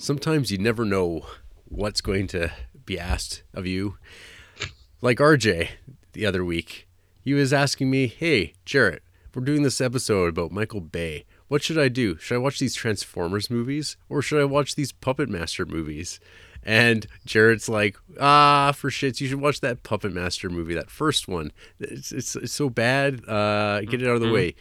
sometimes you never know what's going to be asked of you. Like RJ the other week, he was asking me, Hey, Jared, we're doing this episode about Michael Bay. What should I do? Should I watch these Transformers movies or should I watch these Puppet Master movies? And Jared's like, ah, for shits, you should watch that Puppet Master movie, that first one. It's, it's, it's so bad. Uh, get it out of the Mm-hmm. way.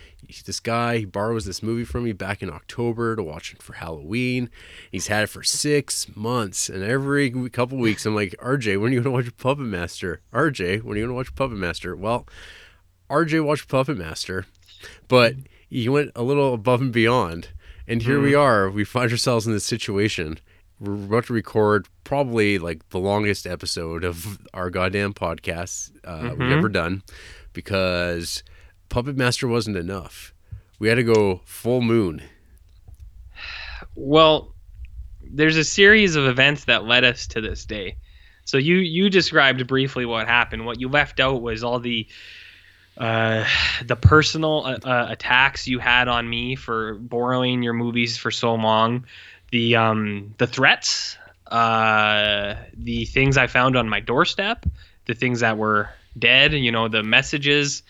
This guy he borrows this movie from me back in October to watch it for Halloween. He's had it for six months, and every couple weeks I'm like, RJ, when are you gonna watch Puppet Master? RJ, when are you gonna watch Puppet Master? Well, RJ watched Puppet Master, but he went a little above and beyond. And here we are. We find ourselves in this situation. We're about to record probably like the longest episode of our goddamn podcast uh, we've ever done because Puppet Master wasn't enough. We had to go full moon. Well, there's a series of events that led us to this day. So you you described briefly what happened. What you left out was all the uh, the personal uh, uh, attacks you had on me for borrowing your movies for so long, the um, the threats, uh, the things I found on my doorstep, the things that were dead. You know, the messages,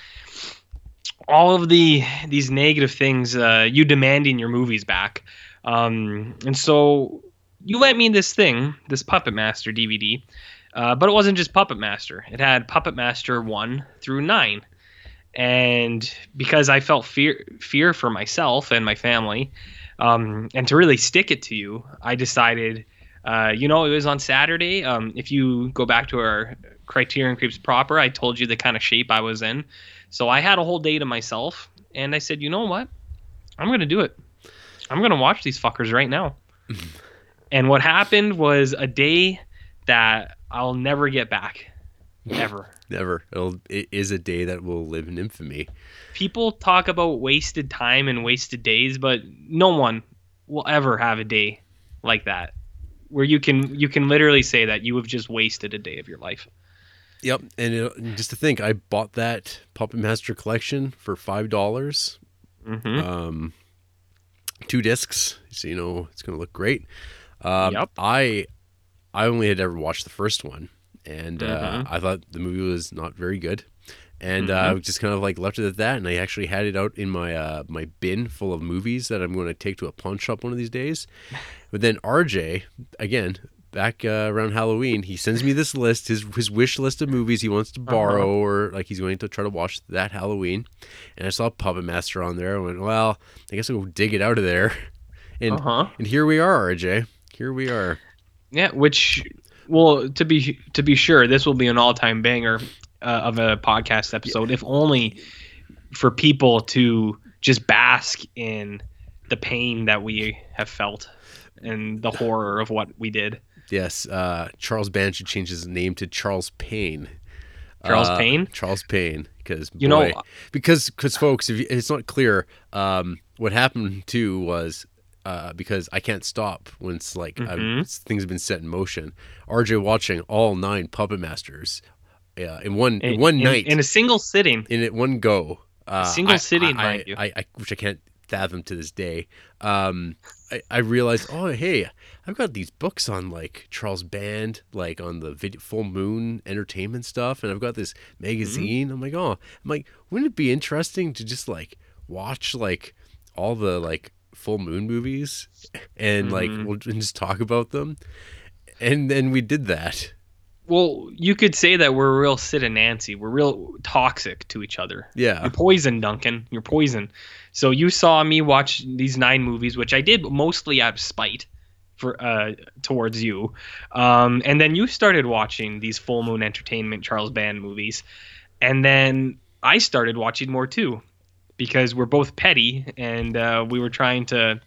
all of the these negative things. Uh, you demanding your movies back, um, and so you let me this thing, this Puppet Master DVD. Uh, but it wasn't just Puppet Master. It had Puppet Master 1 through 9 and because I felt fear fear for myself and my family, um, and to really stick it to you, I decided, uh, you know, it was on Saturday. Um, if you go back to our Criterion Creeps proper, I told you the kind of shape I was in, so I had a whole day to myself, and I said, you know what, I'm gonna do it. I'm gonna watch these fuckers right now. and what happened was a day that I'll never get back, ever. Never. It'll, it is a day that will live in infamy. people talk about wasted time and wasted days, but no one will ever have a day like that where you can you can literally say that you have just wasted a day of your life. Yep, and it, just to think, I bought that Puppet Master collection for five dollars. Mm-hmm. Um, two discs, so you know it's gonna look great. Um, Yep. I I only had ever watched the first one, and uh, Mhm. I thought the movie was not very good, and uh, Mm-hmm. I just kind of like left it at that. And I actually had it out in my uh, my bin full of movies that I'm going to take to a pawn shop one of these days. But then RJ again. Back uh, around Halloween, he sends me this list, his his wish list of movies he wants to Uh-huh. borrow, or like he's going to try to watch that Halloween. And I saw Puppet Master on there. I went, well, I guess I'll go dig it out of there. And Uh huh. and here we are, RJ. Here we are. Yeah, which well to be to be sure, this will be an all time banger uh, of a podcast episode, if only for people to just bask in the pain that we have felt and the horror of what we did. Yes, uh, Charles Band should change his name to Charles Payne. Charles Uh, Payne? Charles Payne, because You know- because because folks, if you, it's not clear, um, what happened too was uh, because I can't stop when it's like I've- Mhm. things have been set in motion. RJ watching all nine Puppet Masters, uh, in one in, one night in a single sitting. in it one go. Uh, Single I- sitting, I, mind you. I, I, which I can't fathom to this day. Um, I, I realized, oh hey, I've got these books on like Charles Band, like on the vid- Full Moon Entertainment stuff, and I've got this magazine. I'm like, oh, I'm like, wouldn't it be interesting to just like watch like all the like Full Moon movies and like Mhm. we'll just talk about them, and then we did that. Well, you could say that we're real Sid and Nancy. We're real toxic to each other. Yeah, You're poison, Duncan. You're poison. So you saw me watch these nine movies, which I did mostly out of spite for uh towards you. Um, and then you started watching these Full Moon Entertainment Charles Band movies, and then I started watching more too, because we're both petty and uh, we were trying to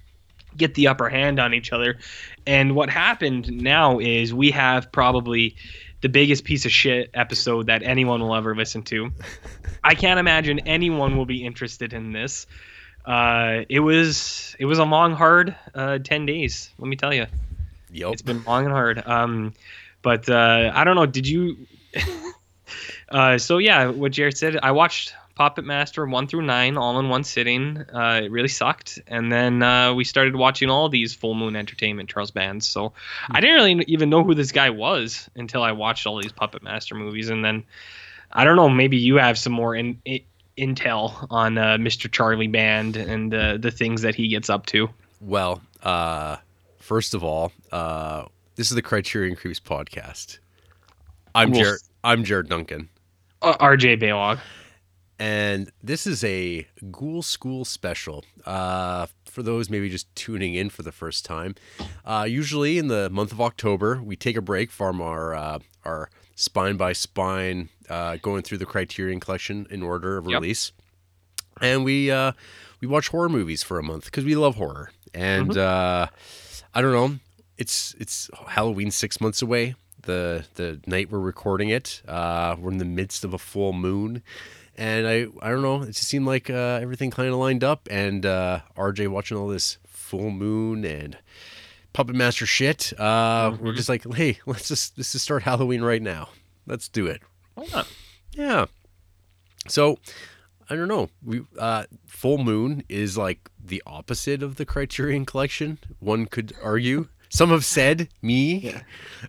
get the upper hand on each other. And what happened now is we have probably the biggest piece of shit episode that anyone will ever listen to. I can't imagine anyone will be interested in this. Uh, it was it was a long, hard uh, ten days. Let me tell you, yep. it's been long and hard. Um, but uh, I don't know. Did you? uh, so yeah, what Jared said. I watched Puppet Master one through nine all in one sitting. Uh, it really sucked, and then uh, we started watching all these Full Moon Entertainment Charles bands. So I didn't really even know who this guy was until I watched all these Puppet Master movies, and then I don't know. Maybe you have some more in, in, intel on uh, Mr. Charlie Band and uh, the things that he gets up to. Well, uh, first of all, uh, this is the Criterion Creeps podcast. I'm Well- Jared. I'm Jared Duncan, R.J. Baylog. And this is a Ghoul School special. Uh, for those maybe just tuning in for the first time, uh, usually in the month of October, we take a break from our uh, our spine by spine uh, going through the Criterion Collection in order of Yep. release, and we uh, we watch horror movies for a month because we love horror. And uh, I don't know, it's it's Halloween six months away. The the night we're recording it, uh, we're in the midst of a full moon, and I I don't know. It just seemed like uh, everything kind of lined up, and uh, RJ watching all this full moon and puppet master shit. Uh, We're just like, hey, let's just let's just start Halloween right now. Let's do it. Why not? Yeah. So I don't know. We uh Full Moon is like the opposite of the Criterion collection. One could argue. Some have said me. Yeah.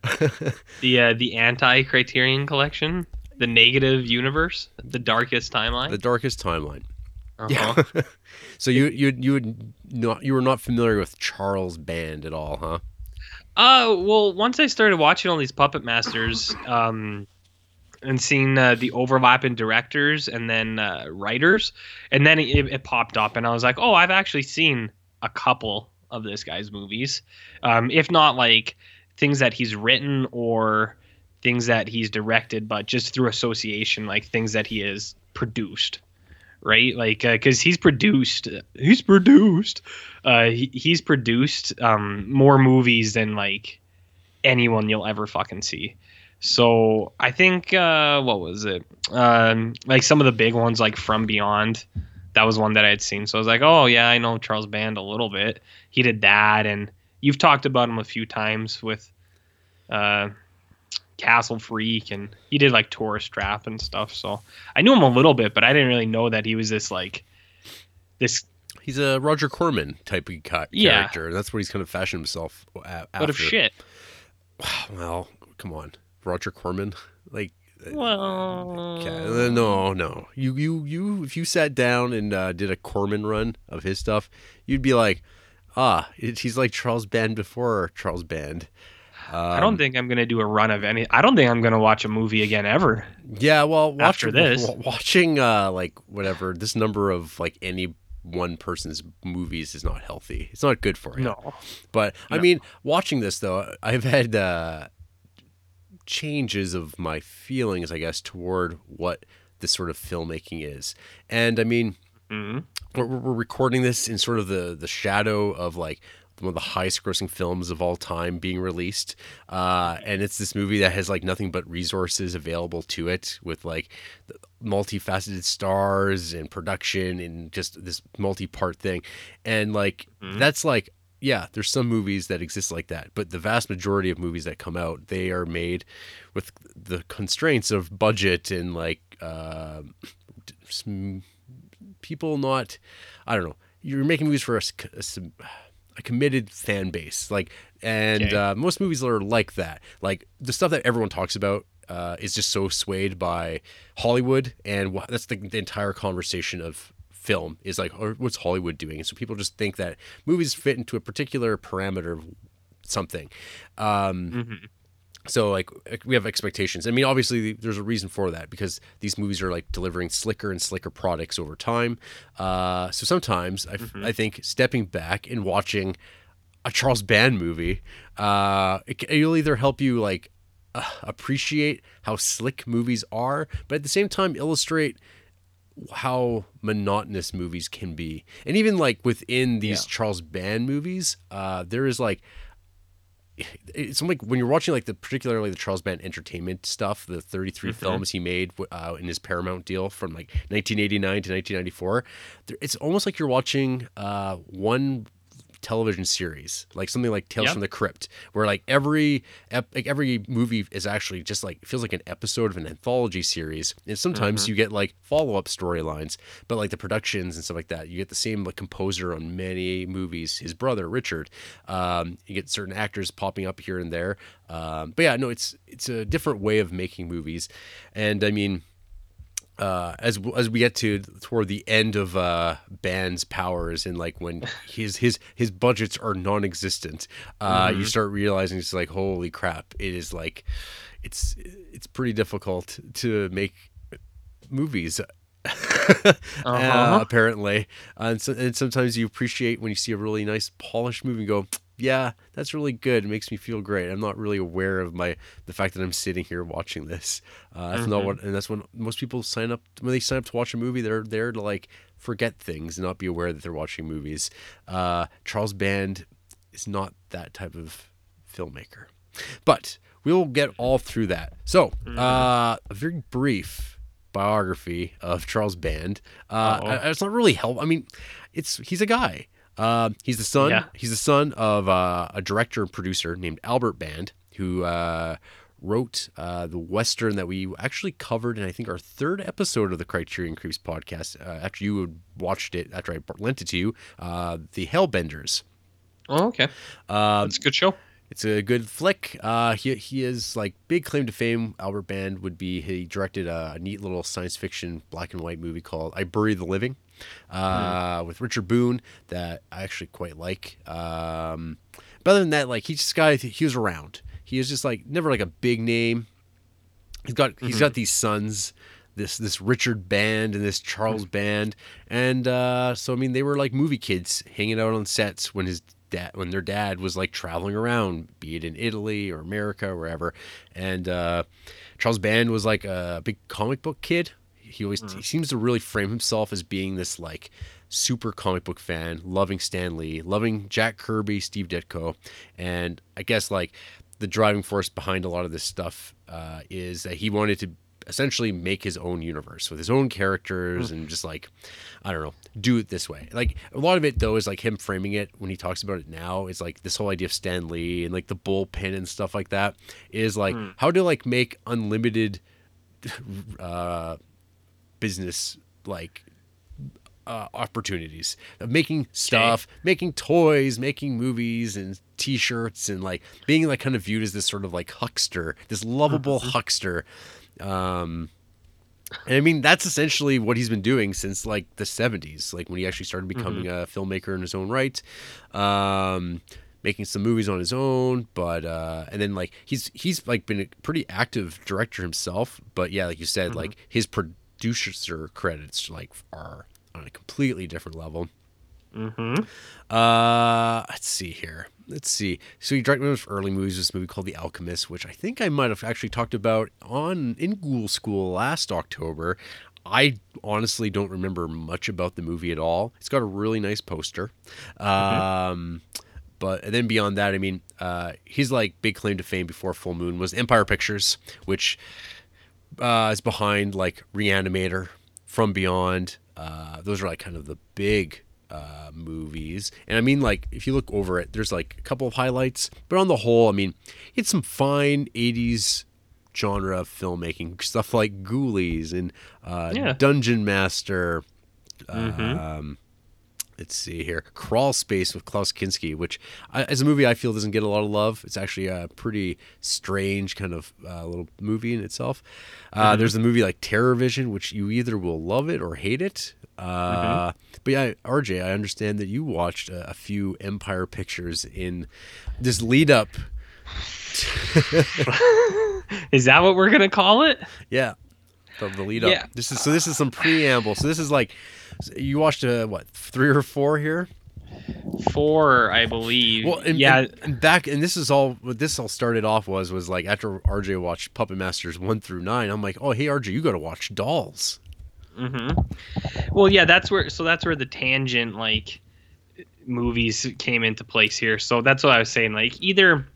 The uh, the anti Criterion collection, the negative universe, the darkest timeline. The darkest timeline. Uh-huh. Yeah. so you you you would not you were not familiar with Charles Band at all, huh? Uh, well, once I started watching all these Puppet Masters, um, and seeing uh, the overlap in directors and then uh, writers, and then it, it popped up, and I was like, oh, I've actually seen a couple of this guy's movies, um, if not like things that he's written or things that he's directed, but just through association, like things that he has produced. Right, like, because he's produced, he's produced, uh, he, he's produced um, more movies than like anyone you'll ever fucking see. So I think uh, what was it? Um, like some of the big ones, like From Beyond. That was one that I had seen. So I was like, oh yeah, I know Charles Band a little bit. He did that, and you've talked about him a few times with uh, Castle Freak, and he did like Tourist Trap and stuff. So I knew him a little bit, but I didn't really know that he was this like this He's a Roger Corman type of ca- Yeah. character. and That's what he's kind of fashioned himself a- after. what of shit. Well, come on, Roger Corman. Like, Well, okay, uh, no, no. You, you, you. If you sat down and uh, did a Corman run of his stuff, you'd be like, ah, it, he's like Charles Band before Charles Band. I don't think I'm gonna do a run of any. I don't think I'm gonna watch a movie again ever. Yeah, well, watch, After this. watching uh, like whatever this number of like any one person's movies is not healthy. It's not good for you. No. But I No. mean, watching this though, I've had uh, changes of my feelings, I guess, toward what this sort of filmmaking is. And I mean, hmm we're, we're we're recording this in sort of the the shadow of like one of the highest grossing films of all time being released. Uh, and it's this movie that has like nothing but resources available to it with like multifaceted stars and production and just this multi-part thing. And like Mhm. that's like yeah there's some movies that exist like that but the vast majority of movies that come out they are made with the constraints of budget and like uh, people not i don't know. You're making movies for a, a a committed fan base like and Okay. uh, most movies are like that. Like the stuff that everyone talks about uh, is just so swayed by hollywood and wha- that's the, the entire conversation of film is like or what's hollywood doing? And so people just think that movies fit into a particular parameter of something. Um, hmm so like we have expectations. I mean, obviously there's a reason for that because these movies are like delivering slicker and slicker products over time. Uh, so sometimes I, I think stepping back and watching a Charles Band movie, uh, it, it'll either help you like uh, appreciate how slick movies are, but at the same time illustrate how monotonous movies can be. And even like within these Yeah. Charles Band movies, uh, there is like it's like when you're watching like the particularly the Charles Band Entertainment stuff, the 33 Mhm. films he made uh, in his Paramount deal from like 1989 to 1994. It's almost like you're watching uh, one television series, like something like Tales Yep. from the Crypt, where like every ep- like every movie is actually just like feels like an episode of an anthology series, and sometimes you get like follow up storylines, but like the productions and stuff like that, you get the same like composer on many movies. His brother Richard, um, you get certain actors popping up here and there, um, but yeah, no, it's it's a different way of making movies, and I mean uh, as as we get to toward the end of uh, Band's powers and like when his his his budgets are non-existent, uh, you start realizing it's like holy crap! It is like it's it's pretty difficult to make movies. uh, Uh-huh. apparently, and, so, and sometimes you appreciate when you see a really nice polished movie and go, yeah, that's really good. It makes me feel great. I'm not really aware of my the fact that I'm sitting here watching this. Uh, that's not what, and that's when most people sign up when they sign up to watch a movie. They're there to like forget things and not be aware that they're watching movies. Uh, Charles Band is not that type of filmmaker, but we'll get all through that. So, uh, a very brief biography of Charles Band. Uh, it's not really help. I mean, it's he's a guy. Uh, he's the son. Yeah. He's the son of uh, a director and producer named Albert Band, who uh, wrote uh, the western that we actually covered in I think our third episode of the Criterion Creeps podcast. Uh, after you had watched it, after I lent it to you, uh, the Hellbenders. Oh, okay. Um, That's a good show. it's a good flick. Uh, he he is like big claim to fame. Albert Band would be he directed a, neat little science fiction black and white movie called I Bury the Living, uh, with Richard Boone that I actually quite like. Um, but other than that, like he's just guy he was around. He was just like never like a big name. He's got he's got these sons. This this Richard band and this Charles band, and uh, so I mean they were like movie kids hanging out on sets when his dad when their dad was like traveling around, be it in Italy or America or wherever. And uh, Charles Band was like a big comic book kid. He always he seems to really frame himself as being this like super comic book fan, loving Stan Lee, loving Jack Kirby, Steve Ditko, and I guess like the driving force behind a lot of this stuff uh, is that he wanted to essentially make his own universe with his own characters and just like I don't know, do it this way. Like a lot of it though is like him framing it when he talks about it now is like this whole idea of Stan Lee and like the bullpen and stuff like that is like how to like make unlimited uh business like uh, opportunities of making stuff, making toys, making movies and t-shirts and like being like kind of viewed as this sort of like huckster, this lovable huckster. Um and I mean that's essentially what he's been doing since like the 70s, like when he actually started becoming a filmmaker in his own right. Um making some movies on his own, but uh and then like he's he's like been a pretty active director himself, but yeah, like you said, like his producer credits like are on a completely different level. Mm-hmm. Uh, let's see here. Let's see. So he directed one of his early movies, this movie called The Alchemist, which I think I might have actually talked about on in Ghoul School last October. I honestly don't remember much about the movie at all. It's got a really nice poster. Um, but and then beyond that, I mean, uh, his like big claim to fame before Full Moon was Empire Pictures, which uh, is behind like Reanimator, From Beyond. Uh, those are like kind of the big uh, movies. And I mean, like, if you look over it, there's like a couple of highlights, but on the whole, I mean, it's some fine 80s genre filmmaking, stuff like Ghoulies and uh, Yeah. Dungeon Master. Um, let's see here. Crawl space with klaus kinski which I, as a movie i feel doesn't get a lot of love. It's actually a pretty strange kind of uh, little movie in itself. Uh, there's the movie like terror vision which you either will love it or hate it. Uh, but yeah rj i understand that you watched a, a few empire pictures in this lead up. Is that what we're gonna call it? yeah. The, the lead up. Yeah. this is so this is some preamble. So this is like you watched uh, what three or four here Four, I believe. Well, and, yeah. and, and back, and this is all. What this all started off was was like after RJ watched Puppet Masters one through nine. I'm like, oh hey RJ, you got to watch Dolls. Mm-hmm. Well, yeah, that's where. So that's where the tangent like movies came into place here. So that's what I was saying. Like either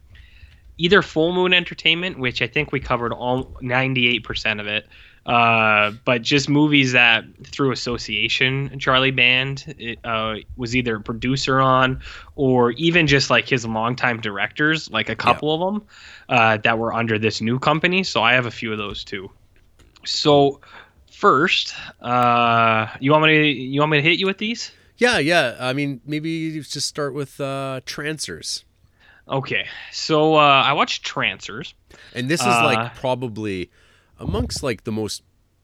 either Full Moon Entertainment, which I think we covered all 98% of it, uh, but just movies that through association Charlie Band uh, was either a producer on, or even just like his longtime directors, like a couple yeah. of them uh, that were under this new company. So I have a few of those too. So first, uh, you want me to you want me to hit you with these? Yeah, yeah. I mean, maybe just start with uh, Trancers. Okay, so uh, I watched Trancers, and this is uh, like probably amongst like the most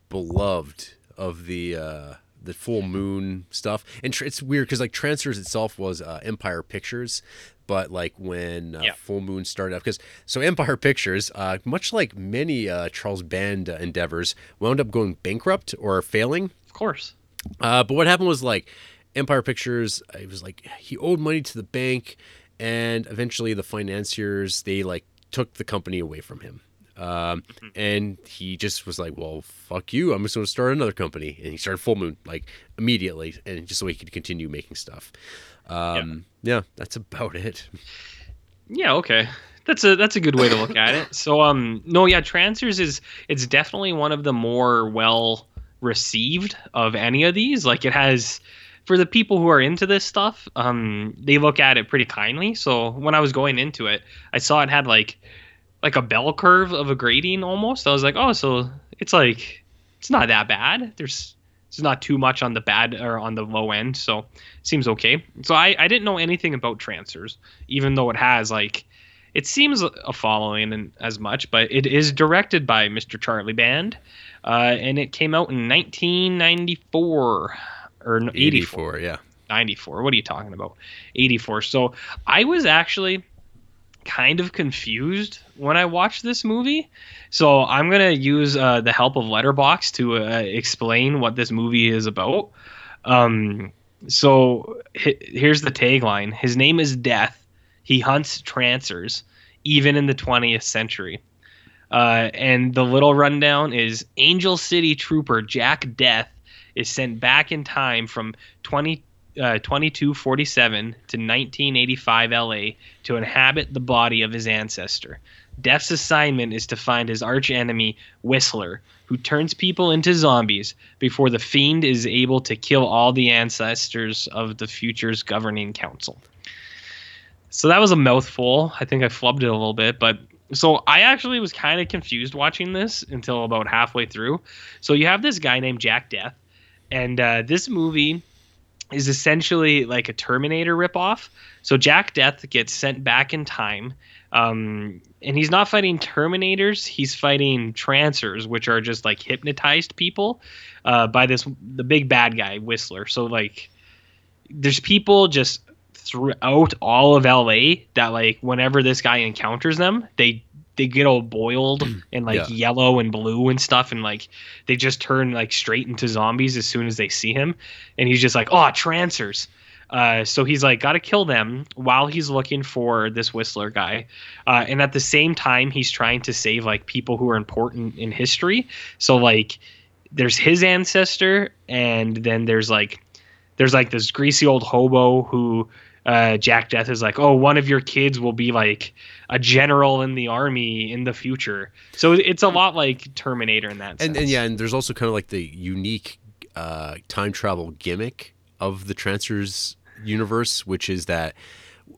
beloved of the uh, the full moon stuff. And tr- it's weird because like Trancers itself was uh, Empire Pictures, but like when uh, yeah. Full Moon started up, because so Empire Pictures, uh, much like many uh, Charles Band uh, endeavors, wound up going bankrupt or failing. Of course. Uh, but what happened was like Empire Pictures, it was like he owed money to the bank and eventually the financiers they like took the company away from him. Um, mm-hmm. and he just was like well fuck you. I'm just going to start another company. And he started full moon like immediately and just so he could continue making stuff. Um, yeah. yeah that's about it. Yeah okay. That's a that's a good way to look at it. So um no yeah Trancers is it's definitely one of the more well received of any of these. Like it has for the people who are into this stuff, um, they look at it pretty kindly. So when I was going into it, I saw it had like like a bell curve of a grading almost. I was like, oh, so it's like it's not that bad. There's it's not too much on the bad or on the low end, so it seems okay. So I I didn't know anything about Trancers, even though it has like it seems a following and as much, but it is directed by Mr. Charlie Band, uh, and it came out in 1994 or 84. 84 yeah. 94 what are you talking about? 84 so i was actually kind of confused when i watched this movie. So i'm going to use uh, the help of Letterboxd to uh, explain what this movie is about. Um, so h- here's the tagline. His name is death. He hunts trancers even in the 20th century. Uh, and the little rundown is angel city trooper jack death is sent back in time from 20, uh, 2247 to 1985 LA to inhabit the body of his ancestor. Death's assignment is to find his archenemy, Whistler, who turns people into zombies before the fiend is able to kill all the ancestors of the future's governing council. So that was a mouthful. I think I flubbed it a little bit, but so I actually was kind of confused watching this until about halfway through. So you have this guy named Jack Death and uh, this movie is essentially like a Terminator ripoff. So Jack Death gets sent back in time, um, and he's not fighting Terminators. He's fighting Trancers, which are just like hypnotized people uh, by this the big bad guy Whistler. So like, there's people just throughout all of LA that like whenever this guy encounters them, they they get all boiled and like yeah. yellow and blue and stuff and like they just turn like straight into zombies as soon as they see him and he's just like oh trancers uh, so he's like got to kill them while he's looking for this whistler guy uh, and at the same time he's trying to save like people who are important in history so like there's his ancestor and then there's like there's like this greasy old hobo who uh, Jack Death is like, oh, one of your kids will be like a general in the army in the future. So it's a lot like Terminator in that. And, and yeah, and there's also kind of like the unique uh, time travel gimmick of the Trancers universe, which is that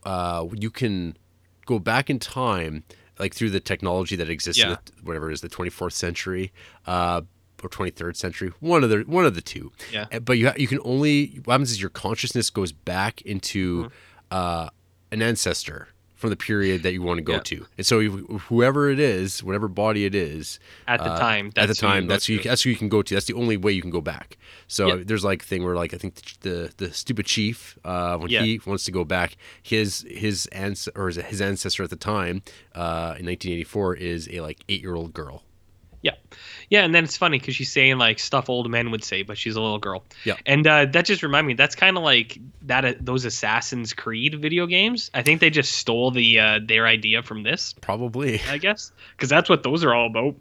uh, you can go back in time, like through the technology that exists yeah. in the, whatever it is the 24th century. Uh, or 23rd century, one of the one of the two. Yeah. But you ha- you can only what happens is your consciousness goes back into mm-hmm. uh, an ancestor from the period that you want to go yeah. to, and so whoever it is, whatever body it is, at the uh, time, at the time, that's who you, that's who you can go to. That's the only way you can go back. So there's like a thing where like I think the the, the stupid chief uh, when yeah. he wants to go back, his his ans- or his ancestor at the time uh, in 1984 is a like eight year old girl. Yeah, yeah, and then it's funny because she's saying like stuff old men would say, but she's a little girl. Yeah, and uh, that just reminded me. That's kind of like that. Uh, those Assassin's Creed video games. I think they just stole the uh, their idea from this. Probably, I guess, because that's what those are all about.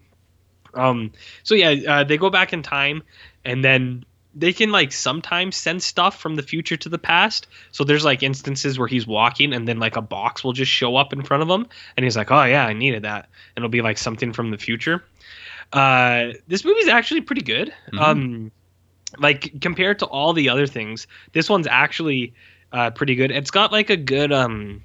Um. So yeah, uh, they go back in time, and then they can like sometimes send stuff from the future to the past. So there's like instances where he's walking and then like a box will just show up in front of him and he's like, "Oh yeah, I needed that." And it'll be like something from the future. Uh this movie's actually pretty good. Mhm. Um like compared to all the other things, this one's actually uh pretty good. It's got like a good um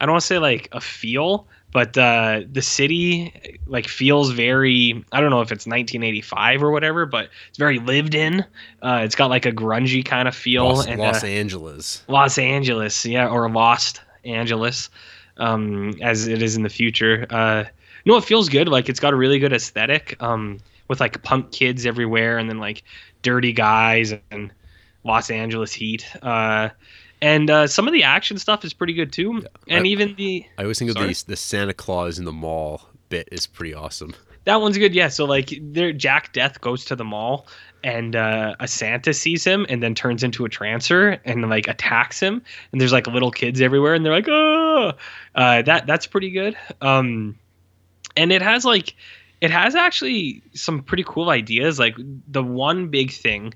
I don't want to say like a feel, but uh, the city like feels very. I don't know if it's 1985 or whatever, but it's very lived in. Uh, it's got like a grungy kind of feel. Los, and, Los uh, Angeles. Los Angeles, yeah, or Lost Angeles, um, as it is in the future. No, it feels good. Like it's got a really good aesthetic, um, with like punk kids everywhere, and then like dirty guys and Los Angeles heat. Uh, and uh, some of the action stuff is pretty good too, and I- even the I always think Sorry? of the the Santa Claus in the mall bit is pretty awesome. That one's good. Yeah. So like there Jack Death goes to the mall and uh, a Santa sees him and then turns into a trancer and like attacks him. And there's like little kids everywhere and they're like, oh, uh, that that's pretty good. Um, and it has like it has actually some pretty cool ideas. Like the one big thing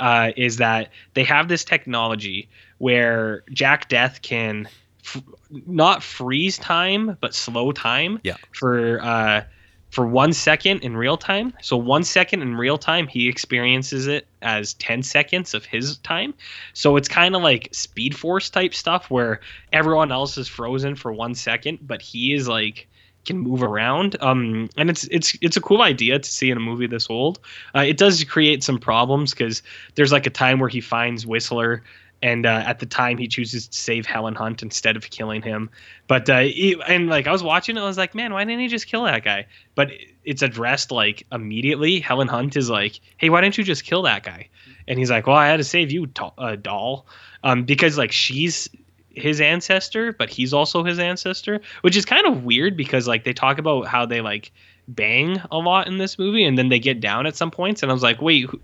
uh, is that they have this technology where Jack Death can f- not freeze time but slow time Yeah. for uh, for one second in real time. So one second in real time, he experiences it as ten seconds of his time. So it's kind of like Speed Force type stuff where everyone else is frozen for one second, but he is like can move around. Um, and it's it's it's a cool idea to see in a movie this old. Uh, it does create some problems because there's like a time where he finds Whistler. And uh, at the time, he chooses to save Helen Hunt instead of killing him. But uh, and like I was watching it, I was like, man, why didn't he just kill that guy? But it's addressed like immediately. Helen Hunt is like, hey, why didn't you just kill that guy? And he's like, well, I had to save you, to- uh, doll, um, because like she's his ancestor, but he's also his ancestor, which is kind of weird because like they talk about how they like bang a lot in this movie, and then they get down at some points, and I was like, wait, who,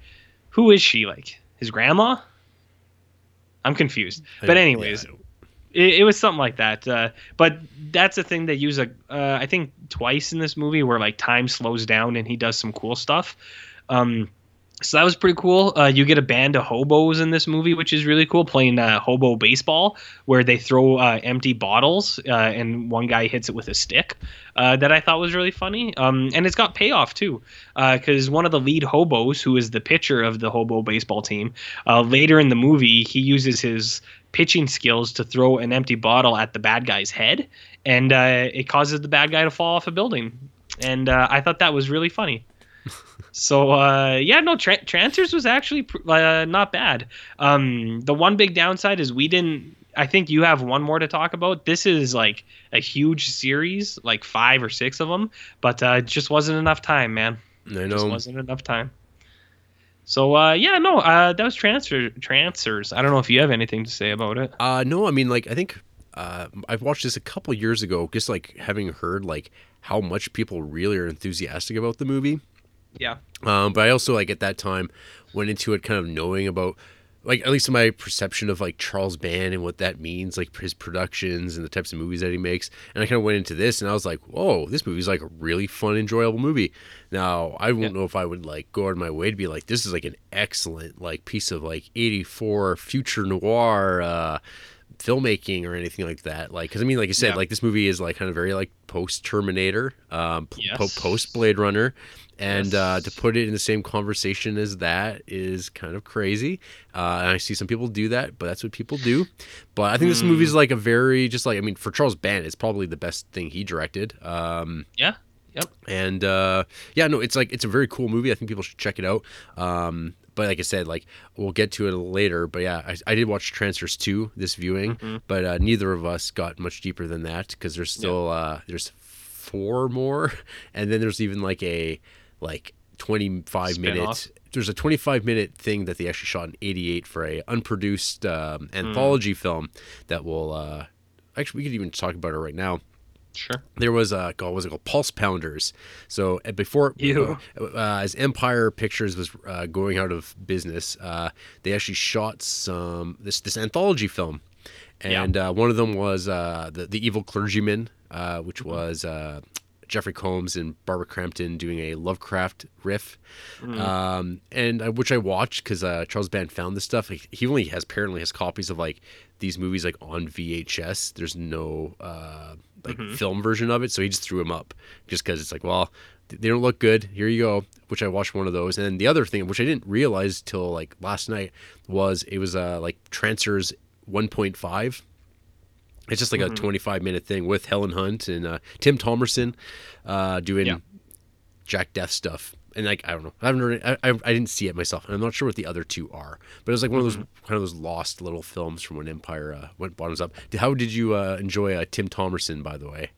who is she? Like his grandma? I'm confused. But anyways, yeah. it, it was something like that. Uh, but that's a thing they use a uh, I think twice in this movie where like time slows down and he does some cool stuff. Um, so that was pretty cool. Uh, you get a band of hobos in this movie, which is really cool, playing uh, hobo baseball, where they throw uh, empty bottles uh, and one guy hits it with a stick. Uh, that I thought was really funny. Um, and it's got payoff too, because one of the lead hobos, who is the pitcher of the hobo baseball team, uh, later in the movie he uses his pitching skills to throw an empty bottle at the bad guy's head, and uh, it causes the bad guy to fall off a building. And uh, I thought that was really funny. So uh, yeah, no, tra- Trancers was actually pr- uh, not bad. Um, the one big downside is we didn't. I think you have one more to talk about. This is like a huge series, like five or six of them, but uh, it just wasn't enough time, man. I Just know. wasn't enough time. So uh, yeah, no, uh, that was Trancer Trancers. I don't know if you have anything to say about it. Uh, no, I mean, like, I think uh, I've watched this a couple years ago, just like having heard like how much people really are enthusiastic about the movie. Yeah. Um, but I also like at that time went into it kind of knowing about like at least my perception of like Charles Band and what that means, like his productions and the types of movies that he makes. And I kind of went into this and I was like, whoa, this movie's like a really fun, enjoyable movie. Now I won't Yeah. know if I would like go out of my way to be like, this is like an excellent like piece of like '84 future noir. uh filmmaking or anything like that like because i mean like you said Yeah. like this movie is like kind of very like post terminator um Yes. post blade runner and Yes. uh, to put it in the same conversation as that is kind of crazy. Uh, and I see some people do that, but that's what people do. But I think this Hmm. movie is like a very just like I mean for Charles Band, it's probably the best thing he directed. Um, Yeah. Yep. and uh, yeah, no, it's like it's a very cool movie. I think people should check it out. Um, but like I said, like we'll get to it later. But yeah, I, I did watch Trancers 2 this viewing, Mhm. but uh, neither of us got much deeper than that because there's still uh, there's four more, and then there's even like a like 25 minute. Spin-off. There's a 25 minute thing that they actually shot in 88 for a unproduced um, Hmm. anthology film that will. Uh, actually, we could even talk about it right now Sure. there was a called was it called Pulse Pounders. So uh, before Ew. uh, uh, as Empire Pictures was uh, going out of business, uh, they actually shot some this this anthology film, and uh, one of them was uh, the the evil clergyman, uh, which Mm-hmm. was. Jeffrey Combs and Barbara Crampton doing a Lovecraft riff, Mm. um, and I, which I watched because uh, Charles Band found this stuff. Like, he only has apparently has copies of like these movies like on VHS. There's no uh, like Mhm. film version of it, so he just threw them up just because it's like, well, they don't look good. Here you go. Which I watched one of those, and then the other thing, which I didn't realize till like last night, was it was uh, like Trancers 1.5. It's just like a Mhm. 25 minute thing with Helen Hunt and uh, Tim Thomerson uh, doing Yeah. Jack Death stuff. And like I don't know, I haven't heard, I, I I didn't see it myself, and I'm not sure what the other two are. But it was like one of those Mm-hmm. kind of those lost little films from when Empire uh, went bottoms up. How did you uh, enjoy uh, Tim Thomerson, by the way?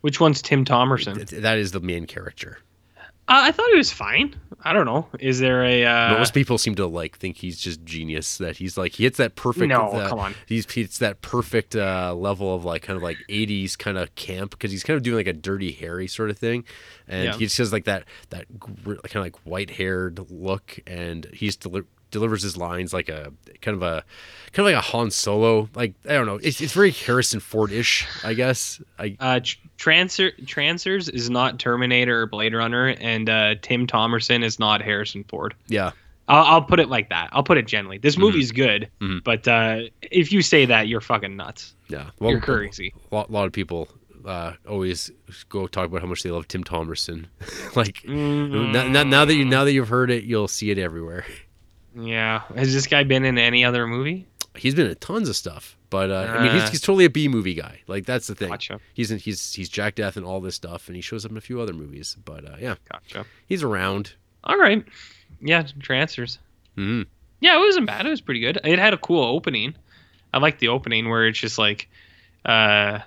Which one's Tim Thomerson? That is the main character. Uh, I thought he was fine. I don't know. Is there a? Uh, Most people seem to like think he's just genius. That he's like he hits that perfect. No, uh, come on. He's hits that perfect uh, level of like kind of like '80s kind of camp because he's kind of doing like a Dirty Harry sort of thing, and Yeah. he just has like that that kind of like white haired look, and he's deli- delivers his lines like a kind of a kind of like a Han Solo. Like I don't know, it's, it's very Harrison Ford ish, I guess. I uh, tr- Trancer Trancers is not Terminator or Blade Runner, and uh, Tim Thomerson is not Harrison Ford. yeah. I'll, I'll put it like that. I'll put it gently. This movie's good, Mhm. but uh, if you say that, you're fucking nuts. Yeah, you're crazy. A lot, lot of people uh, always go talk about how much they love Tim Thomerson. like Mm, now, now, now that you now that you've heard it, you'll see it everywhere. Yeah, has this guy been in any other movie? He's been in tons of stuff, but uh, I mean, he's, he's totally a B movie guy. Like that's the thing. Gotcha, He's in, he's he's Jack Death and all this stuff, and he shows up in a few other movies. But uh, yeah, gotcha. he's around. All right, yeah, Trancers. hmm Yeah, it wasn't bad. It was pretty good. It had a cool opening. I like the opening where it's just like, uh,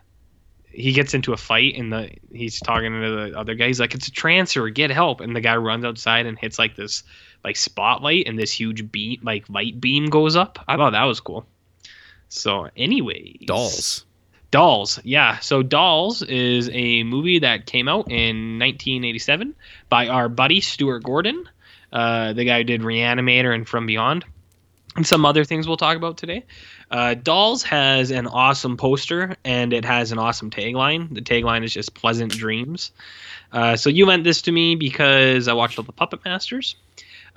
he gets into a fight and the he's talking to the other guy. He's like, "It's a trancer, get help!" And the guy runs outside and hits like this like spotlight, and this huge beam, like light beam, goes up. I thought that was cool. So, anyways, Dolls. Dolls, yeah. So Dolls is a movie that came out in 1987 by our buddy Stuart Gordon, uh, the guy who did Reanimator and From Beyond, and some other things we'll talk about today. Uh, Dolls has an awesome poster and it has an awesome tagline. The tagline is just "Pleasant Dreams." Uh, so you lent this to me because I watched all the Puppet Masters.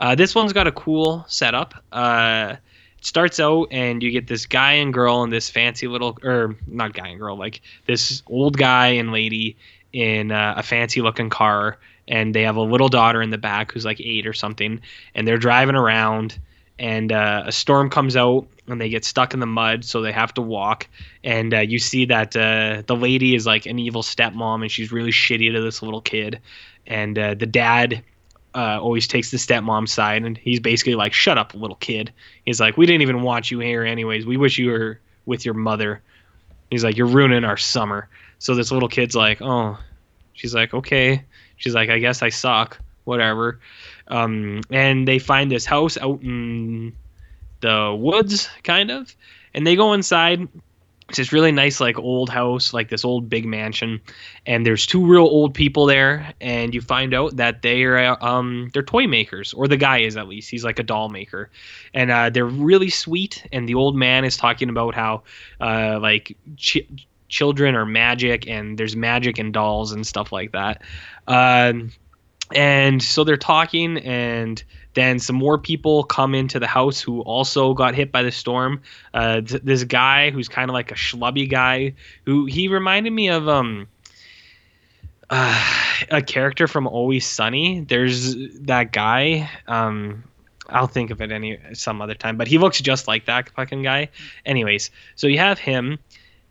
Uh, this one's got a cool setup. Uh, it starts out and you get this guy and girl in this fancy little or not guy and girl like this old guy and lady in uh, a fancy looking car. And they have a little daughter in the back who's like eight or something. And they're driving around and uh, a storm comes out and they get stuck in the mud so they have to walk. And uh, you see that uh, the lady is like an evil stepmom and she's really shitty to this little kid. And the dad uh, always takes the stepmom's side and he's basically like shut up little kid. He's like we didn't even want you here anyways. We wish you were with your mother. He's like you're ruining our summer. So this little kid's like oh. She's like okay. She's like i guess i suck. Whatever. Um, and they find this house out in the woods kind of and they go inside it's this really nice like old house like this old big mansion and there's two real old people there and you find out that they're um they're toy makers or the guy is at least. He's like a doll maker. And uh, they're really sweet and the old man is talking about how uh, like ch- children are magic and there's magic in dolls and stuff like that. Um, and so they're talking and then some more people come into the house who also got hit by the storm uh, th- this guy who's kind of like a schlubby guy who he reminded me of um uh, a character from Always Sunny. There's that guy. Um, I'll think of it any some other time, but he looks just like that fucking guy. Anyways, so you have him,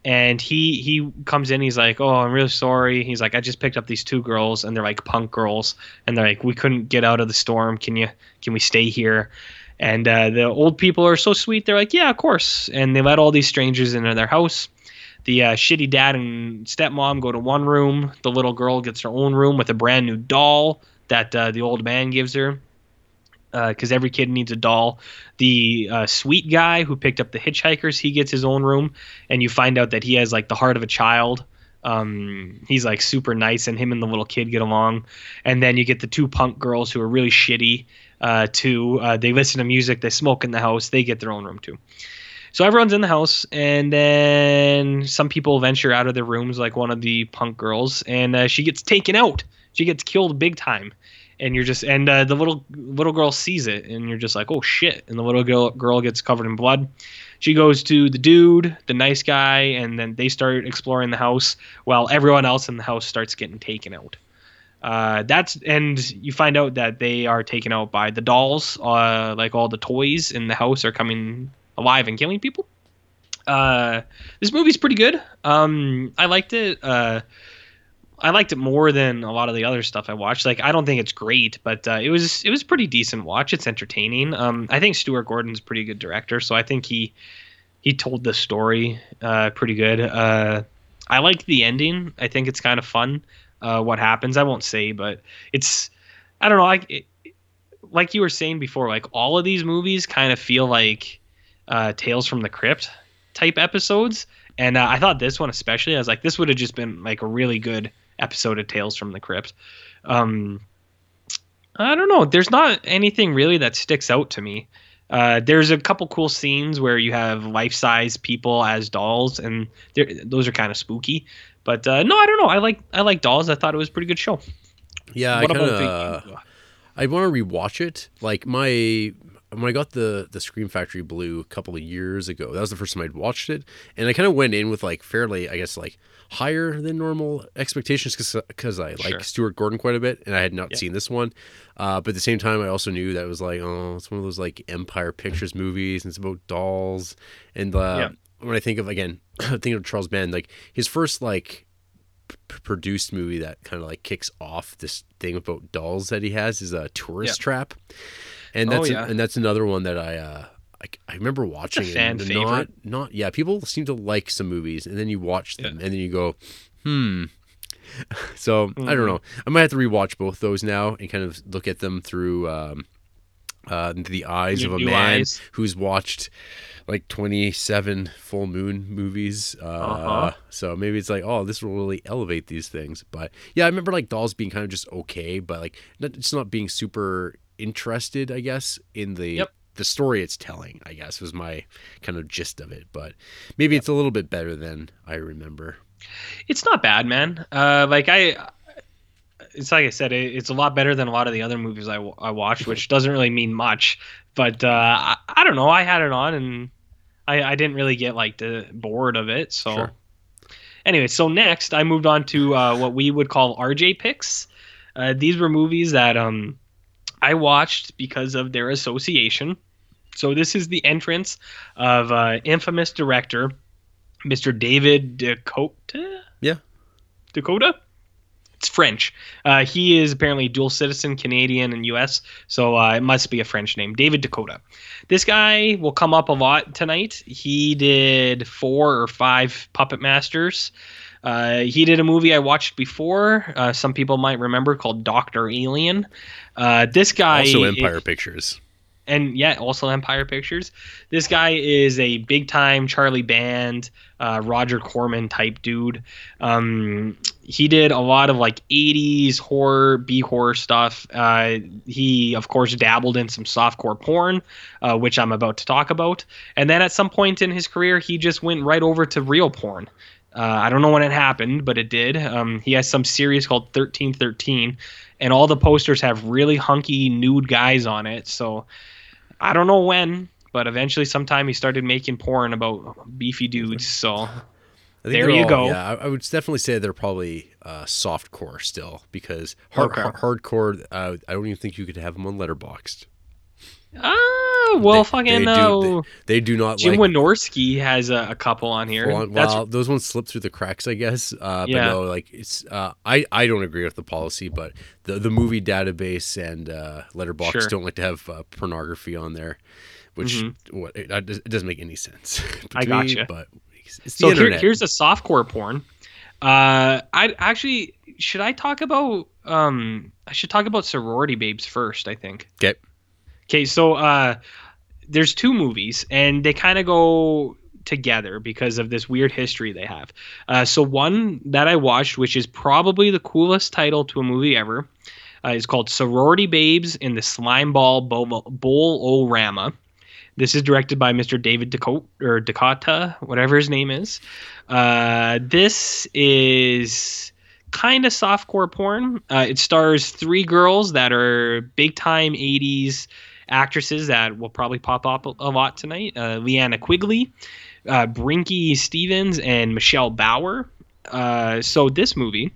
and he he comes in. He's like, "Oh, I'm really sorry." He's like, "I just picked up these two girls, and they're like punk girls, and they're like, we couldn't get out of the storm. Can you can we stay here?" And uh, the old people are so sweet. They're like, "Yeah, of course." And they let all these strangers into their house. The uh, shitty dad and stepmom go to one room. The little girl gets her own room with a brand new doll that uh, the old man gives her. Because every kid needs a doll. The uh, sweet guy who picked up the hitchhikers, he gets his own room, and you find out that he has like the heart of a child. Um, he's like super nice, and him and the little kid get along. And then you get the two punk girls who are really shitty. Uh, too. Uh, they listen to music, they smoke in the house, they get their own room too. so everyone's in the house, and then some people venture out of their rooms, like one of the punk girls, and uh, she gets taken out. She gets killed big time, and you're just and uh, the little little girl sees it, and you're just like, oh shit! And the little girl girl gets covered in blood. She goes to the dude, the nice guy, and then they start exploring the house while everyone else in the house starts getting taken out. Uh, that's and you find out that they are taken out by the dolls. Uh, like all the toys in the house are coming alive and killing people. Uh, this movie's pretty good. Um, I liked it. I liked it more than a lot of the other stuff I watched. Like I don't think it's great, but uh, it was it was pretty decent watch. It's entertaining. Um, I think Stuart Gordon's pretty good director, so I think he he told the story uh, pretty good. Uh, I like the ending. I think it's kind of fun. Uh, what happens? I won't say, but it's I don't know. Like it, like you were saying before, like all of these movies kind of feel like uh, Tales from the Crypt type episodes. And uh, I thought this one especially, I was like, this would have just been like a really good episode of Tales from the Crypt. Um, I don't know. There's not anything really that sticks out to me. Uh, there's a couple cool scenes where you have life-size people as dolls, and those are kind of spooky. But uh, no, I don't know. I like I like dolls. I thought it was a pretty good show. Yeah, what I kind of. I want to rewatch it. Like my when I got the the Scream Factory Blue a couple of years ago, that was the first time I'd watched it, and I kind of went in with like fairly, I guess, like higher than normal expectations because I like sure. Stuart Gordon quite a bit, and I had not seen this one. Uh, but at the same time, I also knew that it was like, oh, it's one of those like Empire Pictures movies, and it's about dolls. And uh, when I think of again, thinking of Charles Band, like his first like p- produced movie that kind of like kicks off this thing about dolls that he has is a Tourist Trap and oh, that's oh, yeah. and that's another one that I uh, I, I remember watching it's fan favorite. not not yeah people seem to like some movies and then you watch them yeah. and then you go hmm so mm-hmm. I don't mm-hmm. know I might have to rewatch both those now and kind of look at them through um, uh, the eyes Your of a man eyes. who's watched like 27 full moon movies uh, uh-huh. so maybe it's like oh this will really elevate these things but yeah i remember like dolls being kind of just okay but like not, it's not being super interested, I guess, in the yep. the story it's telling. I guess was my kind of gist of it, but maybe yep. it's a little bit better than I remember. It's not bad, man. Uh, like I, it's like I said, it, it's a lot better than a lot of the other movies I, I watched, which doesn't really mean much. But uh, I, I don't know. I had it on and I, I didn't really get like the bored of it. So sure. anyway, so next I moved on to uh, what we would call RJ picks. Uh, these were movies that um I watched because of their association. So this is the entrance of uh, infamous director Mr. David DeCoteau. Yeah, DeCoteau. It's French. Uh, he is apparently dual citizen, Canadian and U.S. So uh, it must be a French name. David DeCoteau. This guy will come up a lot tonight. He did four or five Puppet Masters. Uh, he did a movie I watched before. Uh, some people might remember called Doctor Alien. Uh, this guy also Empire it, Pictures, and yeah, also Empire Pictures. This guy is a big time Charlie Band, uh, Roger Corman type dude. Um, he did a lot of like 80s horror, B horror stuff. Uh, he, of course, dabbled in some softcore porn, uh, which I'm about to talk about. And then at some point in his career, he just went right over to real porn. Uh, I don't know when it happened, but it did. Um, he has some series called 1313, and all the posters have really hunky nude guys on it. So I don't know when, but eventually, sometime he started making porn about beefy dudes. So there you all, go. Yeah, I, would definitely say they're probably uh, soft core still because hard, okay. hardcore. Uh, I don't even think you could have them on Letterboxd. Ah, well, they, fucking they no. Do, they, they, do not. Jim like, Wynorski has a, a, couple on here. On, well, those ones slip through the cracks, I guess. Uh, but yeah. no, like it's. Uh, I I don't agree with the policy, but the the movie database and uh, Letterboxd sure. don't like to have uh, pornography on there, which mm-hmm. what it, it, doesn't make any sense. I got gotcha. But it's so here, here's a softcore porn. Uh, I actually should I talk about um I should talk about sorority babes first. I think. Okay. Okay, so uh, there's two movies, and they kind of go together because of this weird history they have. Uh, so one that I watched, which is probably the coolest title to a movie ever, uh, is called Sorority Babes in the Slimeball Bowl O Rama. This is directed by Mr. David DeCoteau or Dakota, whatever his name is. Uh, this is kind of softcore porn. Uh, it stars three girls that are big time 80s actresses that will probably pop up a lot tonight uh, Linnea Quigley, uh, Brinke Stevens, and Michelle Bauer. Uh, so, this movie,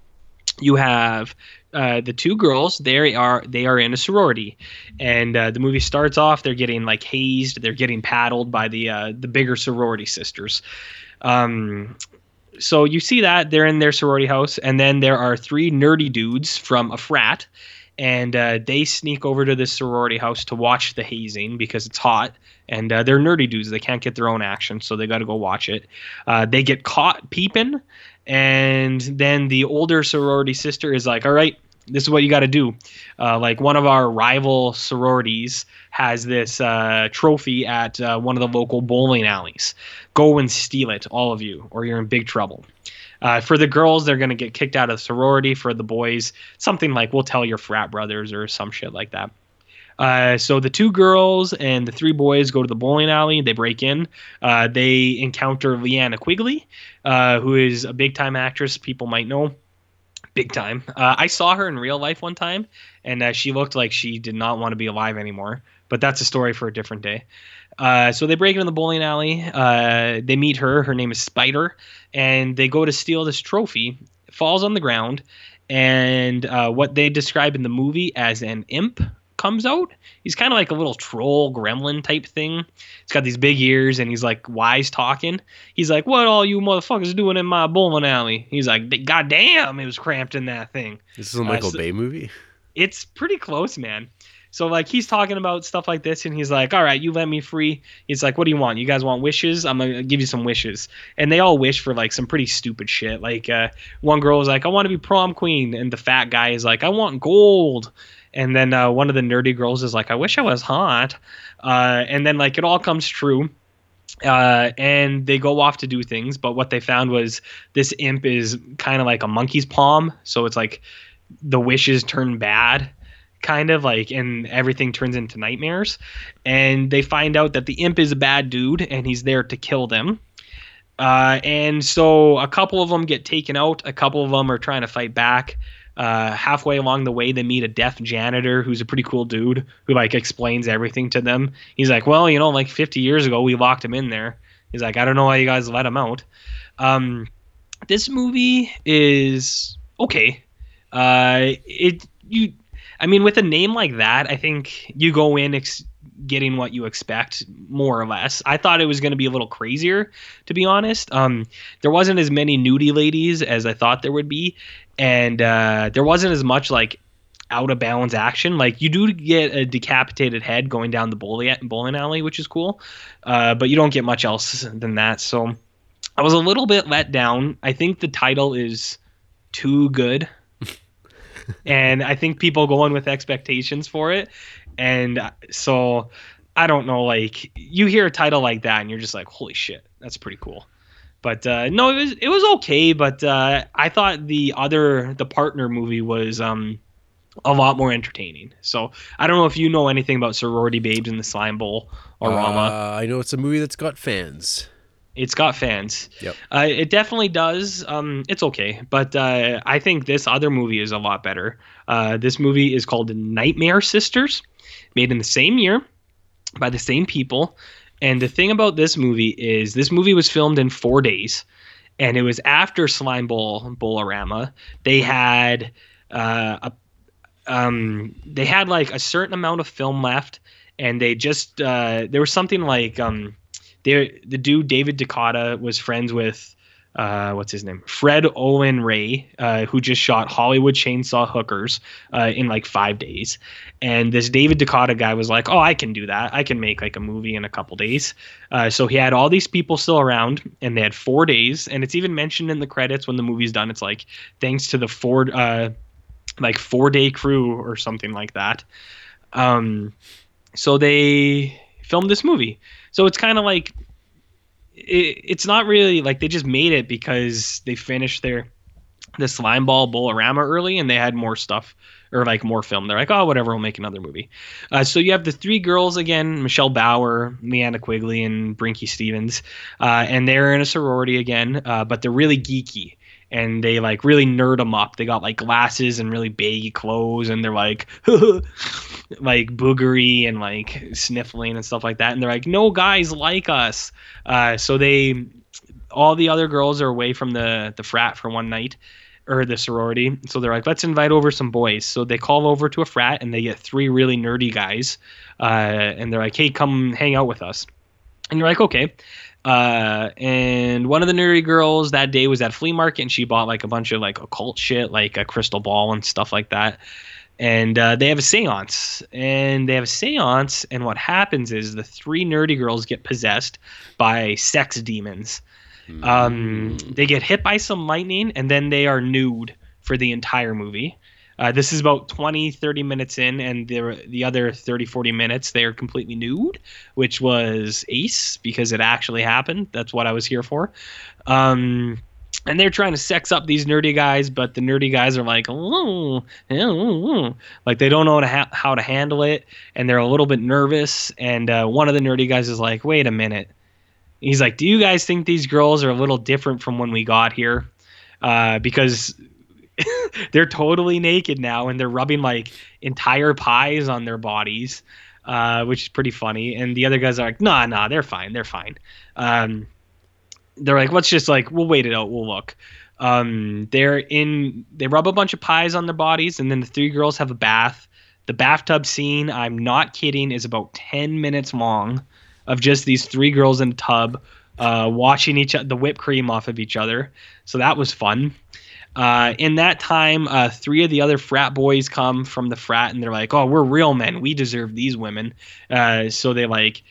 you have uh, the two girls they are they are in a sorority and uh, the movie starts off they're getting like hazed they're getting paddled by the uh, the bigger sorority sisters um, so you see that they're in their sorority house and then there are three nerdy dudes from a frat and uh, they sneak over to this sorority house to watch the hazing because it's hot and uh, they're nerdy dudes they can't get their own action so they got to go watch it uh, they get caught peeping and then the older sorority sister is like all right this is what you got to do. Uh, like one of our rival sororities has this uh, trophy at uh, one of the local bowling alleys. Go and steal it, all of you, or you're in big trouble. Uh, for the girls, they're going to get kicked out of sorority. For the boys, something like we'll tell your frat brothers or some shit like that. Uh, so the two girls and the three boys go to the bowling alley. They break in. Uh, they encounter Linnea Quigley, uh, who is a big time actress people might know big time. Uh, I saw her in real life one time, and uh, she looked like she did not want to be alive anymore. But that's a story for a different day. Uh, so they break into the bowling alley. Uh, they meet her. Her name is Spider, and they go to steal this trophy. It falls on the ground, and uh, what they describe in the movie as an imp comes out. He's kind of like a little troll gremlin type thing. He's got these big ears and he's like wise talking. He's like, "What all you motherfuckers doing in my bowling alley?" He's like, "God damn, it was cramped in that thing." This is a Michael uh, so Bay movie. It's pretty close, man. So like he's talking about stuff like this, and he's like, "All right, you let me free." He's like, "What do you want? You guys want wishes? I'm gonna give you some wishes." And they all wish for like some pretty stupid shit. Like uh, one girl was like, "I want to be prom queen," and the fat guy is like, "I want gold." and then uh, one of the nerdy girls is like, "I wish I was hot," uh, and then like it all comes true. Uh, and they go off to do things, but what they found was this imp is kind of like a monkey's palm, so it's like the wishes turn bad, kind of like, and everything turns into nightmares. And they find out that the imp is a bad dude, and he's there to kill them. Uh, and so a couple of them get taken out. A couple of them are trying to fight back. Uh, halfway along the way, they meet a deaf janitor who's a pretty cool dude who like explains everything to them. He's like, "Well, you know, like 50 years ago, we locked him in there." He's like, "I don't know why you guys let him out." Um, this movie is okay. Uh, it you, I mean, with a name like that, I think you go in ex- getting what you expect more or less. I thought it was going to be a little crazier, to be honest. Um, there wasn't as many nudie ladies as I thought there would be, and uh, there wasn't as much like out of bounds action. Like you do get a decapitated head going down the bowling bowling alley, which is cool, uh, but you don't get much else than that. So I was a little bit let down. I think the title is too good. And I think people go in with expectations for it. And so I don't know, like you hear a title like that and you're just like, holy shit, that's pretty cool. But uh, no, it was it was okay. But uh, I thought the other the partner movie was um, a lot more entertaining. So I don't know if you know anything about sorority babes in the slime bowl or uh, Rama. I know it's a movie that's got fans. It's got fans. Yep. Uh, it definitely does. Um, it's okay, but uh, I think this other movie is a lot better. Uh, this movie is called Nightmare Sisters, made in the same year by the same people. And the thing about this movie is this movie was filmed in four days, and it was after Slime Bowl Bowlorama. They had uh, a um, they had like a certain amount of film left, and they just uh, there was something like um, the dude David DeCoteau was friends with uh, what's his name? Fred Olen Ray, uh, who just shot Hollywood Chainsaw Hookers uh, in like five days. And this David DeCoteau guy was like, "Oh, I can do that. I can make like a movie in a couple days." Uh, so he had all these people still around, and they had four days. And it's even mentioned in the credits when the movie's done. It's like thanks to the four, uh, like four day crew or something like that. Um, so they filmed this movie. So it's kind of like it, it's not really like they just made it because they finished their the slime ball bowlorama early and they had more stuff or like more film. They're like, oh, whatever, we'll make another movie. Uh, so you have the three girls again: Michelle Bauer, Linnea Quigley, and Brinke Stevens, uh, and they're in a sorority again, uh, but they're really geeky and they like really nerd them up. They got like glasses and really baggy clothes, and they're like, like boogery and like sniffling and stuff like that. And they're like, no guys like us. Uh, so they, all the other girls are away from the the frat for one night, or the sorority. So they're like, let's invite over some boys. So they call over to a frat, and they get three really nerdy guys, uh, and they're like, hey, come hang out with us. And you're like, okay. Uh, and one of the nerdy girls that day was at flea market and she bought like a bunch of like occult shit, like a crystal ball and stuff like that. And uh, they have a seance, and they have a seance, and what happens is the three nerdy girls get possessed by sex demons. Um, they get hit by some lightning, and then they are nude for the entire movie. Uh, this is about 20, 30 minutes in, and the, the other 30, 40 minutes, they are completely nude, which was ace because it actually happened. That's what I was here for. Um, and they're trying to sex up these nerdy guys, but the nerdy guys are like, like they don't know how to, ha- how to handle it, and they're a little bit nervous. And uh, one of the nerdy guys is like, "Wait a minute." He's like, "Do you guys think these girls are a little different from when we got here?" Uh, because they're totally naked now and they're rubbing like entire pies on their bodies, uh, which is pretty funny. And the other guys are like, nah, nah, they're fine, they're fine. Um, they're like, let's just like, we'll wait it out, we'll look. Um, they're in, they rub a bunch of pies on their bodies, and then the three girls have a bath. The bathtub scene, I'm not kidding, is about 10 minutes long of just these three girls in a tub uh, washing each the whipped cream off of each other. So that was fun. Uh, in that time, uh, three of the other frat boys come from the frat, and they're like, "Oh, we're real men. We deserve these women." Uh, so they like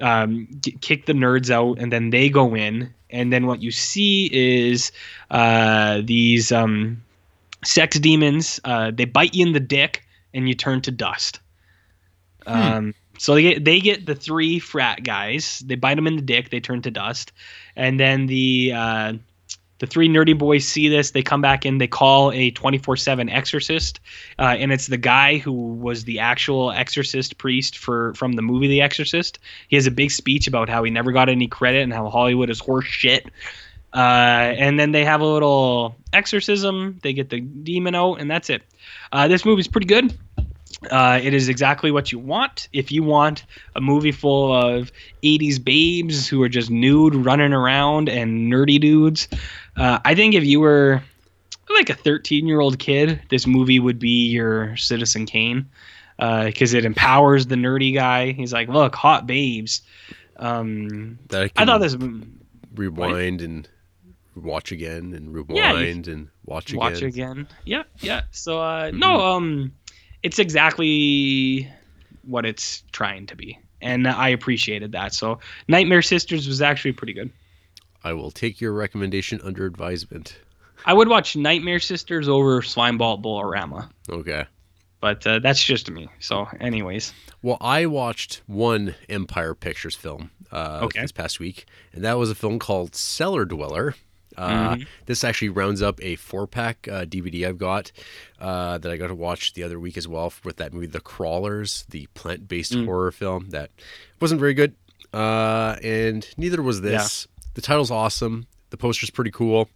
um, g- kick the nerds out, and then they go in, and then what you see is uh, these um, sex demons. Uh, they bite you in the dick, and you turn to dust. Um, so they get they get the three frat guys. They bite them in the dick. They turn to dust, and then the uh, the three nerdy boys see this. They come back in. They call a 24 7 exorcist. Uh, and it's the guy who was the actual exorcist priest for from the movie The Exorcist. He has a big speech about how he never got any credit and how Hollywood is horse shit. Uh, and then they have a little exorcism. They get the demon out, and that's it. Uh, this movie's pretty good. Uh, it is exactly what you want. If you want a movie full of 80s babes who are just nude running around and nerdy dudes, uh, I think if you were like a 13 year old kid, this movie would be your Citizen Kane because it empowers the nerdy guy. He's like, look, hot babes. Um, I, I thought this rewind and watch again and Yeah, rewind and watch again. watch again. Yeah, yeah. So uh, Mhm. no, um, it's exactly what it's trying to be, and I appreciated that. So Nightmare Sisters was actually pretty good. I will take your recommendation under advisement. I would watch Nightmare Sisters over Slimeball Bolorama, Okay. but uh, that's just me. So, anyways, Well, I watched one Empire Pictures film uh, Okay. this past week, and that was a film called Cellar Dweller. Uh, Mhm. This actually rounds up a four pack uh, DVD I've got uh, that I got to watch the other week as well with that movie, The Crawlers, the plant based Mm. horror film that wasn't very good. Uh, and neither was this. The title's awesome, the poster's pretty cool.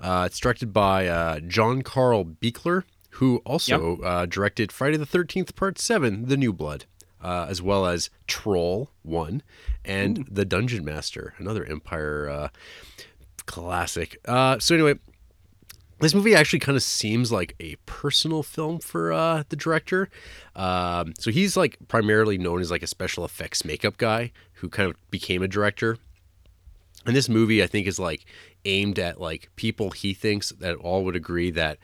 Uh, it's directed by uh, John Carl Buechler, who also uh, directed Friday the 13th, Part 7, The New Blood, uh, as well as Troll 1 and The Dungeon Master, another Empire uh, classic. Uh, so, anyway, this movie actually kind of seems like a personal film for uh, the director. Um, so, he's like primarily known as like a special effects makeup guy who kind of became a director. And this movie, I think, is like aimed at like people he thinks that all would agree that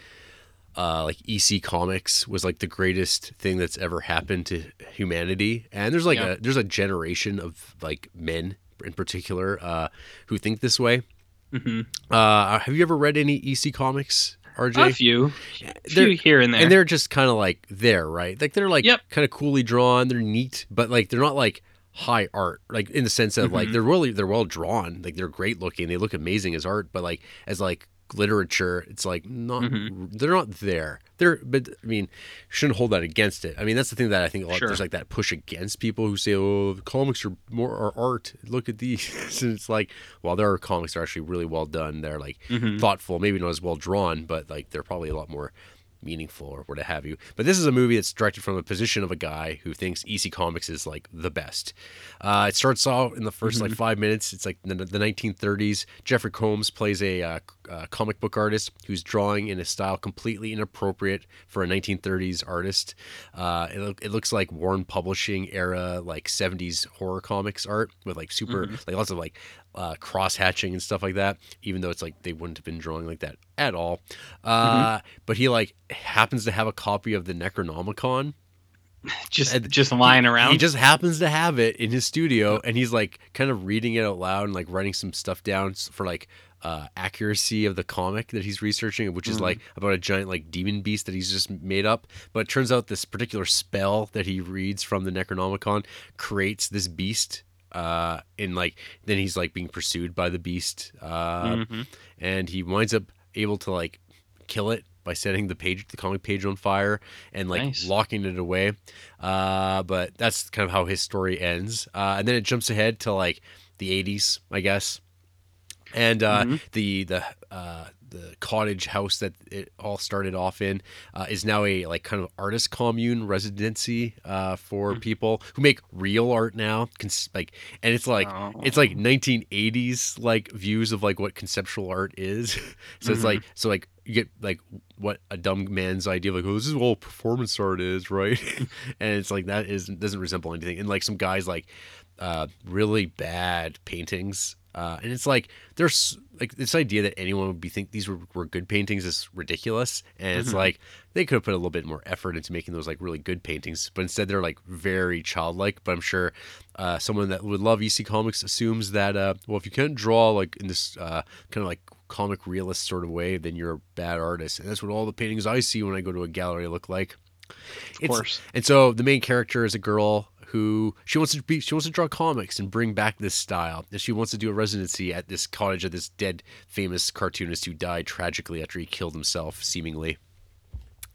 uh, like EC Comics was like the greatest thing that's ever happened to humanity. And there's like Yeah. a there's a generation of like men in particular uh, who think this way. Mm-hmm. Uh, have you ever read any EC Comics, RJ? a few, They're- few here and there. and they're just kind of like there, right? Like they're like Yep. kind of coolly drawn. They're neat, but like they're not like high art, like in the sense of like Mhm. they're really they're well drawn. Like they're great looking. They look amazing as art, but like as like literature, it's like not Mhm. they're not there. They're but I mean, shouldn't hold that against it. I mean, that's the thing that I think a lot, Sure. there's like that push against people who say, "Oh, the comics are more are art. Look at these." and it's like, well, their comics are actually really well done. They're like Mhm. thoughtful, maybe not as well drawn, but like they're probably a lot more meaningful or what have you. But this is a movie that's directed from a position of a guy who thinks EC Comics is like the best. Uh, it starts off in the 1st like five minutes. It's like the, the 1930s. Jeffrey Combs plays a uh, uh, comic book artist who's drawing in a style completely inappropriate for a 1930s artist. Uh, it, look- it looks like Warren Publishing era like 70s horror comics art with like super like lots of like uh, cross hatching and stuff like that. Even though it's like they wouldn't have been drawing like that at all. Uh, But he like happens to have a copy of the Necronomicon. just and just lying around. He just happens to have it in his studio, and he's like kind of reading it out loud and like writing some stuff down for like uh, accuracy of the comic that he's researching, which is Mhm. like about a giant like demon beast that he's just made up. But it turns out this particular spell that he reads from the Necronomicon creates this beast. Uh, in like then he's like being pursued by the beast. Uh, Mhm. and he winds up able to like kill it by setting the page the comic page on fire and like Nice. locking it away uh but that's kind of how his story ends uh and then it jumps ahead to like the 80s i guess and uh Mhm. the the uh the cottage house that it all started off in uh, is now a like kind of artist commune residency uh, for Hmm. people who make real art now. Cons- like, and it's like Oh. it's like 1980s like views of like what conceptual art is. so it's Mhm. like so like you get like what a dumb man's idea of like oh this is what all performance art is right, and it's like that is doesn't resemble anything. And like some guys like uh, really bad paintings. Uh, and it's like there's like this idea that anyone would be think these were, were good paintings is ridiculous, and it's Mhm. like they could have put a little bit more effort into making those like really good paintings, but instead they're like very childlike. But I'm sure uh, someone that would love EC Comics assumes that uh, well, if you can't draw like in this uh, kind of like comic realist sort of way, then you're a bad artist, and that's what all the paintings I see when I go to a gallery look like. of course. And so the main character is a girl who she wants to be she wants to draw comics and bring back this style. And she wants to do a residency at this cottage of this dead famous cartoonist who died tragically after he killed himself, seemingly.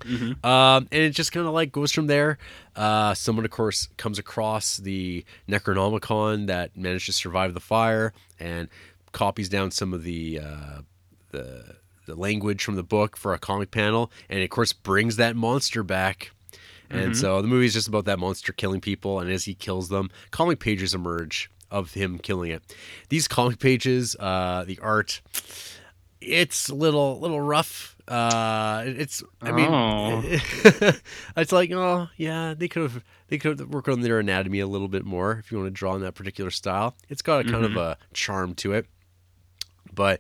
Mhm. Um, and it just kind of like goes from there. Uh, someone, of course, comes across the Necronomicon that managed to survive the fire and copies down some of the uh, the the language from the book for a comic panel, and of course brings that monster back. And Mhm. so the movie is just about that monster killing people, and as he kills them, comic pages emerge of him killing it. These comic pages, uh, the art, it's a little little rough. Uh, it's I mean, Oh. it's like oh yeah, they could have they could have worked on their anatomy a little bit more if you want to draw in that particular style. It's got a kind of Mhm. a charm to it, but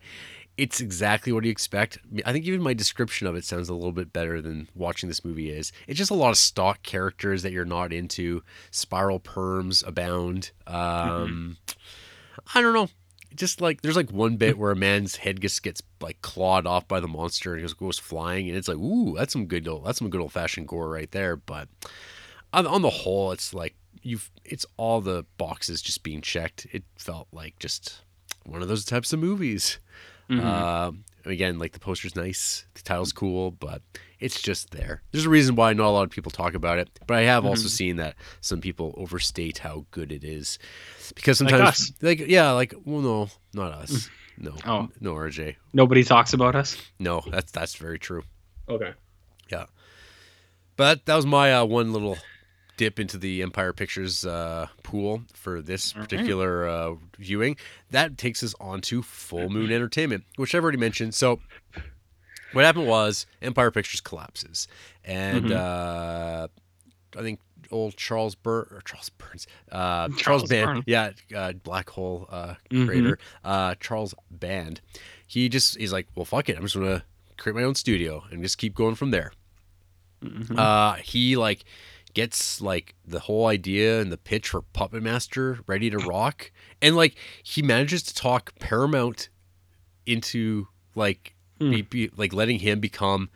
it's exactly what you expect. I think even my description of it sounds a little bit better than watching this movie is. It's just a lot of stock characters that you're not into. Spiral perms abound. Um, I don't know. Just like there's like one bit where a man's head just gets like clawed off by the monster and just goes flying, and it's like, ooh, that's some good old, that's some good old fashioned gore right there. But on, on the whole, it's like you've it's all the boxes just being checked. It felt like just one of those types of movies. Mhm. Um, again, like the poster's nice, the title's cool, but it's just there. There's a reason why not a lot of people talk about it, but I have also Mhm. seen that some people overstate how good it is because Like sometimes, us. like, yeah, like well, no, not us, no, Oh. no, RJ, Nobody talks about us. no, that's that's very true. Okay. Yeah, but that, that was my uh, one little dip into the Empire Pictures uh, pool for this particular uh, viewing. That takes us on to Full Moon Entertainment, which I've already mentioned. So, what happened was Empire Pictures collapses, and Mhm. uh, I think old Charles Bur or Charles Burns, uh, Charles, Charles Band, Burns. yeah, uh, black hole uh, Mhm. creator, uh, Charles Band. He just he's like, well, fuck it, I'm just gonna create my own studio and just keep going from there. Mhm. Uh, he like gets like the whole idea and the pitch for Puppet Master ready to rock, and like he manages to talk Paramount into like Hmm. be, be, like letting him become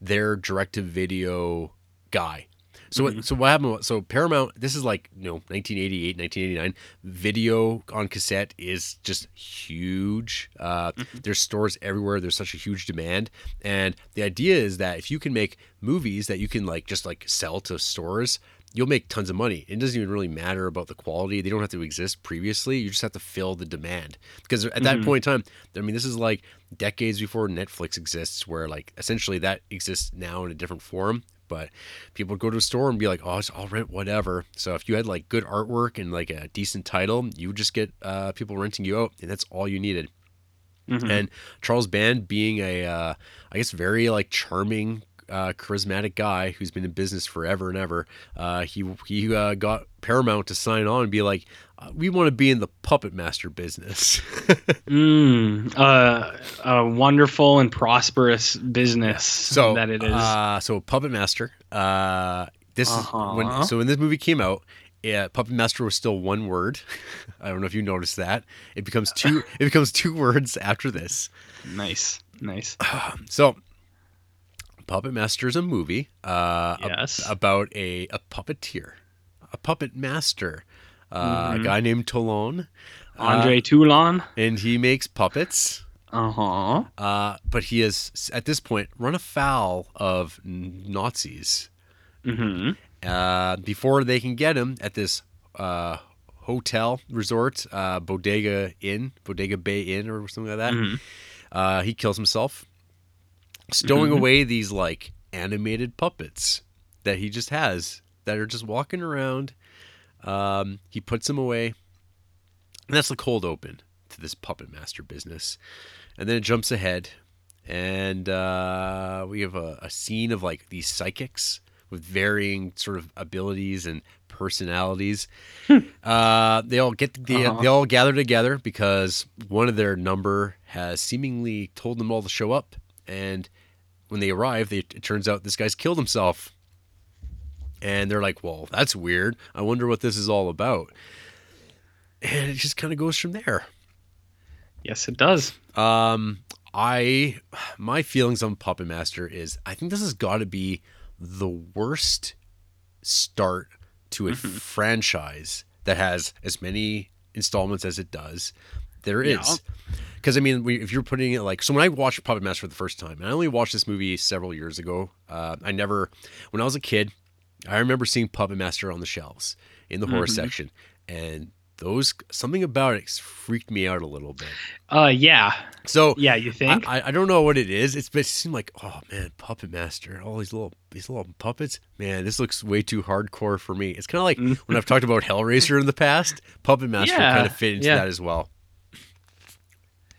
their direct to video guy. So what, mm-hmm. so what happened? So Paramount, this is like you know 1988, 1989. Video on cassette is just huge. Uh, mm-hmm. There's stores everywhere. There's such a huge demand, and the idea is that if you can make movies that you can like just like sell to stores. You'll make tons of money. It doesn't even really matter about the quality. They don't have to exist previously. You just have to fill the demand. Because at that mm-hmm. point in time, I mean, this is like decades before Netflix exists, where like essentially that exists now in a different form. But people would go to a store and be like, "Oh, it's- I'll rent whatever." So if you had like good artwork and like a decent title, you would just get uh, people renting you out, and that's all you needed. And Charles Band, being a, uh, I guess, very like charming, uh, charismatic guy who's been in business forever and ever, uh, he he uh, got Paramount to sign on and be like, "We want to be in the puppet master business." Mm, uh, a wonderful and prosperous business so that it is. Uh, so Puppet Master. Uh, this Uh-huh. when so when this movie came out. Yeah, Puppet Master was still one word. I don't know if you noticed that. It becomes two. it becomes two words after this. nice, nice. So, Puppet Master is a movie uh, ab- Yes. about a, a puppeteer, a puppet master, uh, Mm-hmm. a guy named Toulon, Andre Toulon. and he makes puppets. Uh huh. Uh, but he has at this point run afoul of Nazis. Mm-hmm. uh, before they can get him at this uh, hotel resort, uh, Bodega Inn, Bodega Bay Inn, or something like that. Mhm. Uh, he kills himself, stowing Mhm. away these like animated puppets that he just has that are just walking around. Um, he puts them away, and that's the cold open to this puppet master business. And then it jumps ahead, and uh, we have a, a scene of like these psychics with varying sort of abilities and personalities. uh, they all get they, Uh-huh. they all gather together because one of their number has seemingly told them all to show up, and when they arrive, they, it turns out this guy's killed himself. And they're like, "Well, that's weird. I wonder what this is all about." And it just kind of goes from there. Yes, it does. Um, I my feelings on Puppet Master is I think this has got to be the worst start to a franchise that has as many installments as it does. There Yeah. is. Because I mean, we, if you're putting it like so, when I watched Puppet Master for the first time, and I only watched this movie several years ago. Uh, I never, when I was a kid, I remember seeing Puppet Master on the shelves in the horror Mhm. section, and those something about it freaked me out a little bit. Uh, yeah, So yeah. You think? I, I, I don't know what it is. It's it seemed like oh man, Puppet Master, all these little these little puppets. Man, this looks way too hardcore for me. It's kind of like when I've talked about Hellraiser in the past. Puppet Master Yeah, kind of fit into yeah. that as well.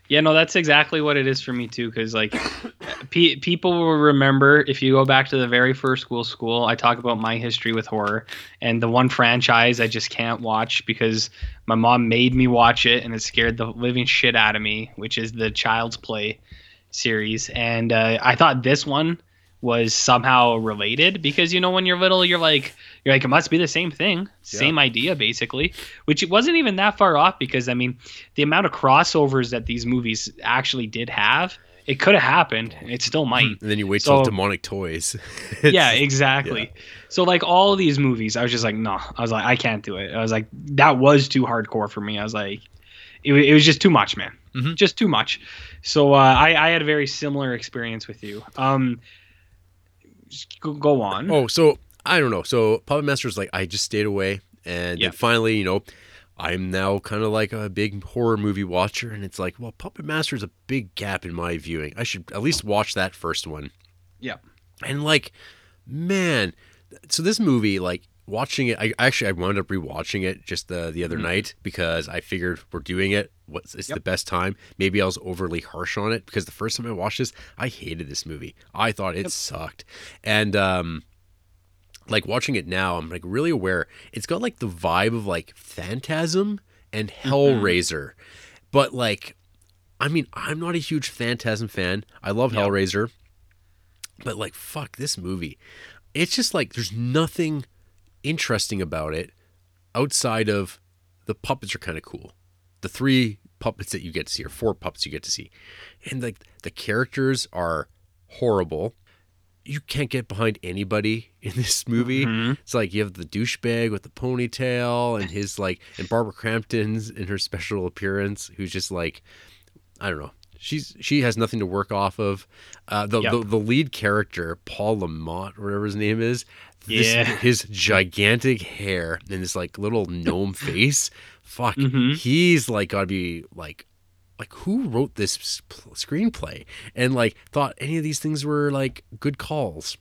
Yeah, no, that's exactly what it is for me too. Because like, pe- people will remember if you go back to the very first school school. I talk about my history with horror, and the one franchise I just can't watch because my mom made me watch it, and it scared the living shit out of me. Which is the Child's Play series, and uh, I thought this one was somehow related because you know when you're little, you're like you're like it must be the same thing, same idea basically. Which it wasn't even that far off because I mean the amount of crossovers that these movies actually did have, it could have happened. It still might. And then you wait till So- demonic toys. yeah, exactly. So like all of these movies, I was just like, no. I was like, I can't do it. I was like, that was too hardcore for me. I was like, it, it was just too much, man. Mhm. Just too much. So uh, I, I had a very similar experience with you. Um, go, on. Oh, so I don't know. So Puppet Master Master's like I just stayed away, and Yeah. then finally, you know, I'm now kind of like a big horror movie watcher, and it's like, well, Puppet Master's a big gap in my viewing. I should at least watch that first one. Yeah. And like, man, so this movie, like watching it, I actually I wound up rewatching it just the the other Mhm. night because I figured we're doing it. What's it's the best time? Maybe I was overly harsh on it because the first time I watched this, I hated this movie. I thought it sucked, and um, like watching it now, I'm like really aware. It's got like the vibe of like Phantasm and Hellraiser, but like, I mean, I'm not a huge Phantasm fan. I love Yeah. Hellraiser, but like, fuck this movie. It's just like there's nothing interesting about it outside of the puppets are kind of cool. The three puppets that you get to see, or four puppets you get to see, and like the characters are horrible. you can't get behind anybody in this movie. Mhm. It's like you have the douchebag with the ponytail and his like, and Barbara Crampton's in her special appearance, who's just like, I don't know. She's she has nothing to work off of. Uh, the, Yep. the the lead character Paul Lamont, whatever his name is, this, Yeah. his gigantic hair and this like little gnome face. Fuck, Mhm. he's like got to be like like who wrote this screenplay and like thought any of these things were like good calls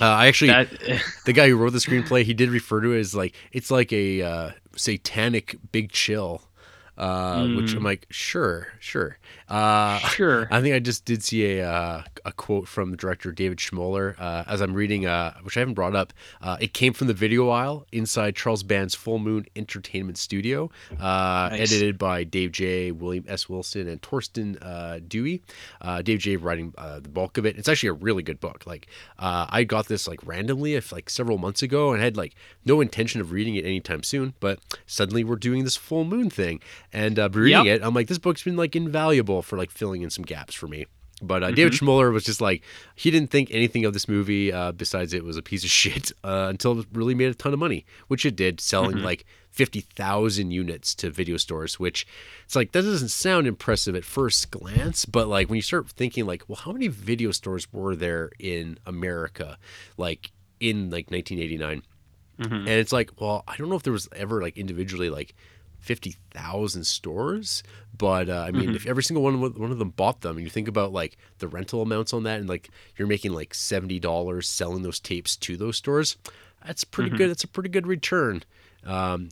uh, i actually That, the guy who wrote the screenplay he did refer to it as like it's like a uh, satanic big chill uh, which Mm. i'm like sure sure uh, sure. I think I just did see a uh, a quote from the director David Schmoeller uh, as I'm reading, uh, which I haven't brought up. Uh, it came from the video aisle inside Charles Band's Full Moon Entertainment Studio, uh, Nice. edited by Dave Jay, William S. Wilson, and Torsten uh, Dewi. Uh, Dave Jay writing uh, the bulk of it. It's actually a really good book. Like uh, I got this like randomly, if like several months ago, and had like no intention of reading it anytime soon. But suddenly we're doing this Full Moon thing, and uh, reading Yep. it, I'm like, this book's been like invaluable for like filling in some gaps for me. But uh, David Schmoeller was just like he didn't think anything of this movie uh, besides it was a piece of shit uh, until it really made a ton of money, which it did, selling like fifty thousand units to video stores. Which it's like that doesn't sound impressive at first glance, but like when you start thinking like, well, how many video stores were there in America, like in like 1989? Mhm. And it's like, well, I don't know if there was ever like individually like fifty thousand stores, but uh, I mean, if every single one of, one of them bought them, and you think about like the rental amounts on that, and like you're making like seventy dollars selling those tapes to those stores, that's pretty good. That's a pretty good return. Um,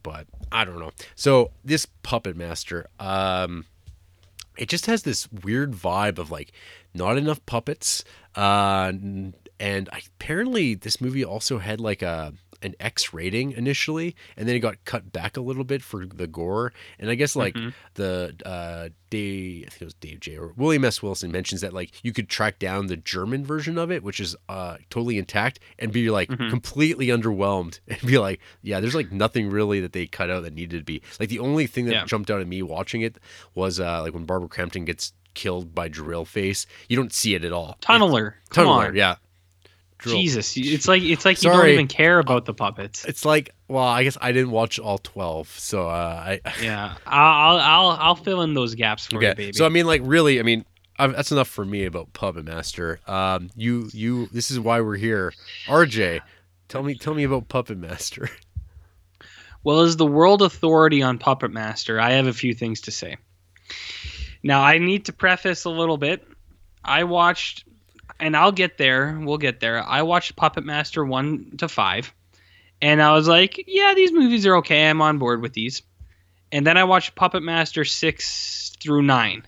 but I don't know. So this Puppet Master, um, it just has this weird vibe of like not enough puppets uh and apparently this movie also had like a an X rating initially and then it got cut back a little bit for the gore and I guess like Mhm. the uh Dave I think it was Dave Jay or William S Wilson mentions that like you could track down the German version of it which is uh totally intact and be like Mhm. completely underwhelmed and be like yeah there's like nothing really that they cut out that needed to be like the only thing that Yeah. jumped out at me watching it was uh like when Barbara Crampton gets killed by drill face you don't see it at all Tunneler. Come tunneler on. yeah Drill- Jesus, it's like it's like you don't even care about the puppets. it's like well i guess i didn't watch all 12 so uh i Yeah, I'll I'll I'll, I'll fill in those gaps for you, baby. so i mean like really i mean i that's enough for me about puppet master um you you this is why we're here rj tell me tell me about puppet master Well, as the world authority on Puppet Master, I have a few things to say. Now, I need to preface a little bit. I watched, and I'll get there. We'll get there. I watched Puppet Master 1 to 5, and I was like, yeah, these movies are okay. I'm on board with these. And then I watched Puppet Master 6 through 9,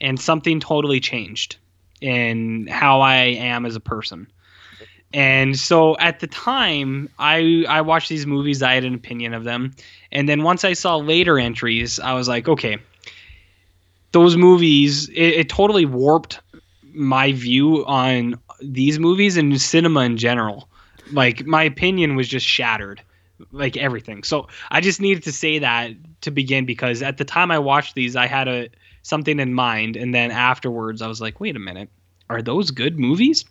and something totally changed in how I am as a person. And so at the time, I I watched these movies. I had an opinion of them, and then once I saw later entries, I was like, okay, those movies. It, it totally warped my view on these movies and cinema in general. Like my opinion was just shattered, like everything. So I just needed to say that to begin because at the time I watched these, I had a something in mind, and then afterwards, I was like, wait a minute, are those good movies?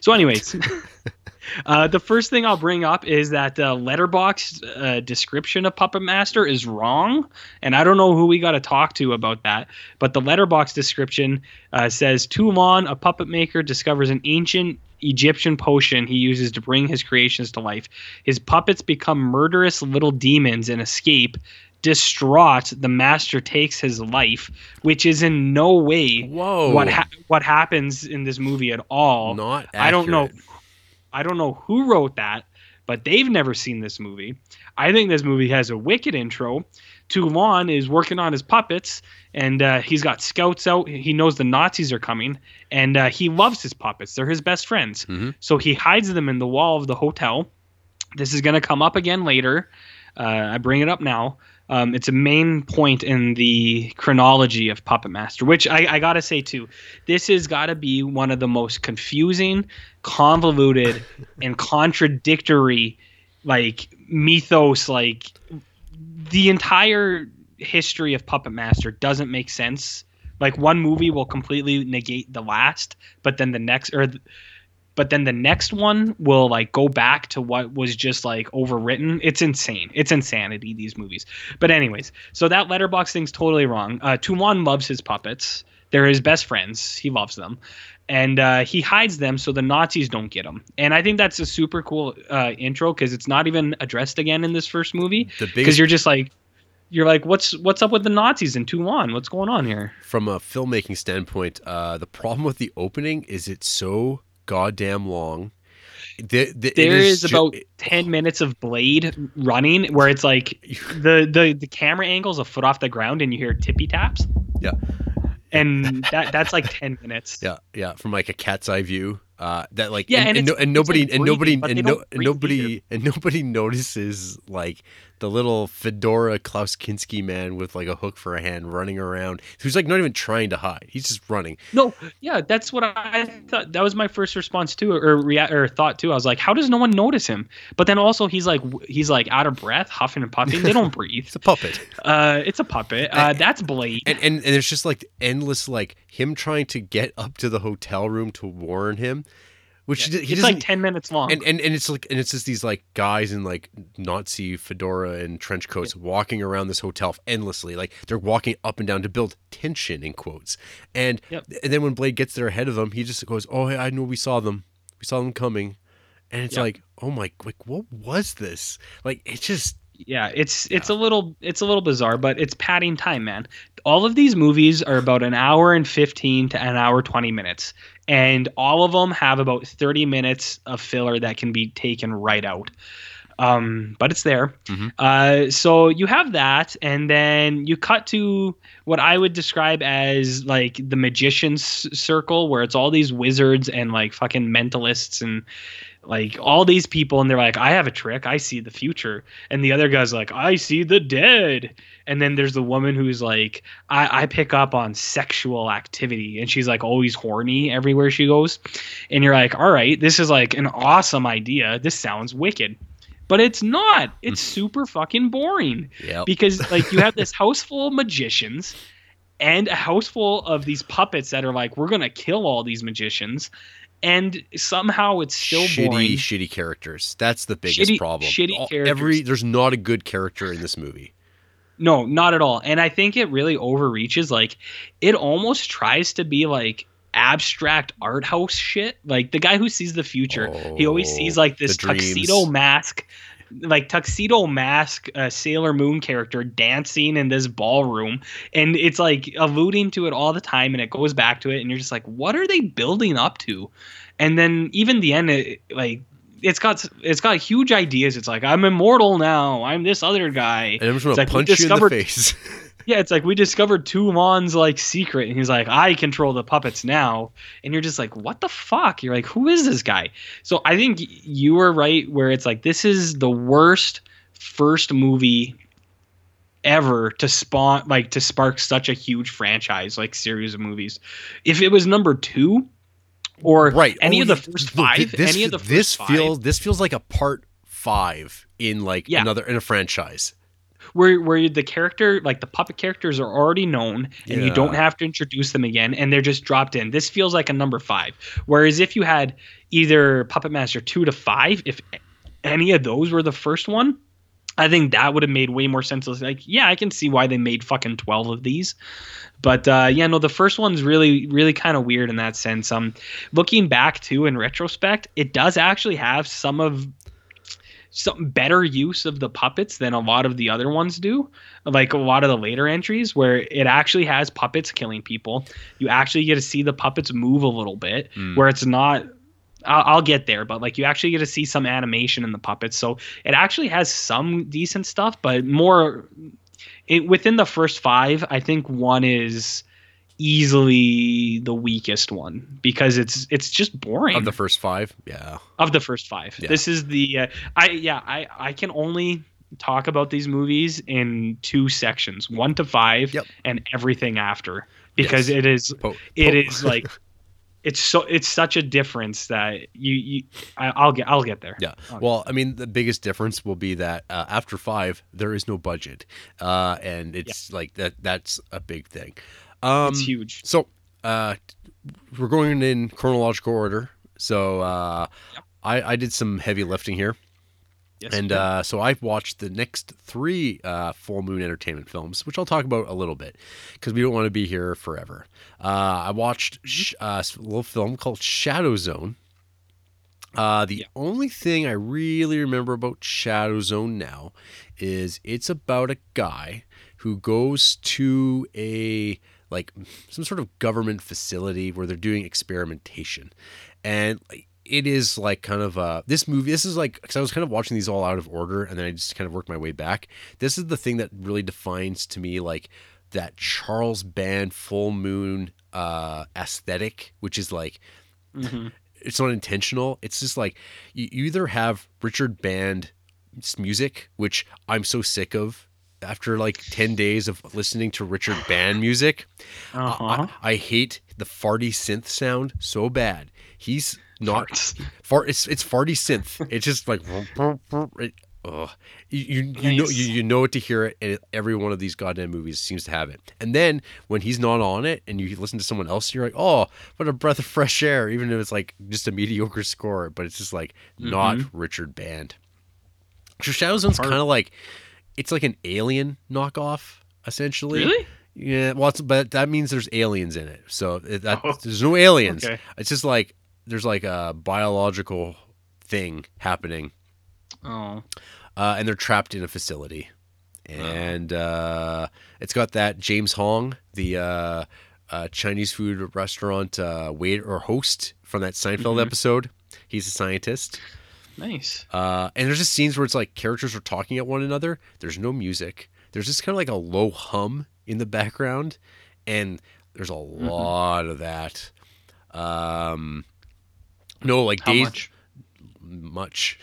So, anyways. Uh, the first thing I'll bring up is that the Letterboxd uh, description of Puppet Master is wrong, and I don't know who we got to talk to about that. But the Letterboxd description uh, says Toulon, a puppet maker, discovers an ancient Egyptian potion he uses to bring his creations to life. His puppets become murderous little demons and escape. Distraught, the master takes his life, which is in no way whoa what ha- what happens in this movie at all. not I don't know. I don't know who wrote that, but they've never seen this movie. I think this movie has a wicked intro. Toulon is working on his puppets, and uh, he's got scouts out. He knows the Nazis are coming, and uh, he loves his puppets. They're his best friends. Mhm. So he hides them in the wall of the hotel. This is going to come up again later. Uh, I bring it up now. Um, it's a main point in the chronology of Puppet Master, which I, I gotta say too. This has got to be one of the most confusing, convoluted, and contradictory, like mythos. Like the entire history of Puppet Master doesn't make sense. Like one movie will completely negate the last, but then the next or th- but then the next one will like go back to what was just like overwritten. It's insane. It's insanity these movies. But anyways, so that Letterboxd thing's totally wrong. Uh, Toulon loves his puppets. They're his best friends. He loves them, and uh, he hides them so the Nazis don't get them. And I think that's a super cool uh, intro because it's not even addressed again in this first movie. Because biggest you're just like, you're like, what's what's up with the Nazis in Toulon? What's going on here? from a filmmaking standpoint, uh, the problem with the opening is it's so goddamn long. The, the, There is, ju- about ten minutes of Blade running where it's like the the the camera angle's a foot off the ground and you hear tippy taps. Yeah. And that that's like ten minutes. Yeah, yeah, from like a cat's eye view. Uh, that like Yeah, and, and and, no, and nobody like, and nobody and no don't and breathe nobody and nobody notices like the little fedora Klaus Kinski man with like a hook for a hand running around who's like not even trying to hide. He's just running. No, yeah, that's what I thought. That was my first response too, or rea- or thought too. I was like, how does no one notice him? But then also he's like he's like out of breath, huffing and puffing. They don't breathe. It's a puppet. Uh, it's a puppet. Uh, that's Blade. and, and and there's just like endless like him trying to get up to the hotel room to warn him, which he, he it's like ten minutes long. and, and and it's like and it's just these like guys in like Nazi fedora and trench coats walking around this hotel endlessly. Like they're walking up and down to build tension in quotes. And Yep. and then when Blade gets there ahead of them, he just goes, "Oh, hey, I know we saw them. We saw them coming." And it's Yep. like, "Oh my, like what was this?" Like it just yeah it's it's a little it's a little bizarre but it's padding time man all of these movies are about an hour and 15 to an hour 20 minutes. And all of them have about 30 minutes of filler that can be taken right out. Um, but it's there. Mhm. uh, so you have that and then you cut to what i would describe as like the magician's circle where it's all these wizards and like fucking mentalists and like all these people and they're like i have a trick. I see the future. And the other guy's like i see the dead. And then there's the woman who's like i, I pick up on sexual activity. And she's like always horny everywhere she goes. And you're like all right this is like an awesome idea. This sounds wicked. But it's not. It's mm. super fucking boring. Yeah. because like you have this house full of magicians and a house full of these puppets that are like we're gonna kill all these magicians and somehow it's still shitty, boring shitty characters. That's the biggest Shitty- problem. shitty All- characters. Every there's not a good character in this movie. No, not at all. And I think it really overreaches. Like, it almost tries to be like abstract art house shit. Like the guy who sees the future, he always Oh, sees like this tuxedo mask, like tuxedo mask uh, Sailor Moon character dancing in this ballroom, and it's like alluding to it all the time, and it goes back to it, and you're just like, what are they building up to? And then even the end, it, like. It's got it's got huge ideas. It's like I'm immortal now. I'm this other guy. And I'm just gonna It's like punch you in the face. Yeah, it's like we discovered Toulon's like secret, and he's like, I control the puppets now, and you're just like, what the fuck? You're like, who is this guy? So I think you were right where it's like this is the worst first movie ever to spawn like to spark such a huge franchise like series of movies. If it was number two or right. any Oh, of the first five, This, any of the this five, feels this feels like a part five in like Yeah. another in a franchise. Where where the character like the puppet characters are already known and you don't have to introduce them again and they're just dropped in. This feels like a number five. Whereas if you had either puppet master two to five if any of those were the first one i think that would have made way more sense. Like yeah i can see why they made fucking 12 of these. But uh, yeah no the first one's really really kind of weird in that sense. Um looking back too in retrospect it does actually have some of some better use of the puppets than a lot of the other ones do like a lot of the later entries where it actually has puppets killing people you actually get to see the puppets move a little bit Mm. where it's not I'll, I'll get there but like you actually get to see some animation in the puppets so it actually has some decent stuff but more it, within the first five i think one is easily the weakest one because it's it's just boring Of the first five, yeah. of the first five. Yeah. This is the uh, I yeah I I can only talk about these movies in two sections, one to five, Yep. and everything after, because Yes. it is Po- it po- is like it's so it's such a difference that you you I, I'll get I'll get there. Yeah. Well, I mean, the biggest difference will be that uh, after five, there is no budget, uh, and it's like that. That's a big thing. Um, it's huge. So, uh, we're going in chronological order. So uh, Yep. I, I did some heavy lifting here. Yes, and uh, so I've watched the next three uh, Full Moon Entertainment films, which I'll talk about a little bit because we don't want to be here forever. Uh, I watched sh- uh, a little film called Shadow Zone. Uh, the Yeah. only thing I really remember about Shadow Zone now is it's about a guy who goes to a like some sort of government facility where they're doing experimentation, and it is like kind of uh this movie. This is like because I was kind of watching these all out of order, and then I just kind of worked my way back. This is the thing that really defines to me like that Charles Band Full Moon uh aesthetic, which is like Mhm. it's not intentional. It's just like you, you either have Richard Band music, which I'm so sick of after like 10 days of listening to Richard Band music. I- Uh-huh. I, I hate the farty synth sound so bad. He's not fart. It's it's farty synth. It's just like it, ugh. You you, you know you, you know it to hear it, and it, every one of these goddamn movies seems to have it. And then when he's not on it, and you listen to someone else, you're like, oh, what a breath of fresh air. Even if it's like just a mediocre score, but it's just like not Richard Band. So Shadow Zone's kind of like it's like an alien knockoff essentially. Really? Yeah, well, it's, but that means there's aliens in it. So it, that, Oh, there's no aliens. okay. It's just like there's like a biological thing happening, Oh. uh, and they're trapped in a facility, and uh, it's got that James Hong, the uh, uh, Chinese food restaurant uh, waiter or host from that Seinfeld Mhm. episode. He's a scientist. Nice. Uh, and there's just scenes where it's like characters are talking at one another. There's no music. There's just kind of like a low hum in the background, and there's a lot of that. Um, no, like How days much? much.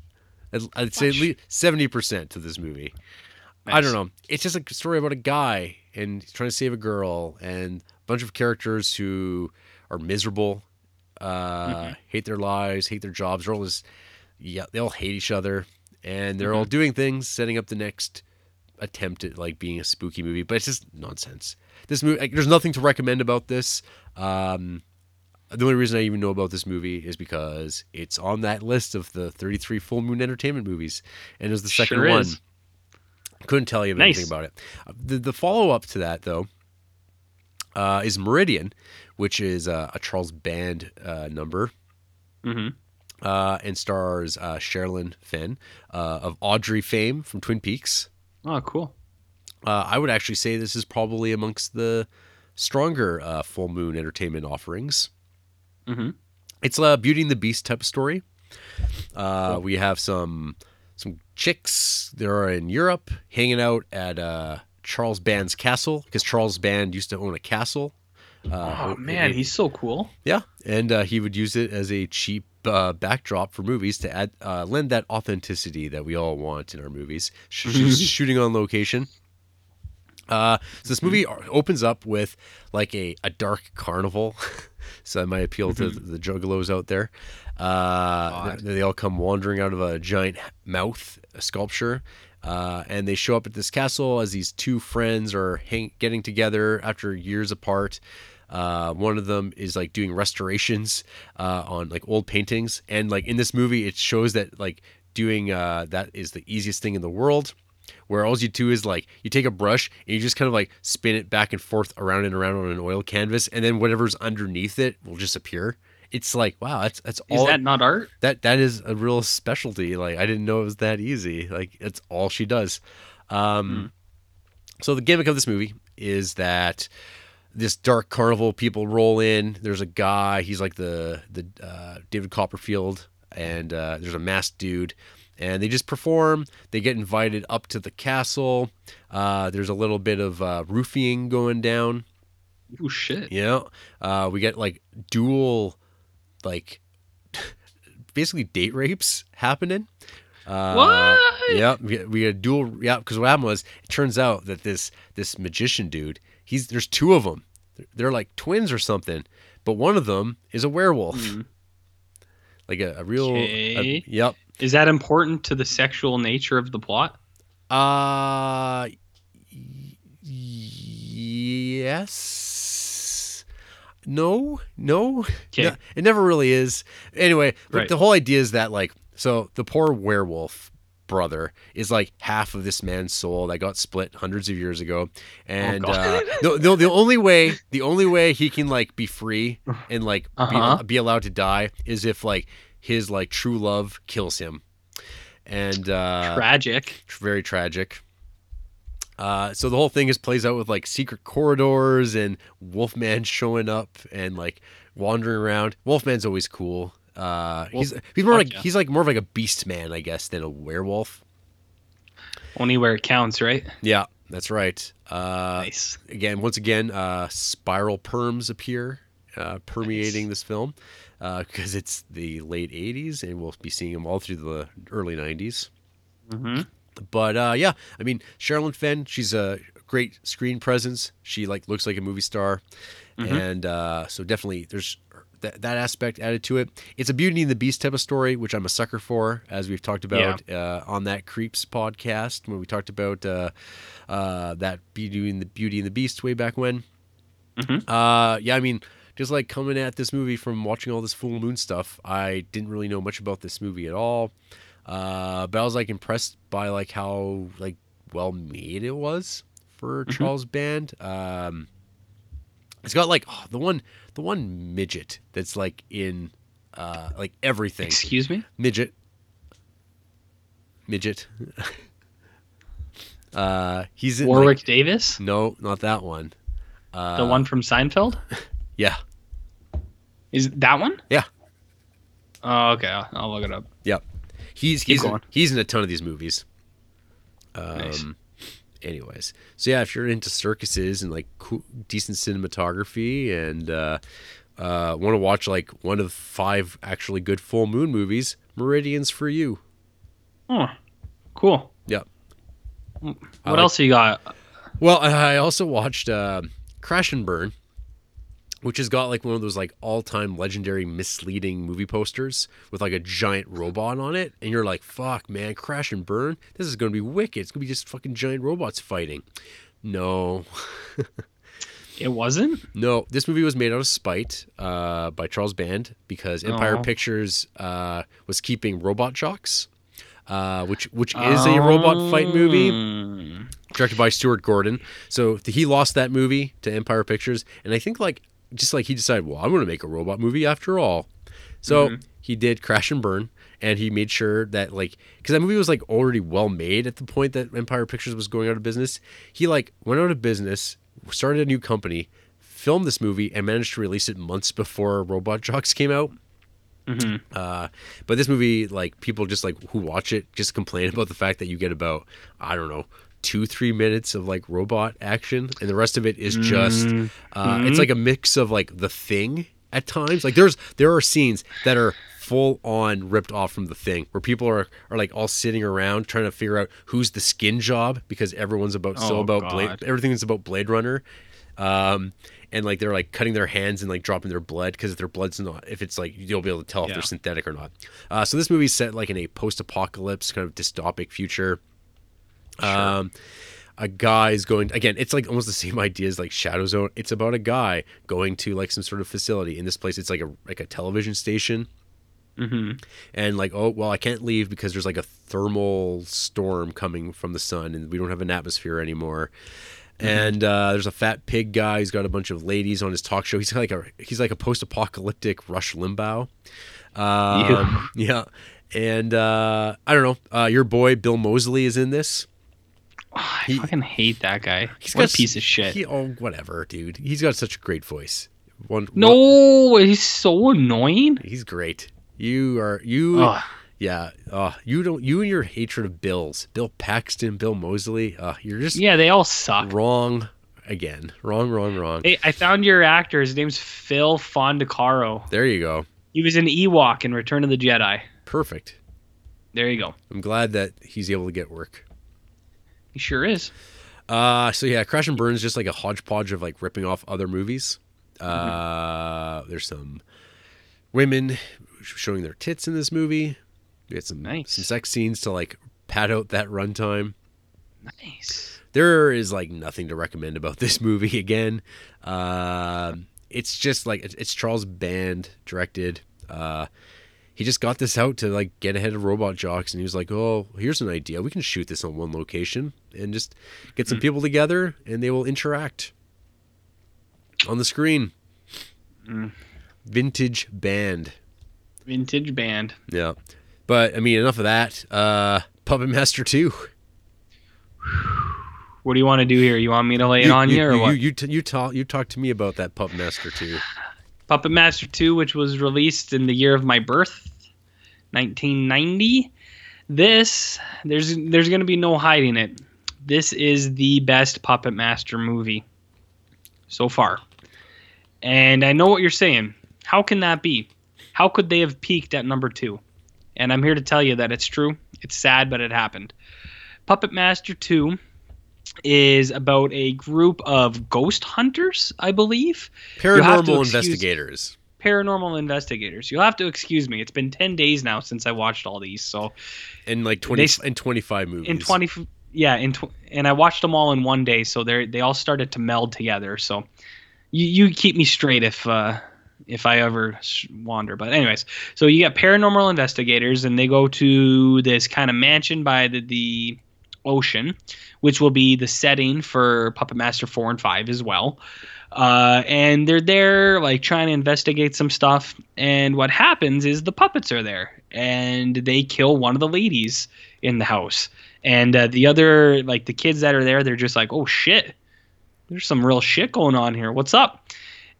I'd, I'd say at least seventy percent to this movie. I don't know. It's just a story about a guy and he's trying to save a girl, and a bunch of characters who are miserable, uh, Mhm. hate their lives, hate their jobs. They're all just, yeah, they all hate each other, and they're Mm-hmm. all doing things, setting up the next attempt at like being a spooky movie. But it's just nonsense. This movie, like, there's nothing to recommend about this. Um, the only reason I even know about this movie is because it's on that list of the 33 Full Moon Entertainment movies, and it was the second Sure one. is. Couldn't tell you Nice. anything about it. The, the follow up to that, though, uh, is Meridian, which is uh, a Charles Band uh, number. Mm-hmm. Uh, and stars uh, Sherilyn Fenn uh, of Audrey fame from Twin Peaks. Oh, cool. Uh, I would actually say this is probably amongst the stronger uh, full moon entertainment offerings. Mm-hmm. It's a Beauty and the Beast type of story. Uh, Cool. We have some some chicks that are in Europe hanging out at uh, Charles Band's castle because Charles Band used to own a castle. Uh, oh man, he's so cool. yeah, and uh, he would use it as a cheap uh, backdrop for movies to add uh, lend that authenticity that we all want in our movies. Sh- sh- shooting on location. Uh, so this movie opens up with like a, a dark carnival, so that might appeal to the juggalos out there. Uh, they, they all come wandering out of a giant mouth sculpture, uh, and they show up at this castle as these two friends are hang- getting together after years apart. Uh, one of them is like doing restorations uh, on like old paintings, and like in this movie, it shows that like doing uh, that is the easiest thing in the world. Where all you do is like you take a brush and you just kind of like spin it back and forth around and around on an oil canvas, and then whatever's underneath it will just appear. It's like wow, that's that's all Is that not art? that that is a real specialty. Like I didn't know it was that easy. Like it's all she does. Um, So the gimmick of this movie is that this dark carnival people roll in. There's a guy. He's like the the uh, David Copperfield, and uh, there's a masked dude. And they just perform. They get invited up to the castle. Uh, there's a little bit of uh, roofing going down. Oh shit. You know, uh, we get like dual, like basically date rapes happening. Uh, What? Yeah, we, we had dual. Yeah, because what happened was it turns out that this this magician dude, he's there's two of them. They're, they're like twins or something, but one of them is a werewolf, Mhm. like a, a real. a- yep. Is that important to the sexual nature of the plot? Uh, y- yes. No, no. No, it never really is. Anyway, Right. the whole idea is that like, so the poor werewolf brother is like half of this man's soul that got split hundreds of years ago, and Oh, uh, God. the, the the only way the only way he can like be free and like Uh-huh. be, be allowed to die is if like his like true love kills him, and uh, Tragic. very tragic. Uh, so the whole thing is plays out with like secret corridors and Wolfman showing up and like wandering around. Wolfman's always cool. Uh, he's he's more like yeah. he's like more of like a beast man, I guess, than a werewolf. Only where it counts, right? Yeah, that's right. Uh, nice. again, once again, uh, spiral perms appear uh, permeating this film because it's the late '80s, and we'll be seeing them all through the early '90s. hmm But uh, yeah, I mean, Sherilyn Fenn, she's a great screen presence. She like looks like a movie star, Mhm. and uh, so definitely there's that, that aspect added to it. It's a Beauty and the Beast type of story, which I'm a sucker for, as we've talked about uh, on that Creeps podcast when we talked about uh, uh, that Beauty and the Beauty and the Beast way back when. Mhm. Uh, yeah, I mean. Just like coming at this movie from watching all this full moon stuff, I didn't really know much about this movie at all. Uh, but I was like impressed by like how like well made it was for Mhm. Charles Band. Um, it's got like oh, the one the one midget that's like in uh like everything Excuse me. midget midget. uh, he's in like- Warwick Davis, no, not that one. Uh, the one from Seinfeld. Yeah, Is that one? Yeah. Oh, okay. I'll, I'll look it up. he's Keep he's in, he's in a ton of these movies. Um, Nice. Anyways, so yeah, if you're into circuses and like cool, decent cinematography and uh, uh, want to watch like one of five actually good full moon movies, Meridian's for you. Oh, cool. Yep. What I like- else you got? Well, I I also watched uh, Crash and Burn, which has got like one of those like all-time legendary misleading movie posters with like a giant robot on it, and you're like, "Fuck, man, Crash and Burn, this is gonna be wicked. It's gonna be just fucking giant robots fighting." No, It wasn't. no, this movie was made out of spite uh, by Charles Band because Empire Aw. Pictures uh, was keeping Robot Jox, uh, which which is a robot fight movie Mm. directed by Stuart Gordon. So he lost that movie to Empire Pictures, and I think like just like he decided, well, I'm going to make a robot movie after all. So he did Crash and Burn, and he made sure that like because that movie was like already well made at the point that Empire Pictures was going out of business. He like went out of business, started a new company, filmed this movie, and managed to release it months before Robot Jox came out. Mhm. Uh, but this movie, like people just like who watch it, just complain about the fact that you get about I don't know two three minutes of like robot action, and the rest of it is just Mm. uh, it's like a mix of like the thing at times. Like there's there are scenes that are full on ripped off from the thing where people are are like all sitting around trying to figure out who's the skin job because everyone's about Oh, about God. blade everything is about Blade Runner. Um, and like they're like cutting their hands and like dropping their blood because if their blood's not if it's like you'll be able to tell if they're synthetic or not. Uh, so this movie's set like in a post-apocalypse kind of dystopic future. Um, a guy is going again. It's like almost the same idea as like Shadow Zone. It's about a guy going to like some sort of facility. In this place, it's like a like a television station. Mhm. and like oh well i can't leave because there's like a thermal storm coming from the sun and we don't have an atmosphere anymore. And uh, there's a fat pig guy. Who's got a bunch of ladies on his talk show. He's like a he's like a post-apocalyptic rush limbaugh. Um, yeah. And uh, i don't know. Uh, your boy bill moseley is in this I He- fucking hate that guy. He's what got a piece of shit. he, oh whatever dude he's got such a great voice one one- no, he's so annoying. he's great you are you Ugh. Yeah, uh, you don't. You and your hatred of Bills, Bill Paxton, Bill Moseley. Uh, you're just Yeah, they all suck. wrong again. Wrong, wrong, wrong. Hey, I found your actor. His name's Phil Fondacaro. There you go. He was an Ewok in Return of the Jedi. Perfect. There you go. I'm glad that he's able to get work. He sure is. Uh, so yeah, Crash and Burn is just like a hodgepodge of like ripping off other movies. Uh, there's some women showing their tits in this movie. We had some Nice. some sex scenes to like pad out that runtime. Nice. there is like nothing to recommend about this movie again uh, it's just like it's, it's Charles Band directed. Uh, he just got this out to like get ahead of Robot Jox, and he was like, "Oh, here's an idea. We can shoot this on one location and just get some people together, and they will interact on the screen." Vintage Band. Vintage band. Yeah. But I mean, enough of that. Uh, Puppet Master 2. What do you want to do here? You want me to lay it on you, or you, what? You, t- you, talk, you talk to me about that Puppet Master 2. Puppet Master 2, which was released in the year of my birth, 1990. This, there's there's going to be no hiding it. This is the best Puppet Master movie so far. And I know what you're saying. How can that be? How could they have peaked at number 2? And I'm here to tell you that it's true. It's sad, but it happened. Puppet Master 2 is about a group of ghost hunters, I believe. You'll have to Paranormal investigators. paranormal investigators. You'll have to excuse me. It's been 10 days now since I watched all these. So in like 20 They- and 25 movies. in 20 yeah, in tw- and I watched them all in one day, so they they all started to meld together. So you you keep me straight if uh if I ever wander. But anyways, so you got paranormal investigators and they go to this kind of mansion by the the ocean, which will be the setting for Puppet Master 4 and 5 as well. Uh, and they're there like trying to investigate some stuff. And what happens is the puppets are there and they kill one of the ladies in the house. And uh, the other like the kids that are there they're just like oh shit. There's some real shit going on here. What's up?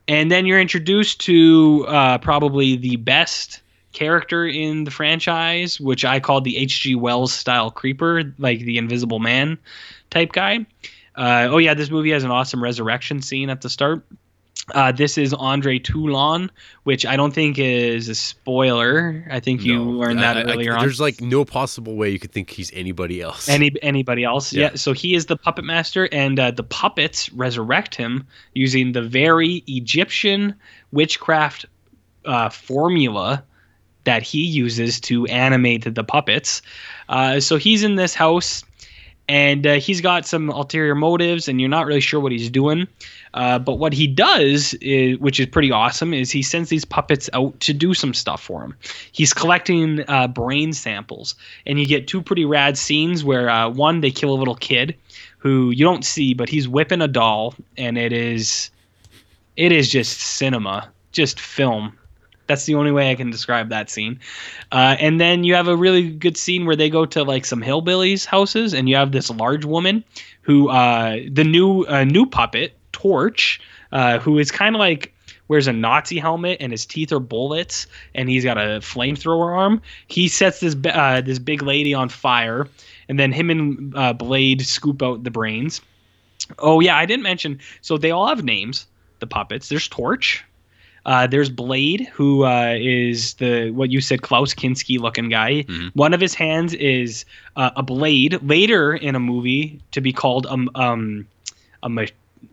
And then you're introduced to uh, probably the best character in the franchise which i called the hg wells style creeper like the invisible man type guy uh, oh yeah this movie has an awesome resurrection scene at the start uh, this is Andre Toulon, which I don't think is a spoiler. I think you No, learned that I- I- earlier on. There's like no possible way you could think he's anybody else. Any anybody else? Yeah. Yeah. So he is the puppet master, and uh, the puppets resurrect him using the very Egyptian witchcraft uh, formula that he uses to animate the puppets. Uh, so he's in this house, and uh, he's got some ulterior motives, and you're not really sure what he's doing. Uh, but what he does, is, which is pretty awesome, is he sends these puppets out to do some stuff for him. He's collecting uh, brain samples, and you get two pretty rad scenes where uh, one they kill a little kid who you don't see, but he's whipping a doll, and it is, it is just cinema, just film. That's the only way I can describe that scene. Uh, and then you have a really good scene where they go to like some hillbillies' houses, and you have this large woman who, uh, the new uh, new puppet Torch, uh, who is kind of like wears a Nazi helmet and his teeth are bullets, and he's got a flamethrower arm. He sets this uh, this big lady on fire, and then him and uh, Blade scoop out the brains. Oh yeah, I didn't mention. So they all have names. The puppets. There's Torch. Uh, there's Blade, who uh, is the what you said Klaus Kinski looking guy. Mhm. One of his hands is uh, a blade. Later in a movie to be called um um a ma-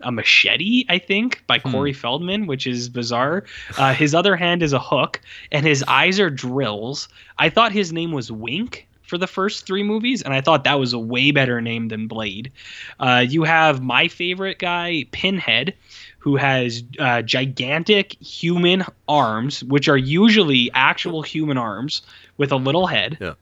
a machete, I think, by Hmm. Corey Feldman, which is bizarre. Uh, his other hand is a hook, and his eyes are drills. I thought his name was Wink for the first three movies, and I thought that was a way better name than Blade. Uh, you have my favorite guy, Pinhead, who has uh, gigantic human arms, which are usually actual human arms with a little head. Yeah.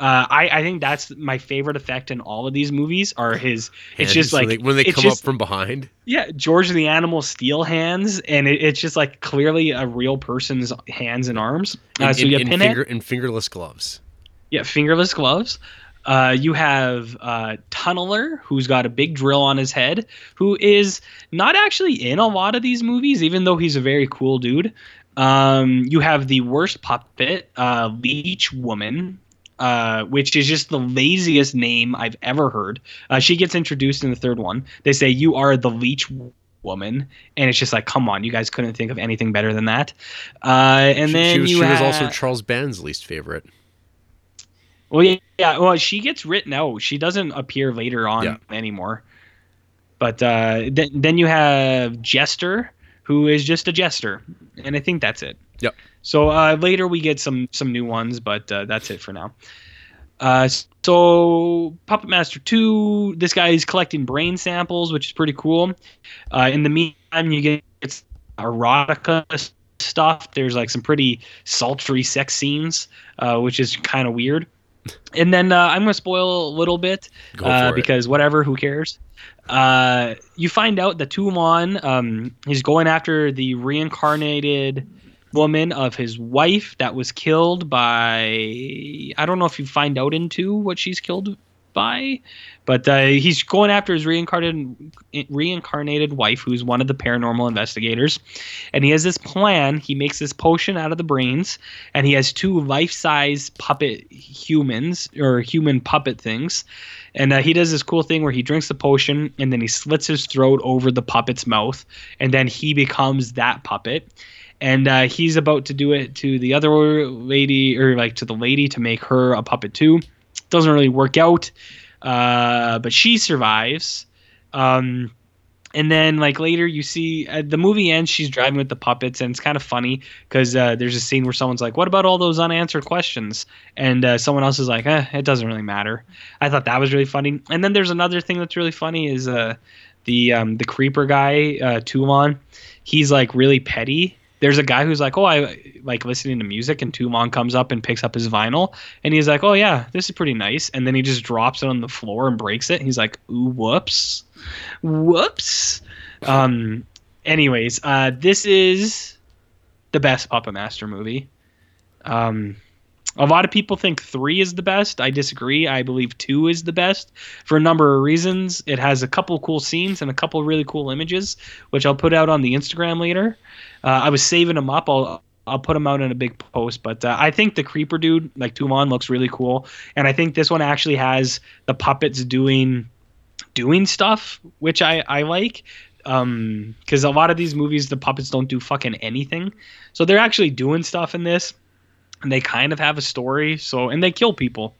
Uh, I, I think that's my favorite effect in all of these movies are his it's Hands, just like when they, when they come just- up from behind. yeah george and the animal Steele hands and it, it's just like clearly a real person's hands and arms uh, in, so in- you have in finger, in fingerless gloves. yeah fingerless gloves uh, you have uh, tunneler who's got a big drill on his head who is not actually in a lot of these movies even though he's a very cool dude um, you have the worst puppet uh, leech woman uh, which is just the laziest name I've ever heard. Uh, she gets introduced in the third one. They say you are the leech woman, and it's just like, come on, you guys couldn't think of anything better than that. Uh, and she, then she was, she was also Charles Band's least favorite. Well, yeah, yeah, well, she gets written out. She doesn't appear later on Yeah. anymore. But uh, then then you have Jester, who is just a jester, and I think that's it. Yep. So uh, later we get some some new ones, but uh, that's it for now. Uh, so Puppet Master Two, this guy is collecting brain samples, which is pretty cool. Uh, in the meantime, you get erotica stuff. There's like some pretty sultry sex scenes, uh, which is kind of weird. And then uh, I'm gonna spoil a little bit uh, it. because whatever, who cares? Uh, you find out that Toulon, um, he's going after the reincarnated woman of his wife that was killed by. I don't know if you find out into what she's killed by, but uh, he's going after his reincarnated reincarnated wife, who's one of the paranormal investigators, and he has this plan. He makes this potion out of the brains, and he has two life-size puppet humans or human puppet things, and uh, he does this cool thing where he drinks the potion and then he slits his throat over the puppet's mouth, and then he becomes that puppet. And uh, he's about to do it to the other lady, or like to the lady, to make her a puppet too. Doesn't really work out, uh, but she survives. Um, and then like later you see uh, the movie ends she's driving with the puppets and it's kind of funny because uh, there's a scene where someone's like what about all those unanswered questions? And uh, someone else is like eh, it doesn't really matter. I thought that was really funny. And then there's another thing that's really funny is uh, the um, the creeper guy uh, he's like really petty there's a guy who's like, oh, I like listening to music, and Toulon comes up and picks up his vinyl, and he's like, oh yeah, this is pretty nice, and then he just drops it on the floor and breaks it. And he's like, ooh, whoops, whoops. Um, anyways, uh, this is the best Puppet Master movie. Um, a lot of people think three is the best. I disagree. I believe two is the best for a number of reasons. It has a couple cool scenes and a couple really cool images, which I'll put out on the Instagram later. Uh, I was saving them up. I'll I'll put them out in a big post. But uh, I think the creeper dude, like Toulon, looks really cool, and I think this one actually has the puppets doing doing stuff, which I I like. Um, because a lot of these movies, the puppets don't do fucking anything, so they're actually doing stuff in this, and they kind of have a story. So and they kill people,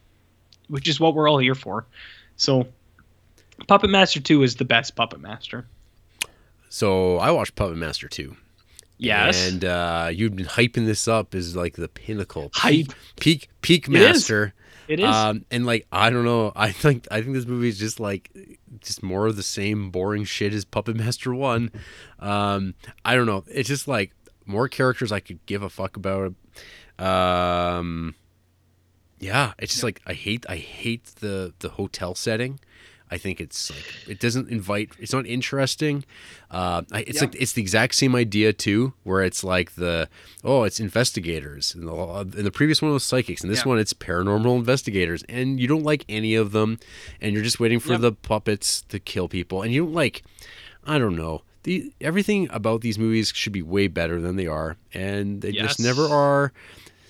which is what we're all here for. So, Puppet Master Two is the best Puppet Master. So I watched Puppet Master 2. Yes. And uh, you've been hyping this up as like the pinnacle. Hype. Peak peak, peak It is. master. It is. Um, and like I don't know, I think I think this movie is just like just more of the same boring shit as Puppet Master One. Um, I don't know. It's just like more characters I could give a fuck about. Um, yeah, it's just like I hate I hate the the hotel setting. I think it's like it doesn't invite. It's not interesting. Uh, I, it's Yeah. like it's the exact same idea too, where it's like the oh, it's investigators, and the, and the previous one was psychics, and this Yeah. one it's paranormal investigators, and you don't like any of them, and you're just waiting for Yep. the puppets to kill people, and you don't like. I don't know. The everything about these movies should be way better than they are, and they just never are.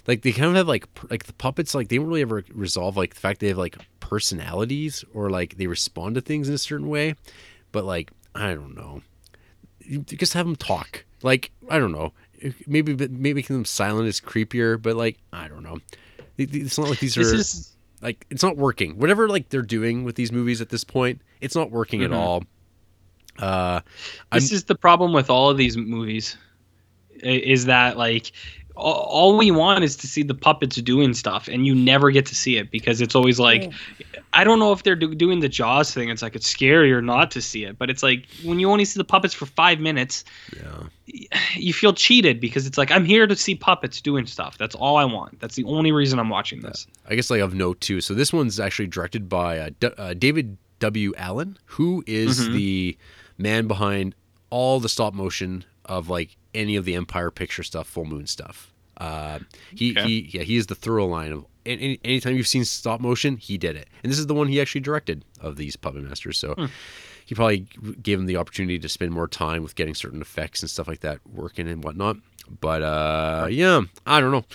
Like they kind of have like like the puppets like they don't really ever resolve like the fact they have like personalities or like they respond to things in a certain way, but like I don't know, you just have them talk. Like I don't know, maybe maybe making them silent is creepier, but like I don't know. It's not like these this are is like it's not working. Whatever like they're doing with these movies at this point, it's not working Mhm. at all. Uh, I'm, this is the problem with all of these movies is that like all, all we want is to see the puppets doing stuff and you never get to see it because it's always like i don't know if they're do- doing the jaws thing it's like it's scarier not to see it but it's like when you only see the puppets for five minutes yeah. you feel cheated because it's like i'm here to see puppets doing stuff that's all i want that's the only reason i'm watching this I guess like of note too. So this one's actually directed by uh, D- uh, David W. Allen, who is Mhm. the man behind all the stop motion of like any of the Empire Picture stuff, Full Moon stuff. Uh, he Okay. he yeah he is the thorough line of any, anytime you've seen stop motion, he did it, and this is the one he actually directed of these Puppet Masters. So. Hmm. He probably gave him the opportunity to spend more time with getting certain effects and stuff like that working and whatnot. But uh, yeah, I don't know.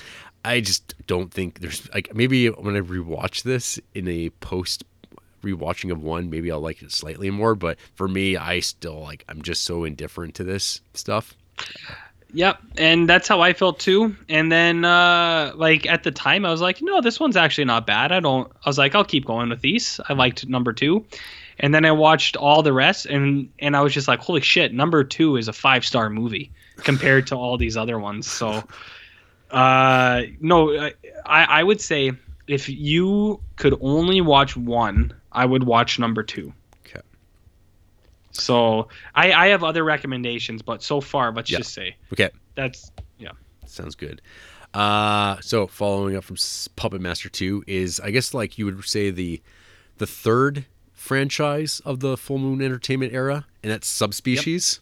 I just don't think there's like maybe when I rewatch this in a post rewatching of one, maybe I'll like it slightly more. But for me, I still like I'm just so indifferent to this stuff. Yep, and that's how I felt too. And then, uh, like at the time, I was like, no, this one's actually not bad. I don't. I was like, I'll keep going with these. I liked number two, and then I watched all the rest, and and I was just like, holy shit, number two is a five star movie compared to all these other ones. So, uh, no, I I would say if you could only watch one, I would watch number two. So I, I have other recommendations, but so far, let's Yeah. just say Okay, that's yeah. sounds good. Uh, so following up from Puppet Master Two is, I guess, like you would say the the third franchise of the Full Moon Entertainment era, and that's Subspecies.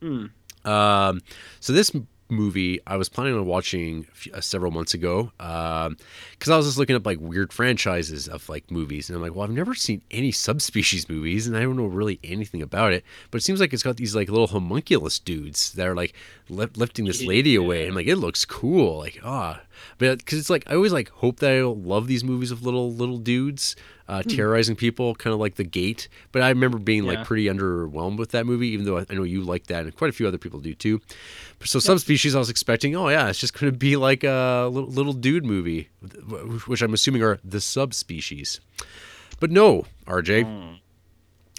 Hmm. Um, so this movie I was planning on watching uh, several months ago because I was just looking up like weird franchises of like movies, and I'm like, well, I've never seen any subspecies movies, and I don't know really anything about it. But it seems like it's got these like little homunculus dudes that are like li- lifting this lady away, and like it looks cool, like ah, but because it's like I always like hope that I'll love these movies of little little dudes. Uh, terrorizing people, kind of like The Gate, but I remember being like pretty underwhelmed with that movie, even though I, I know you like that, and quite a few other people do too. So subspecies, I was expecting, oh yeah, it's just going to be like a little, little dude movie, which I'm assuming are the subspecies. But no, RJ.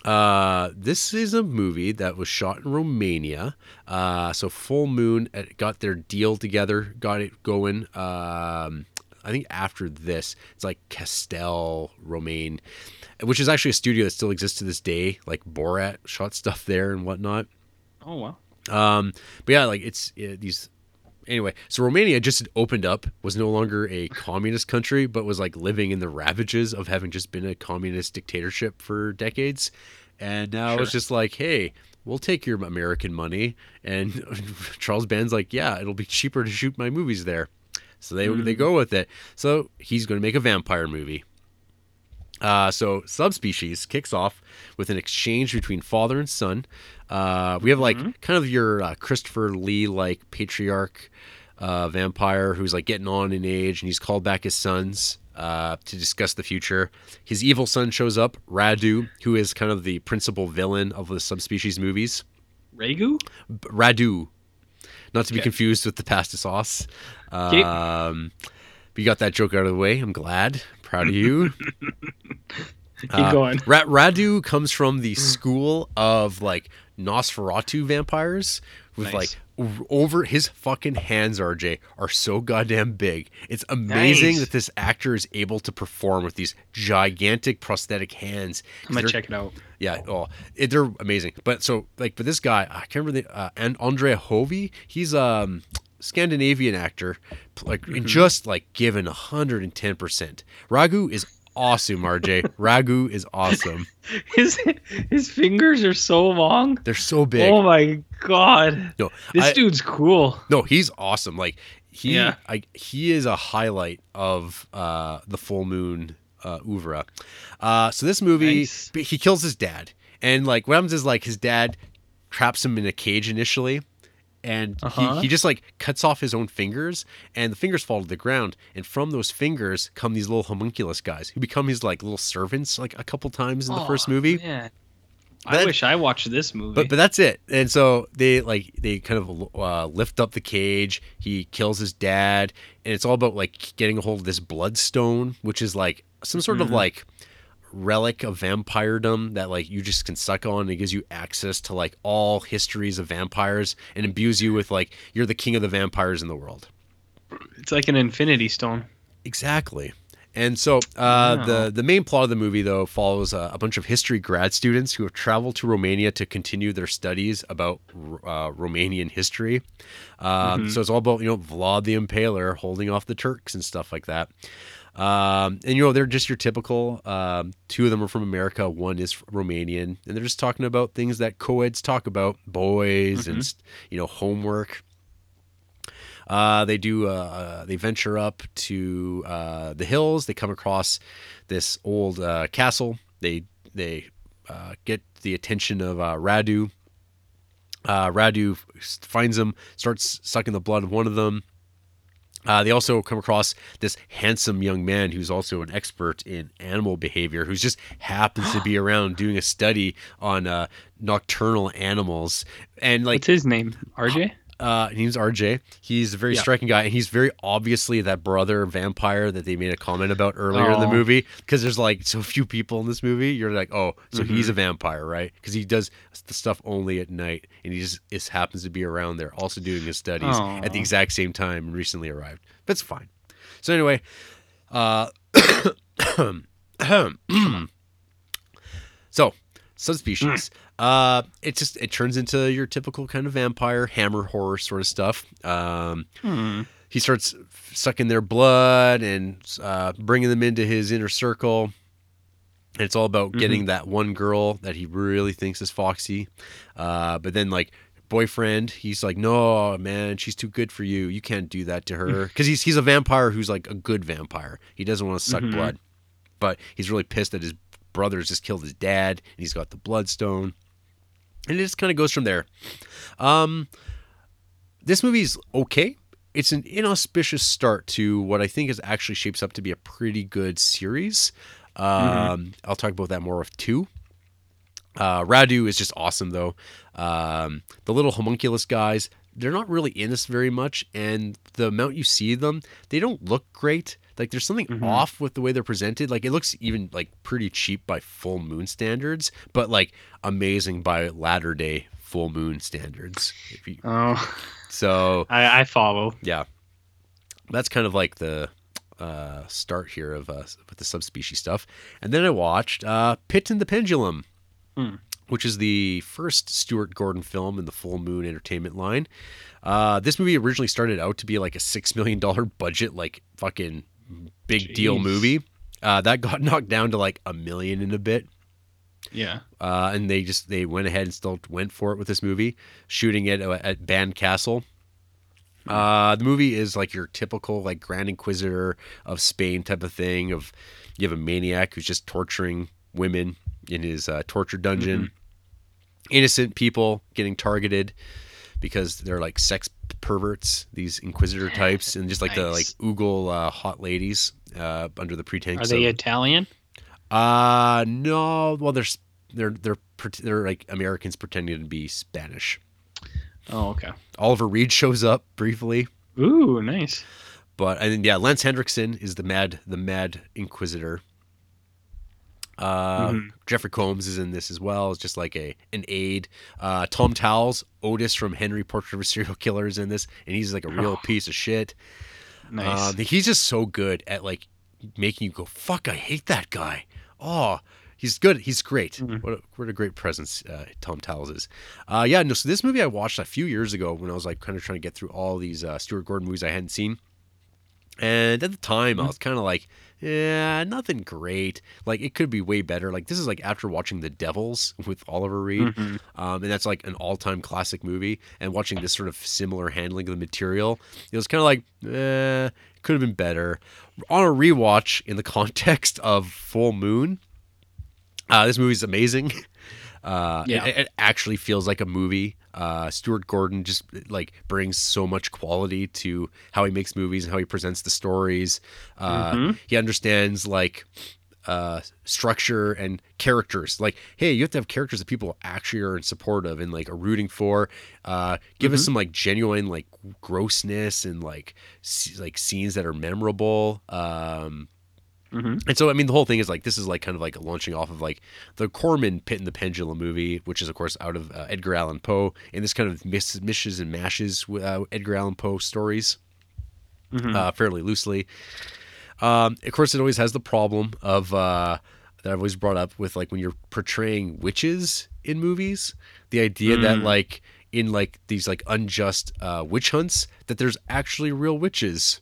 Uh, this is a movie that was shot in Romania. Uh, so Full Moon got their deal together, got it going. Um, I think after this, it's like Castel Romaine, which is actually a studio that still exists to this day. Like Borat shot stuff there and whatnot. Oh wow. Um, but yeah, like it's uh, these. Anyway, so Romania just opened up, was no longer a communist country, but was like living in the ravages of having just been a communist dictatorship for decades. And now it's just like, hey, we'll take your American money. And Charles Band's like, yeah, it'll be cheaper to shoot my movies there. So they they hmm. go with it. So he's going to make a vampire movie. Uh, so subspecies kicks off with an exchange between father and son. Uh, we have like kind of your uh, Christopher Lee like patriarch uh, vampire who's like getting on in age, and he's called back his sons uh, to discuss the future. His evil son shows up, Radu, who is kind of the principal villain of the subspecies movies. Ragu? Radu, not to be confused with the pasta sauce. Okay. Um, but you got that joke out of the way. I'm glad. Proud of you. Keep Uh, going. Ra- Radu comes from the school of like Nosferatu vampires with Nice. like over his fucking hands RJ are so goddamn big. It's amazing Nice. that this actor is able to perform with these gigantic prosthetic hands. I'm gonna check it out. yeah, oh, it, they're amazing. But so like, but this guy, I can't remember the uh, and Anders Hove. He's um Scandinavian actor, like and just like given hundred and ten percent. Ragu is awesome. RJ Ragu is awesome. His his fingers are so long. They're so big. Oh my god. no, This I- dude's cool. no, he's awesome. Like he, Yeah. I, he is a highlight of uh, the full moon uh, oeuvre. Uh, so this movie, Nice. he kills his dad, and like what happens is like his dad traps him in a cage initially. And Uh-huh. he, he just like cuts off his own fingers, and the fingers fall to the ground. And from those fingers come these little homunculus guys who become his like little servants, like a couple times in the first movie. Man. But- I wish I watched this movie. But but that's it. And so they like they kind of uh, lift up the cage. He kills his dad, and it's all about like getting a hold of this bloodstone, which is like some sort of Mhm. like relic of vampiredom that like you just can suck on and it gives you access to like all histories of vampires and imbues you with like you're the king of the vampires in the world. it's like an infinity stone. Exactly. And so uh, Wow. the the main plot of the movie though follows uh, a bunch of history grad students who have traveled to Romania to continue their studies about uh, Romanian history. Um, Mhm. So it's all about you know Vlad the Impaler holding off the Turks and stuff like that. Um, and you know they're just your typical. Um, two of them are from America. One is Romanian, and they're just talking about things that co-eds talk about: boys and you know homework. Uh, they do. Uh, they venture up to uh, the hills. They come across this old uh, castle. They they uh, get the attention of uh, Radu. Uh, Radu finds them, starts sucking the blood of one of them. Uh, they also come across this handsome young man who's also an expert in animal behavior, who's just happens to be around doing a study on uh, nocturnal animals. And like What's his name? RJ? Uh, name's RJ. He's a very Yeah. striking guy, and he's very obviously that brother vampire that they made a comment about earlier in the Oh. movie. Because there's like so few people in this movie, you're like, oh, so Mm-hmm. he's a vampire, right? Because he does the stuff only at night, and he just, just happens to be around there, also doing his studies at the exact same time recently arrived. But it's fine. So anyway, uh, so subspecies. Uh, it just it turns into your typical kind of vampire hammer horror sort of stuff. Um, Hmm. he starts sucking their blood and uh, bringing them into his inner circle. And it's all about getting that one girl that he really thinks is Foxy. Uh, but then, like, boyfriend, he's like, no, man, she's too good for you. You can't do that to her. Because he's, he's a vampire who's like a good vampire. He doesn't want to suck Mhm. blood. But he's really pissed that his brothers just killed his dad and he's got the bloodstone. And it just kind of goes from there. Um, this movie's okay. It's an inauspicious start to what I think is actually shapes up to be a pretty good series. Um, I'll talk about that more of two. Uh, Radu is just awesome though. Um, the little homunculus guys, they're not really in this very much, and the amount you see them, they don't look great. Like there's something Mhm. off with the way they're presented. Like it looks even like pretty cheap by full moon standards, but like amazing by latter day full moon standards. If you, Oh, so I, I follow. yeah, that's kind of like the uh, start here of uh, with the subspecies stuff. And then I watched uh, Pit and the Pendulum, Hmm. which is the first Stuart Gordon film in the Full Moon Entertainment line. Uh, this movie originally started out to be like a six million dollar budget, like fucking big deal movie. Uh, that got knocked down to like a million in a bit Yeah. uh, and they just they went ahead and still went for it with this movie, shooting it uh, at Band Castle. Uh, the movie is like your typical like Grand Inquisitor of Spain type of thing. Of you have a maniac who's just torturing women in his uh, torture dungeon, innocent people getting targeted because they're like sex perverts, these Inquisitor types, and just like the like Nice. oogle uh, hot ladies uh, under the pretense Are they of Italian? uh no. Well, they're they're they're they're like Americans pretending to be Spanish. Oh, okay. Oliver Reed shows up briefly, Ooh, nice. but and then, yeah, Lance Henriksen is the mad the mad Inquisitor. Uh, Mhm. Jeffrey Combs is in this as well. It's just like a an aide. Uh, Tom Towles, Otis from Henry Portrait of a Serial Killer is in this, and he's like a real Oh. piece of shit. Nice. Um, he's just so good at like making you go, "Fuck, I hate that guy." Oh, he's good. He's great. Mhm. What, a, what a great presence uh, Tom Towles is. Uh, yeah, no. So this movie I watched a few years ago when I was like kind of trying to get through all these uh, Stuart Gordon movies I hadn't seen, and at the time I was kind of like, yeah, nothing great. Like it could be way better. Like this is like after watching The Devils with Oliver Reed Mhm. um, and that's like an all-time classic movie. And watching this sort of similar handling of the material, it was kind of like, eh, could have been better. On a rewatch, in the context of Full Moon, uh, this movie's amazing. Uh, Yeah. it, it actually feels like a movie. Uh, Stuart Gordon just like brings so much quality to how he makes movies and how he presents the stories. Uh, Mhm. He understands like uh, structure and characters. Like, hey, you have to have characters that people actually are in support of and like are rooting for. Uh, give us Mhm. some like genuine like grossness and like s- like scenes that are memorable. Um, Mhm. and so, I mean, the whole thing is like this is like kind of like launching off of like the Corman Pit and the Pendulum movie, which is of course out of uh, Edgar Allan Poe, and this kind of miss, mishes and mashes with uh, Edgar Allan Poe stories Mhm. uh, fairly loosely. Um, of course, it always has the problem of uh, that I've always brought up with like when you're portraying witches in movies, the idea that Mm. like in like these like unjust uh, witch hunts that there's actually real witches.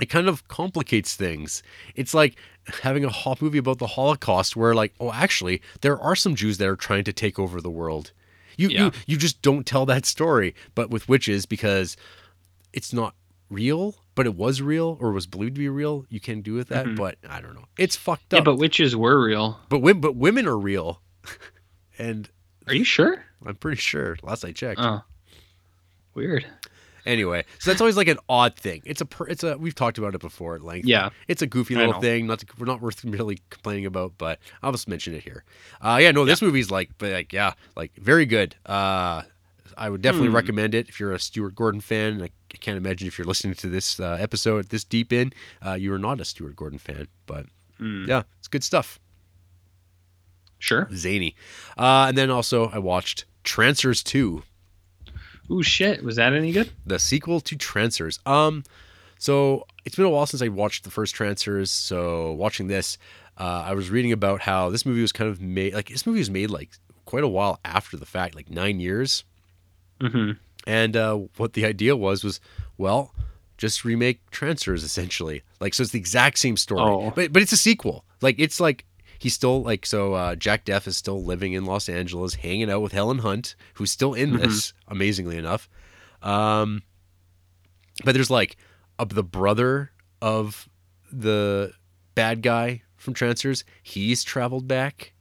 It kind of complicates things. It's like having a ho- movie about the Holocaust where like, oh, actually, there are some Jews that are trying to take over the world. You Yeah. you you just don't tell that story. But with witches, because it's not real, but it was real or was believed to be real. You can do with that, Mhm. but I don't know. It's fucked up. yeah, but witches were real. but women, but women are real, and Are you sure? I'm pretty sure. Last I checked. Oh, weird. Anyway, so that's always like an odd thing. It's a per, it's a we've talked about it before at length. Yeah. it's a goofy little thing. Not to, we're not worth really complaining about, but I'll just mention it here. Uh, yeah, no, this movie's like, but like, yeah, like very good. Uh, I would definitely Hmm. recommend it if you're a Stuart Gordon fan. I can't imagine if you're listening to this uh, episode this deep in, uh, you are not a Stuart Gordon fan. But Mm. yeah, it's good stuff. Sure. Zany. Uh, and then also I watched Trancers 2. Ooh, shit. Was that any good? the sequel to Trancers. Um, so it's been a while since I watched the first Trancers. So watching this, uh, I was reading about how this movie was kind of made like this movie was made like quite a while after the fact, like nine years. Mm-hmm. And uh, what the idea was was, well, just remake Trancers essentially. Like so, it's the exact same story, Oh. but but it's a sequel. Like it's like he's still like so. Uh, Jack Deth is still living in Los Angeles, hanging out with Helen Hunt, who's still in this, amazingly enough. Um, but there's like uh, the brother of the bad guy from Trancers. He's traveled back,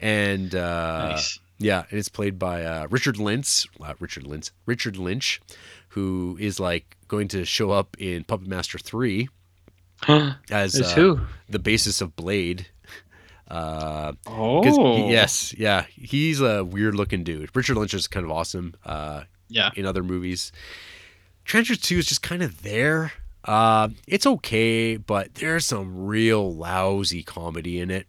and uh, nice. yeah, and it's played by uh, Richard Lynch. Uh, Richard Lynch. Richard Lynch, who is like going to show up in Puppet Master Three as It's uh, who? the basis of Blade. Uh, Oh, he- yes, yeah, he's a weird looking dude. Richard Lynch is kind of awesome uh, yeah. in other movies. Trancers Two is just kind of there. Uh, it's okay, but there's some real lousy comedy in it.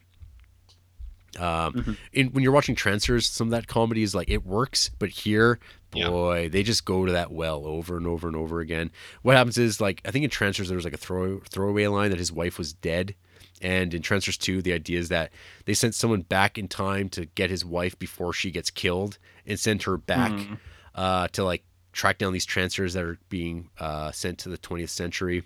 Um, Mhm. in, when you're watching Trancers, some of that comedy is like it works, but here, Yeah. boy, they just go to that well over and over and over again. What happens is like I think in Trancers there was like a throw throwaway line that his wife was dead, and in Trancers Two, the idea is that they sent someone back in time to get his wife before she gets killed and send her back Hmm. uh, to like track down these trancers that are being uh, sent to the 20th century.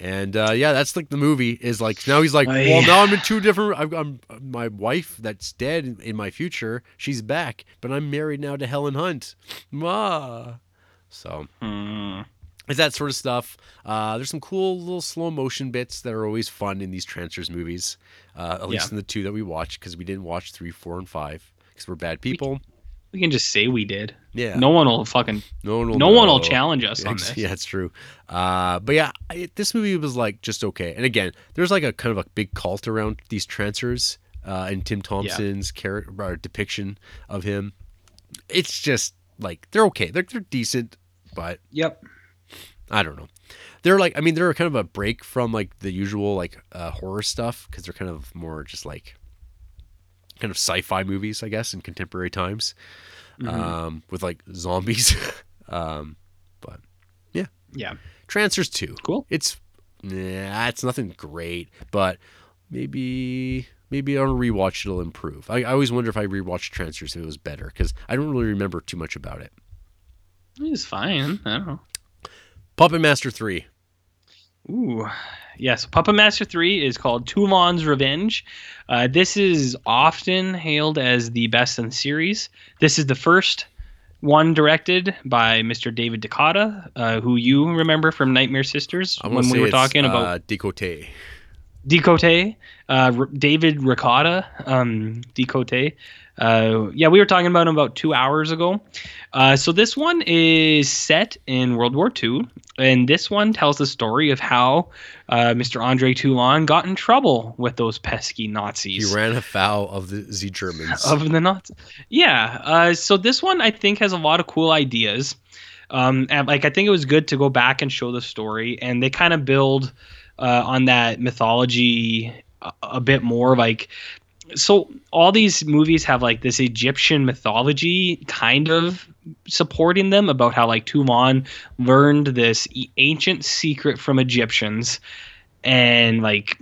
And uh, yeah, that's like the movie is like now he's like, Oh, well, now I'm in two different. I'm, I'm my wife that's dead in, in my future. She's back, but I'm married now to Helen Hunt. Ma. So Hmm. It's that sort of stuff. Uh, there's some cool little slow motion bits that are always fun in these trancers movies. Uh, at least Yeah. in the two that we watched because we didn't watch three, four, and five because we're bad people. We can just say we did. Yeah. No one will fucking. No one will. no one will challenge us on this. Yeah, it's true. Uh, but yeah, I, this movie was like just okay. And again, there's like a kind of a big cult around these trancers uh, and Tim Thomerson's character or depiction of him. It's just like they're okay. They're they're decent, but Yep. I don't know. They're like I mean they're kind of a break from like the usual like uh, horror stuff because they're kind of more just like kind of sci-fi movies, I guess, in contemporary times Mhm. um, with like zombies. um, but yeah. Yeah. Trancers 2. Cool. It's nah, it's nothing great, but maybe maybe on a rewatch it'll improve. I, I always wonder if I rewatched Trancers if it was better because I don't really remember too much about it. It's fine. I don't know. Puppet Master 3. Ooh, yes. Puppet Master 3 is called Toulon's Revenge. Uh, this is often hailed as the best in the series. This is the first one directed by Mr. David DeCoteau, uh, who you remember from Nightmare Sisters when we were talking about uh, DeCoteau. DeCoteau, uh, R- David Ricotta, um, DeCoteau. Uh, yeah, we were talking about him about two hours ago. Uh, so this one is set in World War II, and this one tells the story of how uh, Mr. Andre Toulon got in trouble with those pesky Nazis. He ran afoul of the Z Germans. Of the Nazis. Yeah. Uh, so this one I think has a lot of cool ideas. Um, and like I think it was good to go back and show the story, and they kind of build uh, on that mythology a, a bit more. Like, so all these movies have like this Egyptian mythology kind of supporting them about how like Toulon learned this ancient secret from Egyptians, and like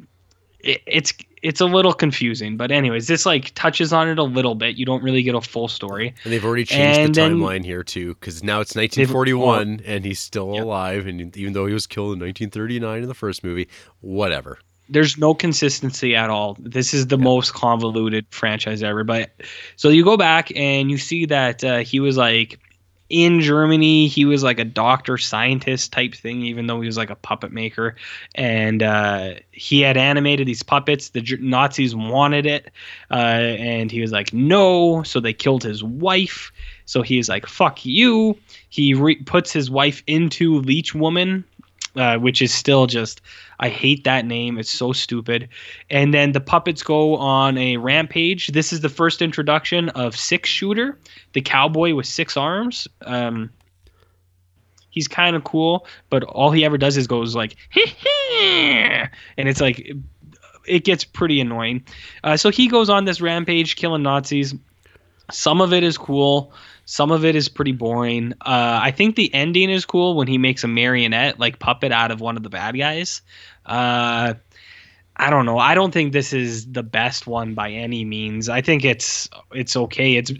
it, it's it's a little confusing. But anyways, this like touches on it a little bit. You don't really get a full story. and they've already changed and the then- timeline here too because now it's 1941 and he's still Yeah. alive. And even though he was killed in 1939 in the first movie, whatever. There's no consistency at all. This is the most convoluted franchise ever. But so you go back and you see that uh, he was like in Germany. He was like a doctor scientist type thing, even though he was like a puppet maker. And uh, he had animated these puppets. The Nazis wanted it, uh, and he was like, no. So they killed his wife. So he's like, fuck you. He re- puts his wife into Leech Woman, uh, which is still just I hate that name. It's so stupid. And then the puppets go on a rampage. This is the first introduction of Six Shooter, the cowboy with six arms. Um, he's kind of cool, but all he ever does is goes like, and it's like it gets pretty annoying. Uh, so he goes on this rampage, killing Nazis. Some of it is cool. Some of it is pretty boring. Uh, I think the ending is cool when he makes a marionette like puppet out of one of the bad guys. Uh, I don't know. I don't think this is the best one by any means. I think it's it's okay. It's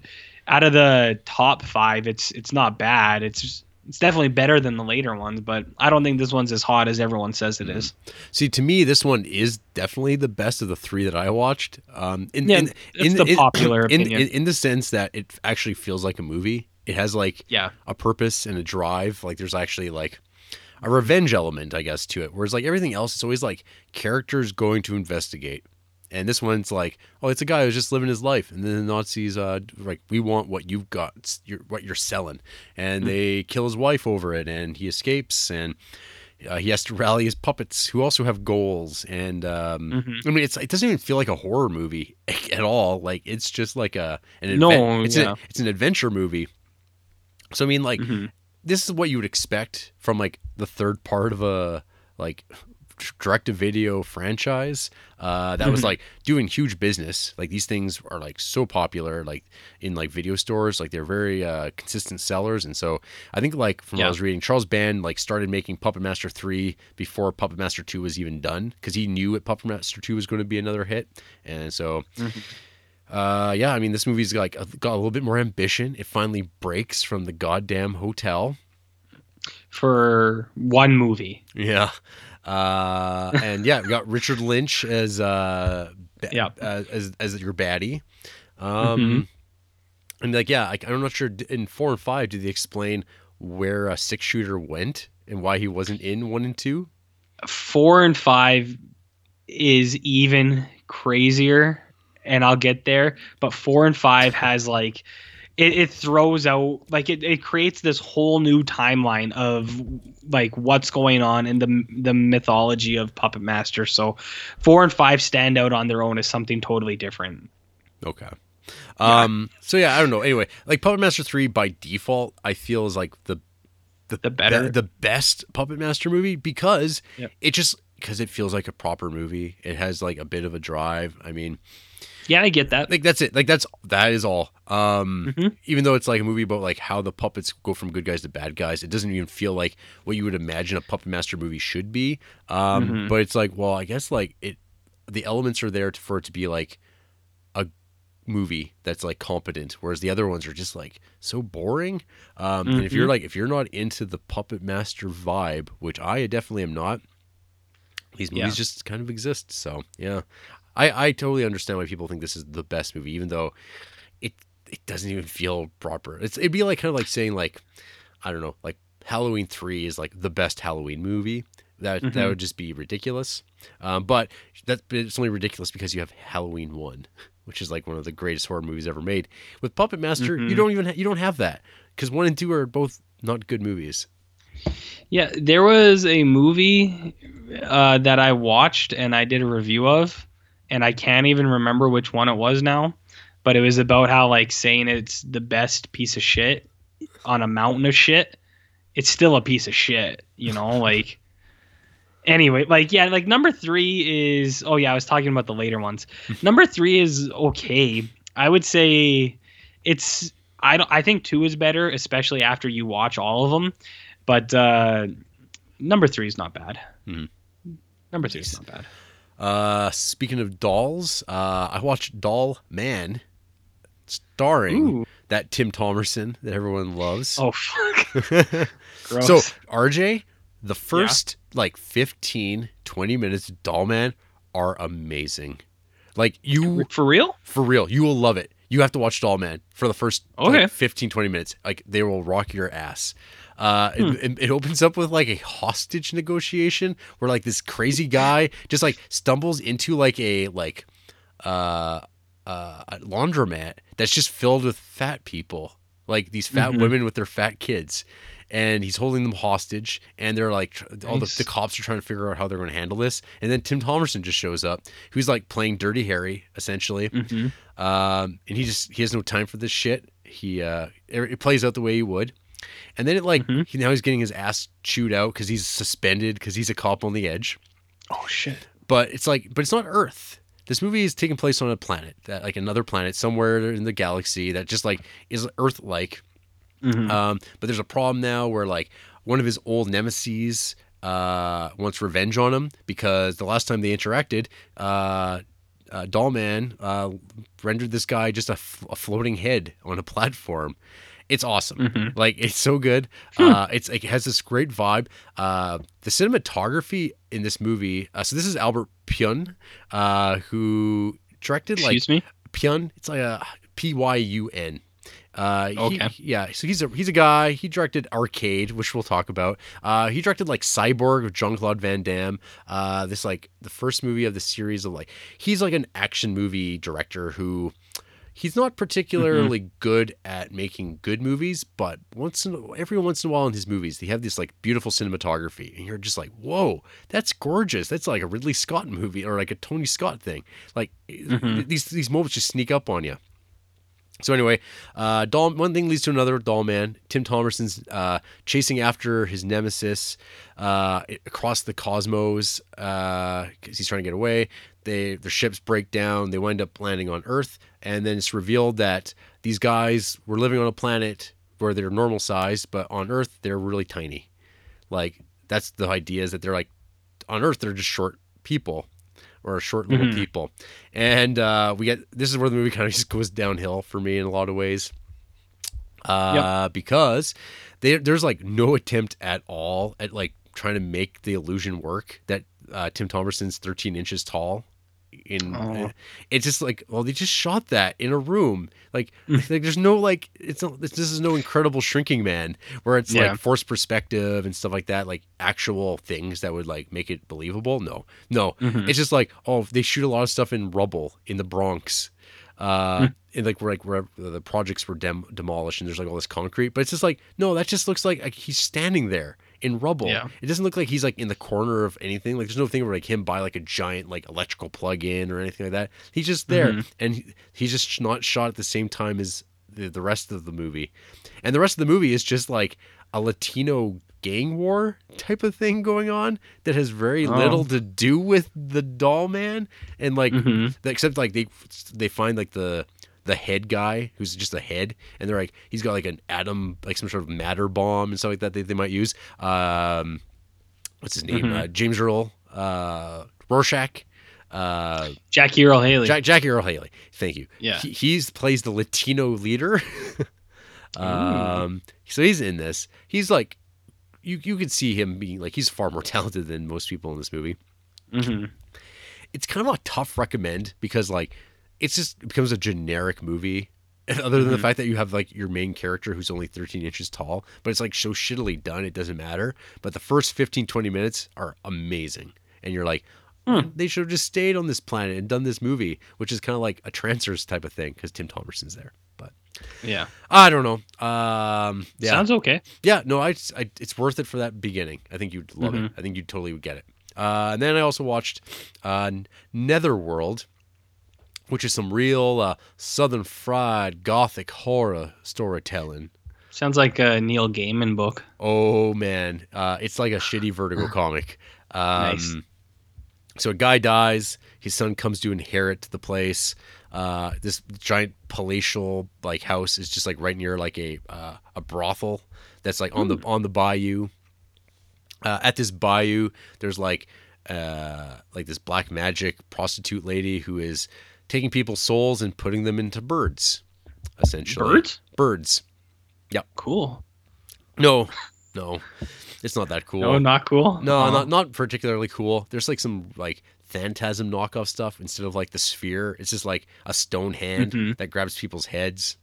out of the top five. It's it's not bad. It's it's definitely better than the later ones, but I don't think this one's as hot as everyone says it is. See, to me, this one is definitely the best of the three that I watched. Um, in, Yeah, in, it's in, the in- popular in, opinion. in, in the sense that it actually feels like a movie. It has like Yeah. a purpose and a drive. Like there's actually like a revenge element, I guess, to it. Whereas like everything else, it's always like characters going to investigate. And this one's like, oh, it's a guy who's just living his life, and then the Nazis, uh, like, we want what you've got, it's your, what you're selling, and they kill his wife over it, and he escapes, and uh, he has to rally his puppets who also have goals, and um, Mhm. I mean, it's it doesn't even feel like a horror movie at all. Like it's just like a an No, it's yeah. a, it's an adventure movie. So I mean, like Mhm. this is what you would expect from like the third part of a like direct to video franchise uh, that was Mhm. like doing huge business like these things are like so popular like in like video stores like they're very uh, consistent sellers and so i think like from what i was reading charles band like started making puppet master 3 before puppet master 2 was even done because he knew that puppet master 2 was going to be another hit and so Mhm. uh, yeah, I mean, this movie's like got a little bit more ambition. It finally breaks from the goddamn hotel. For one movie. Yeah. Uh, and yeah, we got Richard Lynch as uh, ba- Yeah. uh, as as your baddie. Mm-hmm. Um, and like yeah, like, I'm not sure in four and five did they explain where a six shooter went and why he wasn't in one and two? Four and five is even crazier, and I'll get there. But four and five has like it, it throws out like it, it creates this whole new timeline of like what's going on in the the mythology of Puppet Master. So four and five stand out on their own as something totally different. Okay. Um. So yeah, I don't know. Anyway, like Puppet Master three by default, I feel is like the the The better. the best Puppet Master movie because Yep. it just because it feels like a proper movie. It has like a bit of a drive. I mean, Yeah, I get that. like that's it. Like that's that is all. Um. Mhm. Even though it's like a movie about like how the puppets go from good guys to bad guys, it doesn't even feel like what you would imagine a Puppet Master movie should be. Um. Mhm. But it's like, well, I guess like it, the elements are there for it to be like a movie that's like competent whereas the other ones are just like so boring um and if you're Mhm. like if you're not into the puppet master vibe which i definitely am not these movies Yeah. just kind of exist so yeah i i totally understand why people think this is the best movie even though it it doesn't even feel proper. It's it'd be like kind of like saying like i don't know like halloween 3 is like the best halloween movie. That that Mhm. would just be ridiculous. Um, but that it's only ridiculous because you have halloween 1 which is like one of the greatest horror movies ever made. With puppet master you Mhm. don't even ha- you don't have that because 1 and 2 are both not good movies. Yeah, there was a movie uh, that I watched and I did a review of, and I can't even remember which one it was now, but it was about how like saying it's the best piece of shit on a mountain of shit. It's still a piece of shit, you know. Like, anyway, like yeah, like number three is. Oh yeah, I was talking about the later ones. number three is okay. I would say it's. I don't. I think two is better, especially after you watch all of them. But uh, number three is not bad. Mhm. Number three is not bad. Uh speaking of dolls uh i watched doll man starring Ooh. that tim thomerson that everyone loves Oh fuck. So RJ, the first like 15, 20 minutes of Doll Man are amazing. Like you for real? for real, you will love it. You have to watch Doll Man for the first like, Okay. 15, 20 minutes. Like they will rock your ass. Uh, Hmm. it, it, opens up with like a hostage negotiation where like this crazy guy just like stumbles into like a like uh, uh, a laundromat that's just filled with fat people, like these fat Mhm. women with their fat kids, and he's holding them hostage. And they're like, all the, the cops are trying to figure out how they're going to handle this. And then Tim Thomerson just shows up, who's like playing Dirty Harry essentially, hmm um, and he just he has no time for this shit. He uh, it, it plays out the way he would. And then it like Mhm. he, now he's getting his ass chewed out because he's suspended because he's a cop on the edge Oh shit. but it's like but it's not earth this movie is taking place on a planet that like another planet somewhere in the galaxy that just like is earth like Mhm. um but there's a problem now where like one of his old nemesis uh, wants revenge on him because the last time they interacted, uh, uh, Dollman uh, rendered this guy just a, f- a floating head on a platform. It's awesome. Mhm. Like it's so good. Uh, it's it has this great vibe. Uh, the cinematography in this movie. Uh, so this is Albert Pyun, uh, who directed like Excuse me. Pyun. It's like a P Y U N. Uh, he- Okay. yeah. So he's a he's a guy. He directed Arcade, which we'll talk about. Uh, he directed like Cyborg with Jean Claude Van Damme. Uh, this like the first movie of the series of like he's like an action movie director who. He's not particularly good at making good movies, but once in, every once in a while in his movies, they have this like beautiful cinematography, and you're just like, "Whoa, that's gorgeous! That's like a Ridley Scott movie or like a Tony Scott thing." Like Mhm. these these moments just sneak up on you. So anyway, uh, Doll, one thing leads to another. Dollman, Tim Thomerson's uh, chasing after his nemesis uh, across the cosmos because he's trying to get away. They their ships break down. They wind up landing on Earth, and then it's revealed that these guys were living on a planet where they're normal size, but on Earth they're really tiny. Like that's the idea is that they're like on Earth they're just short people or short little Mhm. people. And uh, we get this is where the movie kind of just goes downhill for me in a lot of ways. Uh, because they, there's like no attempt at all at like trying to make the illusion work that uh, Tim Thomerson's 13 inches tall. In Oh. it's just like well they just shot that in a room. Like, like there's no like it's not, this is no incredible shrinking man where it's Yeah. like forced perspective and stuff like that like actual things that would like make it believable. No no. Mhm. it's just like oh they shoot a lot of stuff in rubble in the Bronx uh and like where like where the projects were dem- demolished and there's like all this concrete. But it's just like no that just looks like, like he's standing there in rubble Yeah. it doesn't look like he's like in the corner of anything like there's no thing where like him by like a giant like electrical plug in or anything like that he's just there Mhm. and he, he's just not shot at the same time as the, the rest of the movie and the rest of the movie is just like a latino gang war type of thing going on that has very Oh. little to do with the doll man and like Mhm. except like they they find like the the head guy who's just a head and they're like he's got like an atom like some sort of matter bomb and stuff like that they, they might use um what's his name Mhm. uh, james earl uh rorschach uh Jackie Earle Haley. Jack, jackie earle haley thank you Yeah. he, he's plays the latino leader um so he's in this he's like you you could see him being like he's far more talented than most people in this movie Mm-hmm. it's kind of a tough recommend because like it's just it becomes a generic movie other than the Mhm. fact that you have like your main character who's only 13 inches tall but it's like so shittily done it doesn't matter but the first 15 20 minutes are amazing and you're like Hmm. they should have just stayed on this planet and done this movie which is kind of like a trancers type of thing because tim thomerson's there but Yeah. i don't know um yeah Sounds okay. yeah, no, I, I it's worth it for that beginning. I think you'd love it. Mhm. I think you totally would get it. Uh, and then I also watched uh, Netherworld, which is some real uh, southern fried gothic horror storytelling. Sounds like a Neil Gaiman book. Oh man, uh, it's like a shitty Vertigo comic. Um, Nice. So a guy dies. His son comes to inherit the place. Uh, this giant palatial like house is just like right near like a uh, a brothel that's like on the on the bayou. Uh, at this bayou, there's like uh, like this black magic prostitute lady who is taking people's souls and putting them into birds, essentially. Birds? Birds. Yep. Cool. No, no, it's not that cool. No, not cool. No, Oh. not not particularly cool. There's like some like phantasm knockoff stuff instead of like the sphere. It's just like a stone hand Mhm. that grabs people's heads.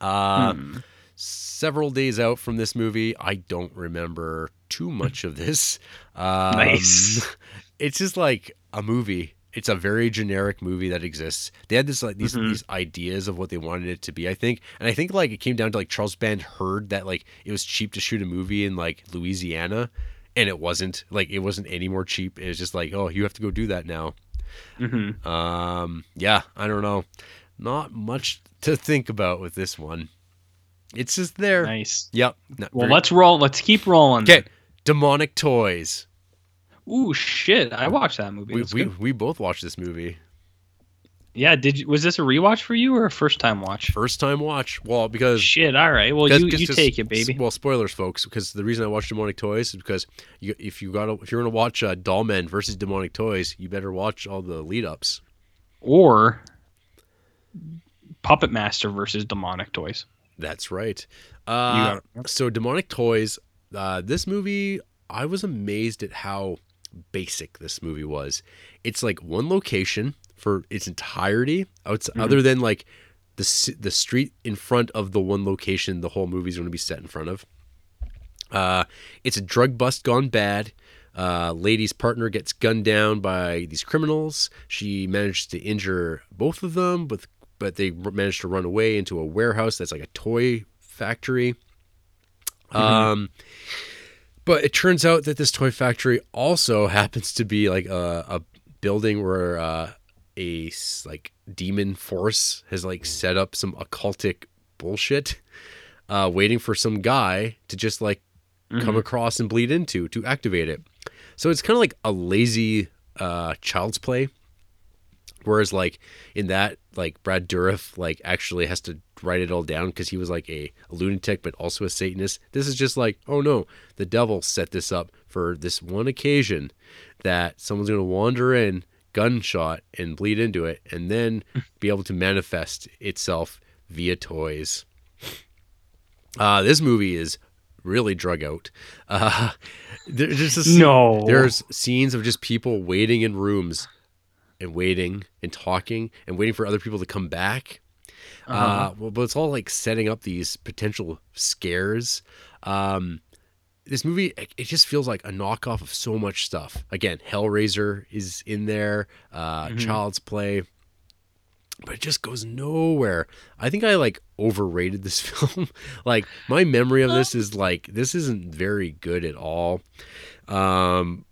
Uh, Hmm. several days out from this movie, I don't remember too much of this. Um, Nice. It's just like a movie. It's a very generic movie that exists. They had this like these Mhm. these ideas of what they wanted it to be, I think, and I think like it came down to like Charles Band heard that like it was cheap to shoot a movie in like Louisiana, and it wasn't. Like it wasn't any more cheap. It was just like, oh, you have to go do that now. Mhm. Um, yeah, I don't know. Not much to think about with this one. It's just there. Nice. Yep. Well, very- let's roll. Let's keep rolling. Okay, demonic toys. Ooh, shit! I watched that movie. We, we we both watched this movie. Yeah, did you, was this a rewatch for you or a first time watch? First time watch. Well, because Shit, all right. Well, you, you take it, baby. Well, spoilers, folks, because the reason I watched Demonic Toys is because you, if you got if you're gonna watch uh, Dollmen versus Demonic Toys, you better watch all the lead ups. Or Puppet Master versus Demonic Toys. That's right. Uh, so Demonic Toys, uh, this movie, I was amazed at how basic this movie was. It's like one location for its entirety, Mm-hmm. other than like the the street in front of the one location the whole movie's going to be set in front of. Uh, it's a drug bust gone bad. Uh, lady's partner gets gunned down by these criminals. She manages to injure both of them, but but they manage to run away into a warehouse that's like a toy factory. Um, but it turns out that this toy factory also happens to be like a, a building where uh, a like demon force has like set up some occultic bullshit, uh, waiting for some guy to just like come across and bleed into to activate it. So it's kind of like a lazy uh, child's play. Whereas like in that, like Brad Dourif like actually has to write it all down because he was like a, lunatic but also a Satanist. This is just like, oh no, the devil set this up for this one occasion that someone's gonna wander in, gunshot, and bleed into it, and then be able to manifest itself via toys. Uh, this movie is really drug out. Uh, there's just No. there's scenes of just people waiting in rooms and waiting and talking and waiting for other people to come back. Uh Uh-huh. well, but it's all like setting up these potential scares. Um, this movie, it just feels like a knockoff of so much stuff. Again, Hellraiser is in there, uh, Mhm. Child's Play, but it just goes nowhere. I think I like overrated this film. like my memory of this is like this isn't very good at all. Um,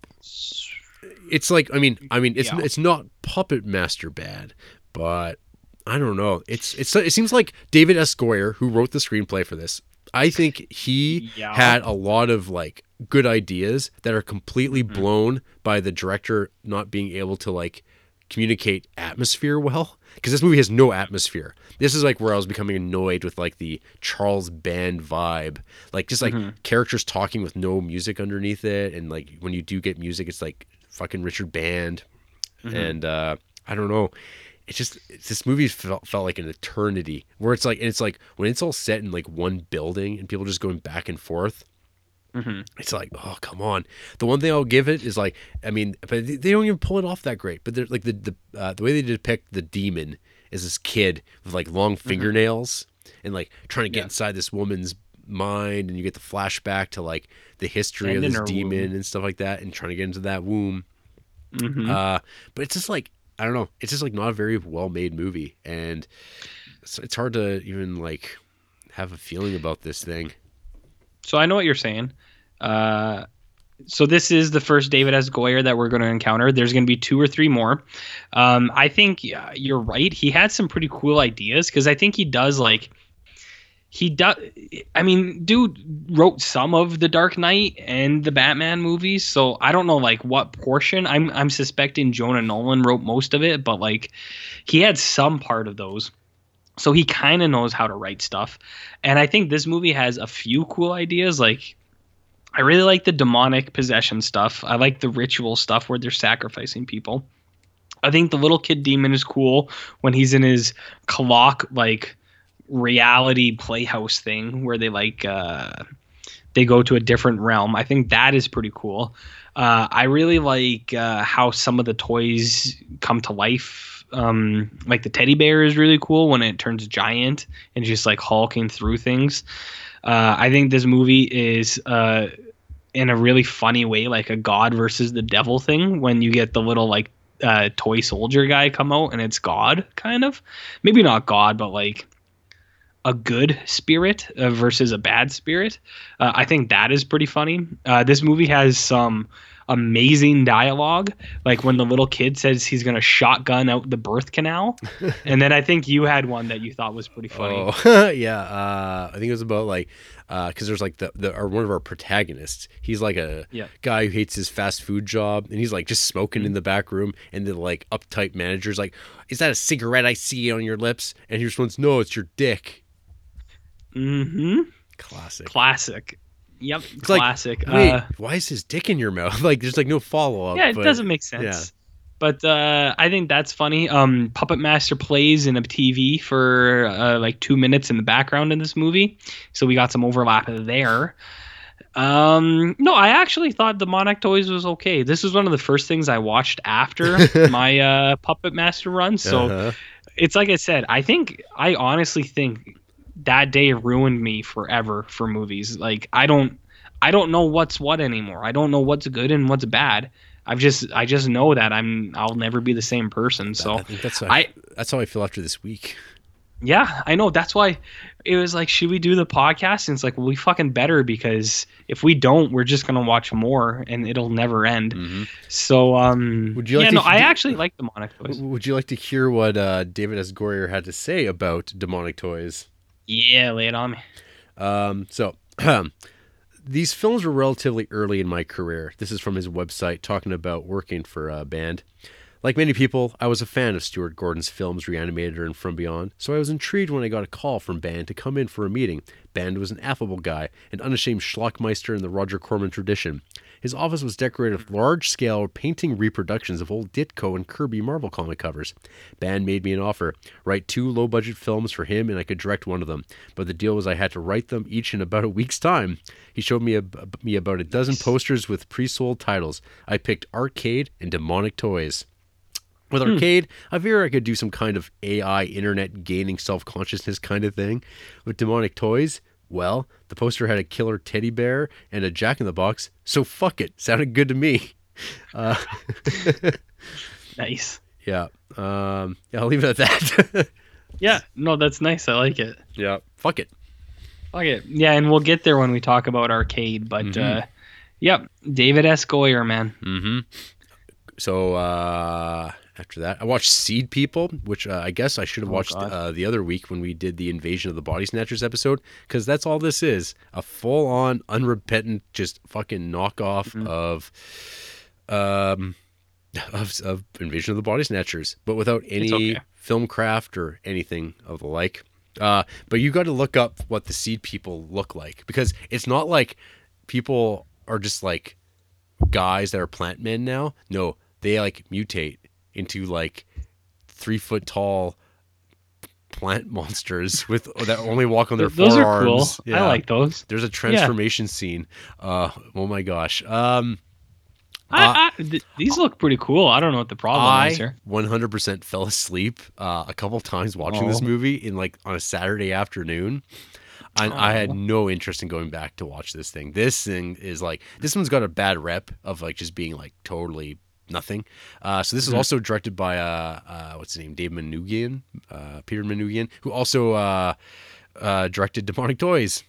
it's like I mean I mean it's Yeah. it's not Puppet Master bad, but I don't know. It's it's it seems like David S. Goyer, who wrote the screenplay for this, I think he Yeah. had a lot of like good ideas that are completely Mm-hmm. blown by the director not being able to like communicate atmosphere well because this movie has no atmosphere. This is like where I was becoming annoyed with like the Charles Band vibe, like just like Mm-hmm. characters talking with no music underneath it, and like when you do get music, it's like fucking Richard Band, Mm-hmm. and uh, I don't know. It just it's, this movie felt, felt like an eternity where it's like and it's like when it's all set in like one building and people just going back and forth Mhm. it's like oh come on the one thing i'll give it is like i mean but they don't even pull it off that great but they're like the the, uh, the way they depict the demon is this kid with like long fingernails and like trying to get Yeah. inside this woman's mind and you get the flashback to like the history And of this demon womb. and stuff like that and trying to get into that womb Mhm. uh, but it's just like I don't know. It's just like not a very well made movie, and it's, it's hard to even like have a feeling about this thing. So I know what you're saying. Uh, so this is the first David S. Goyer that we're going to encounter. There's going to be two or three more. Um, I think yeah, you're right. He had some pretty cool ideas because I think he does like he does. I mean, dude wrote some of the Dark Knight and the Batman movies. So I don't know like what portion. I'm I'm suspecting Jonah Nolan wrote most of it, but like he had some part of those. So he kind of knows how to write stuff. And I think this movie has a few cool ideas. Like, I really like the demonic possession stuff. I like the ritual stuff where they're sacrificing people. I think the little kid demon is cool when he's in his clock, like, reality playhouse thing where they, like, uh, they go to a different realm. I think that is pretty cool. Uh, I really like uh, how some of the toys come to life. Um, like the teddy bear is really cool when it turns giant and just like hulking through things. Uh, I think this movie is uh, in a really funny way, like a God versus the devil thing. When you get the little like uh, toy soldier guy come out and it's God, kind of. Maybe not God, but like a good spirit uh, versus a bad spirit. Uh, I think that is pretty funny. Uh, this movie has some amazing dialogue, like when the little kid says he's gonna shotgun out the birth canal, and then I think you had one that you thought was pretty funny. Oh yeah, uh, I think it was about like because there's like the, the or one of our protagonists. He's like a Yeah. guy who hates his fast food job, and he's like just smoking Mm-hmm. in the back room, and the like uptight manager's like, "Is that a cigarette I see on your lips?" And he responds, "No, it's your dick." Mm-hmm. Classic. Classic. Yep. like, classic. Wait, Uh, why is his dick in your mouth? Like, there's like no follow up. yeah, it but, doesn't make sense. yeah. But uh, I think that's funny. Um, Puppet Master plays in a TV for uh, like two minutes in the background in this movie, so we got some overlap there. Um, no, I actually thought Demonic Toys was okay. This was one of the first things I watched after my uh, Puppet Master run, so Uh-huh. it's like I said. I think I honestly think that day ruined me forever for movies. Like I don't, I don't know what's what anymore. I don't know what's good and what's bad. I've just, I just know that I'm, I'll never be the same person. So I think that's how, I- that's how I feel after this week. yeah, I know. That's why it was like, should we do the podcast? And it's like, well, we fucking better because if we don't, we're just gonna watch more and it'll never end. Mhm. So, um, Would you like yeah, to no, I actually like demonic toys. Would you like to hear what uh, David S. Goyer had to say about demonic toys? Yeah, lay it on me. Um, so, these films were relatively early in my career. This is from his website talking about working for a band. Like many people, I was a fan of Stuart Gordon's films Reanimator and From Beyond, so I was intrigued when I got a call from Band to come in for a meeting. Band was an affable guy, an unashamed schlockmeister in the Roger Corman tradition. His office was decorated with large scale painting reproductions of old Ditko and Kirby Marvel comic covers. Band made me an offer write two low budget films for him and I could direct one of them. But the deal was I had to write them each in about a week's time. He showed me, a, me about a dozen posters with pre sold titles. I picked Arcade and Demonic Toys. With hmm. Arcade, I figured I could do some kind of AI internet gaining self consciousness kind of thing. With Demonic Toys, well, the poster had a killer teddy bear and a jack in the box, so fuck it. Sounded good to me. Uh, Nice. yeah. Um, yeah, I'll leave it at that. Yeah, no, that's nice. I like it. yeah. Fuck it. Fuck it. Yeah, and we'll get there when we talk about arcade. But Mhm. uh, yep, David S. Goyer, man. Mm-hmm. So uh, after that, I watched Seed People, which uh, I guess I should have Oh, watched uh, the other week when we did the Invasion of the Body Snatchers episode, because that's all this is—a full-on, unrepentant, just fucking knockoff Mhm. of, um, of, of Invasion of the Body Snatchers, but without any okay. film craft or anything of the like. Uh, but you got to look up what the Seed People look like because it's not like people are just like guys that are plant men now. No, they like mutate into like three foot tall plant monsters with that only walk on their Th- those forearms. are cool. I like those. There's a transformation scene. Uh, oh my gosh. Um, I, I, th- these look pretty cool. I don't know what the problem is here. 100% fell asleep uh, a couple times watching this Oh. movie in like on a Saturday afternoon. And I had Oh. no interest in going back to watch this thing. This thing is like this one's got a bad rep of like just being like totally nothing. Uh, so this is Mhm. also directed by uh, uh, what's his name, Dave Manoogian, uh, Peter Manoogian, who also uh, uh, directed Demonic Toys.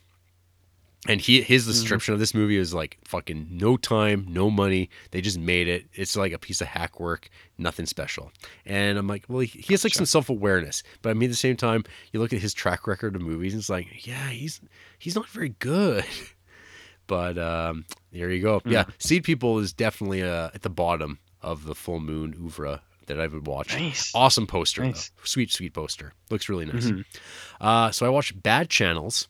And he his Mhm. description of this movie is like fucking no time, no money. They just made it. It's like a piece of hack work, nothing special. And I'm like, well, he, he has like Gotcha. some self awareness, but I mean, at the same time, you look at his track record of movies, and it's like, yeah, he's he's not very good. But um, there you go. Yeah, Seed People is definitely uh, at the bottom of the Full Moon oeuvre that I would watch. Nice. Awesome poster. Nice. sweet, sweet poster. Looks really nice. Mhm. Uh, so I watched Bad Channels,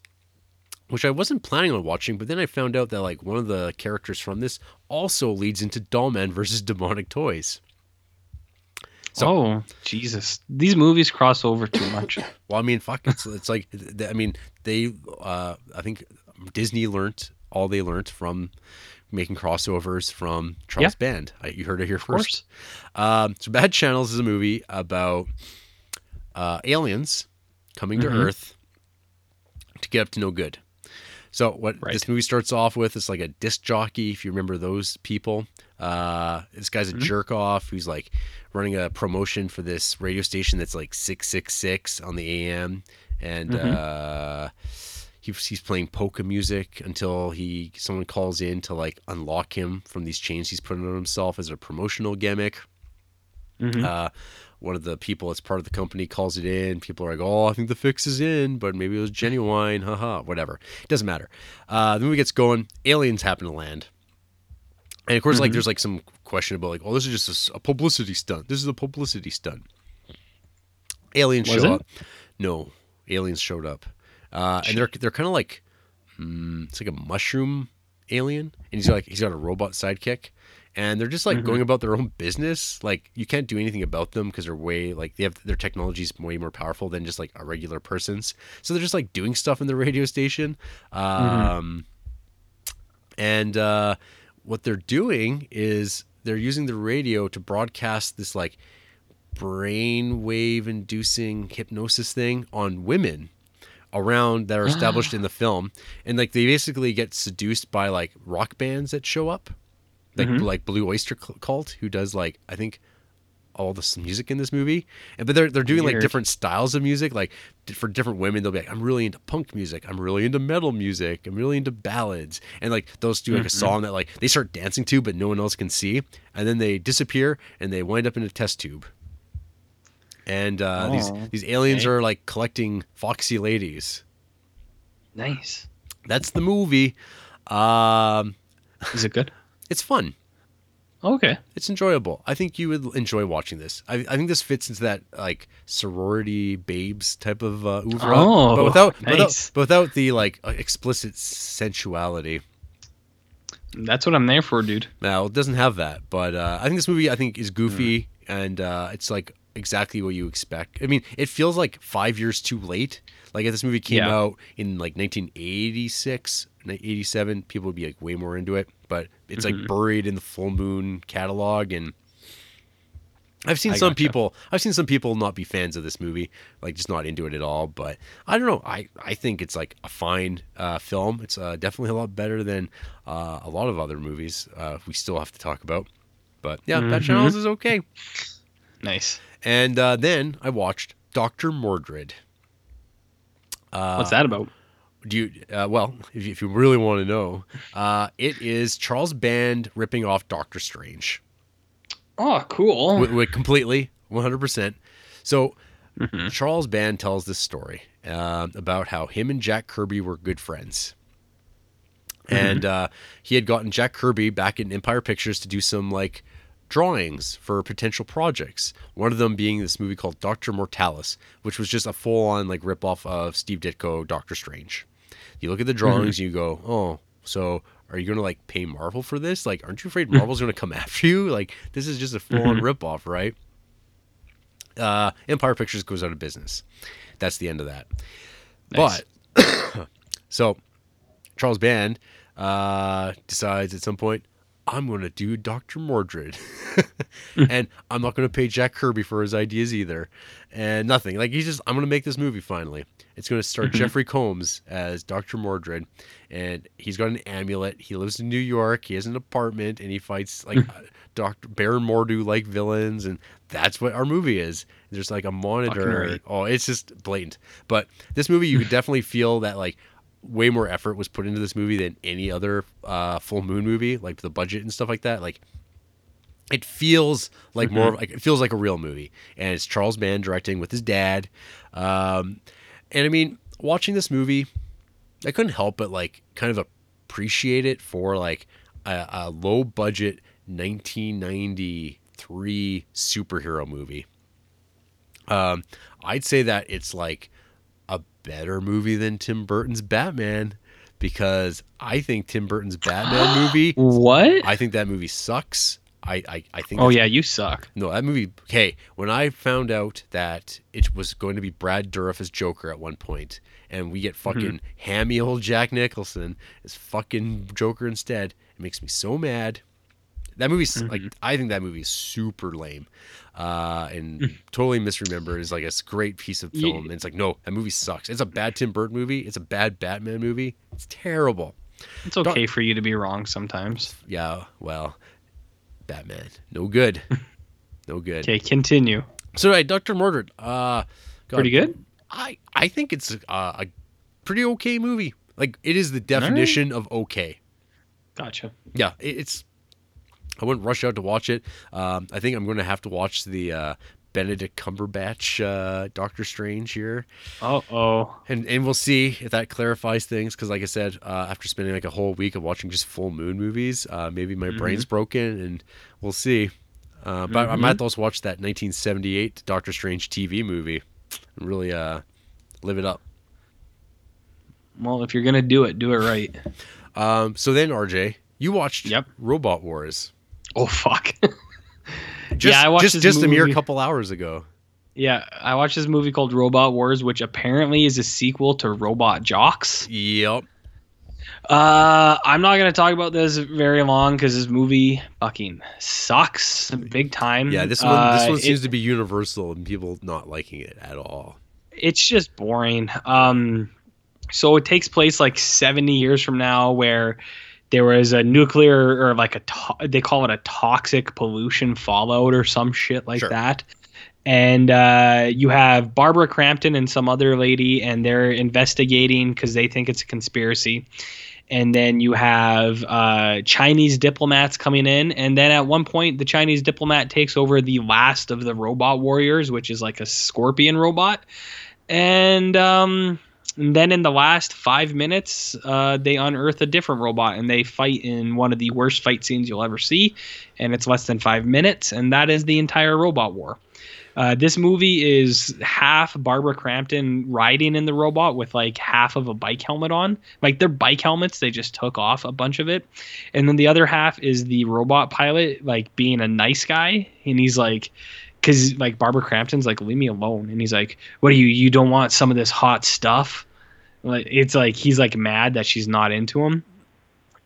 which I wasn't planning on watching, but then I found out that like one of the characters from this also leads into Dollman versus Demonic Toys. So- oh Jesus! These movies cross over too much. Well, I mean, fuck, it's it's like I mean they uh, I think Disney learnt all they learnt from making crossovers from Charles Band. I, you heard it here Of first. Um, so Bad Channels is a movie about uh, aliens coming to Mhm. Earth to get up to no good. So what Right. this movie starts off with is like a disc jockey, if you remember those people. Uh, this guy's a Mhm. jerk off who's like running a promotion for this radio station that's like six six six on the AM, and Mhm. uh, he's, he's playing polka music until he someone calls in to like unlock him from these chains he's putting on himself as a promotional gimmick. Mhm. Uh, one of the people that's part of the company calls it in. People are like, "Oh, I think the fix is in, but maybe it was genuine." Haha, whatever. It doesn't matter. Uh, the movie gets going. Aliens happen to land, and of course, like, Mhm. there's like some question about like, "Oh, this is just a publicity stunt. This is a publicity stunt." Aliens Was show it? up. No, aliens showed up, uh, and they're they're kind of like, mm, it's like a mushroom alien, and he's like he's got a robot sidekick, and they're just like Mhm. going about their own business. Like you can't do anything about them because they're way like they have their technology's way more powerful than just like a regular person's. So they're just like doing stuff in the radio station, um, and uh, what they're doing is they're using the radio to broadcast this like brainwave inducing hypnosis thing on women around that are established in the film. And like they basically get seduced by like rock bands that show up. Like Mhm. like blue oyster cult who does like i think all this music in this movie. And but they're they're doing like different styles of music. Like for different women they'll be like i'm really into punk music. I'm really into metal music. I'm really into ballads. And like those do like a Mhm. song that like they start dancing to but no one else can see. And then they disappear and they wind up in a test tube and uh, these Oh, these aliens okay. are like collecting foxy ladies Nice. that's the movie um Is it good? it's fun Okay. it's enjoyable. I think you would enjoy watching this. I, I think this fits into that like sorority babes type of uh, oeuvre, Oh, but without, without but without the like uh, explicit sensuality. That's what I'm there for, dude. Now it doesn't have that, but uh, I think this movie I think is goofy Mm. and uh, it's like exactly what you expect. I mean, it feels like five years too late. Like if this movie came Yeah. out in like 1986, 87, people would be like way more into it. But it's like Mhm. buried in the Full Moon catalog, and I've seen I some gotcha. people. I've seen some people not be fans of this movie, like just not into it at all. But I don't know. I I think it's like a fine uh, film. It's uh, definitely a lot better than uh, a lot of other movies uh, we still have to talk about. But yeah, Bad Mhm. Channels is okay. Nice. And uh, then I watched Doctor Mordred. Uh, What's that about? Do you? Uh, well, if you, if you really want to know, uh, it is Charles Band ripping off Doctor Strange. Oh, cool. Wi- wi- completely, one hundred percent. So Mhm. Charles Band tells this story uh, about how him and Jack Kirby were good friends. And uh, he had gotten Jack Kirby back in Empire Pictures to do some like drawings for potential projects. One of them being this movie called Doctor Mortalis, which was just a full-on like ripoff of Steve Ditko Doctor Strange. You look at the drawings, and you go, "Oh, so are you going to like pay Marvel for this? Like, aren't you afraid Marvel's going to come after you? Like, this is just a full-on ripoff, right?" uh, Empire Pictures goes out of business. That's the end of that. Nice. But so Charles Band uh, decides at some point, I'm going to do Dr. Mordred. and I'm not going to pay Jack Kirby for his ideas either. And nothing. Like, he's just, I'm going to make this movie finally. It's going to start mm-hmm. Jeffrey Combs as Dr. Mordred. And he's got an amulet. He lives in New York. He has an apartment and he fights like mm. Dr. Baron Mordo like villains. And that's what our movie is. There's like a monitor. Oh, it's just blatant. But this movie, you could definitely feel that like way more effort was put into this movie than any other uh, full moon movie, like the budget and stuff like that. Like it feels like more like it feels like a real movie, and it's Charles Band directing with his dad. Um, and I mean, watching this movie, I couldn't help but like kind of appreciate it for like a, a low budget 1993 superhero movie. Um, I'd say that it's like better movie than Tim Burton's Batman because I think Tim Burton's Batman movie, What? I think that movie sucks. I, I, I think oh yeah, you suck. no, that movie. Okay, when I found out that it was going to be Brad Dourif as Joker at one point, and we get mm-hmm. fucking hammy old Jack Nicholson as fucking Joker instead, it makes me so mad. That movie's like I think that movie is super lame, uh, and totally misremembered. Is like a great piece of film. and it's like no, that movie sucks. It's a bad Tim Burton movie. It's a bad Batman movie. It's terrible. It's okay for you to be wrong sometimes. Yeah, well, Batman, no good, no good. Okay, continue. So, right, Doctor Mordred. Uh, God, Pretty good. I I think it's uh, a pretty okay movie. Like it is the definition of okay. Gotcha. Yeah, it, it's. I wouldn't rush out to watch it. Um, I think I'm going to have to watch the uh, Benedict Cumberbatch uh, Doctor Strange here, Oh oh. and and we'll see if that clarifies things. Because like I said, uh, after spending like a whole week of watching just full moon movies, uh, maybe my brain's broken, and we'll see. Uh, but I might also watch that 1978 Doctor Strange TV movie and really uh, live it up. Well, if you're gonna do it, do it right. Um, so then, RJ, you watched Yep. Robot Wars. Oh fuck. Just, Yeah, I watched just, this just a mere couple hours ago. yeah, I watched this movie called Robot Wars, which apparently is a sequel to Robot Jox. Yep. Uh, I'm not gonna talk about this very long because this movie fucking sucks big time. Yeah, this one this Uh, one it- seems to be universal and people not liking it at all. it's just boring. Um, so it takes place like 70 years from now, where there was a nuclear or like a to- they call it a toxic pollution fallout or some shit like Sure. that. And uh, you have Barbara Crampton and some other lady, and they're investigating because they think it's a conspiracy. And then you have uh, Chinese diplomats coming in, and then at one point, the Chinese diplomat takes over the last of the robot warriors, which is like a scorpion robot and um, and then in the last five minutes, uh, they unearth a different robot and they fight in one of the worst fight scenes you'll ever see, and it's less than five minutes, and that is the entire robot war. Uh, this movie is half Barbara Crampton riding in the robot with like half of a bike helmet on. Like they're bike helmets, they just took off a bunch of it. And then the other half is the robot pilot, like being a nice guy. And he's like, because like Barbara Crampton's like, leave me alone. And he's like, what do you, you don't want some of this hot stuff? Like it's like he's like mad that she's not into him.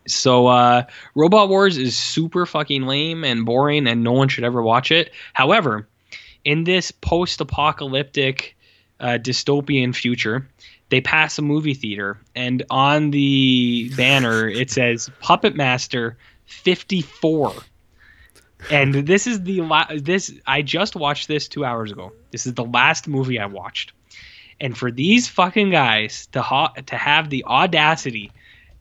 So uh Robot Wars is super fucking lame and boring and no one should ever watch it. However, in this post-apocalyptic uh, dystopian future, they pass a movie theater and on the banner it says Puppet Master 54. And this is the la- this I just watched this 2 hours ago. This is the last movie I watched. And for these fucking guys to ha- to have the audacity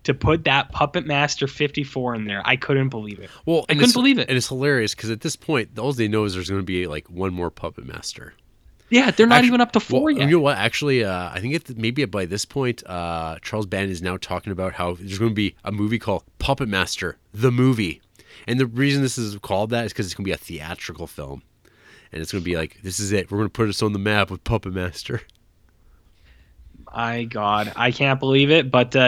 to put that Puppet Master 54 in there, I couldn't believe it. Well, I couldn't believe it. and it's hilarious because at this point, all they know is there's going to be like one more puppet master. Yeah, they're not Actu- even up to four Well, yet. You know what? Actually, uh, I think it, maybe by this point, uh, Charles Band is now talking about how there's going to be a movie called Puppet Master, the movie. And the reason this is called that is because it's going to be a theatrical film. And it's going to be like, this is it. We're going to put us on the map with Puppet Master. My God, I can't believe it. But uh,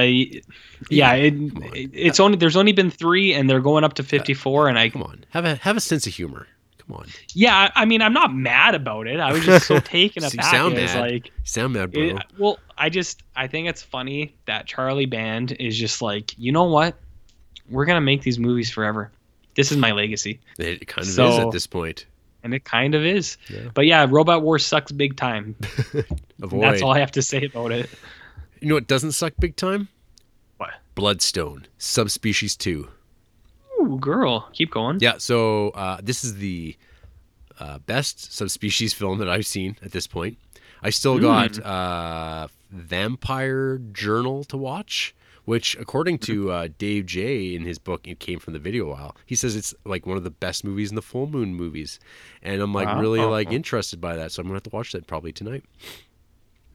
yeah, it, it- it's only there's only been three, and they're going up to 54. And I Come on, have a have a sense of humor. Come on, yeah, I mean, I'm not mad about it. I was just so taken aback. sound mad. like you sound mad, bro. It- well, I just I think it's funny that Charlie Band is just like, you know what? We're gonna make these movies forever. This is my legacy, it kind of is at this point. And it kind of is. Yeah. But yeah, Robot Wars sucks big time. Avoid. That's all I have to say about it. You know what doesn't suck big time? What? Bloodstone, Subspecies 2. Ooh, girl, keep going. Yeah, so uh, this is the uh, best subspecies film that I've seen at this point. I still got uh, Vampire Journal to watch, which, according to uh, Dave Jay in his book, it came from the video aisle. He says it's like one of the best movies in the full moon movies, and I'm like Wow. really Oh. like interested by that. So I'm gonna have to watch that probably tonight.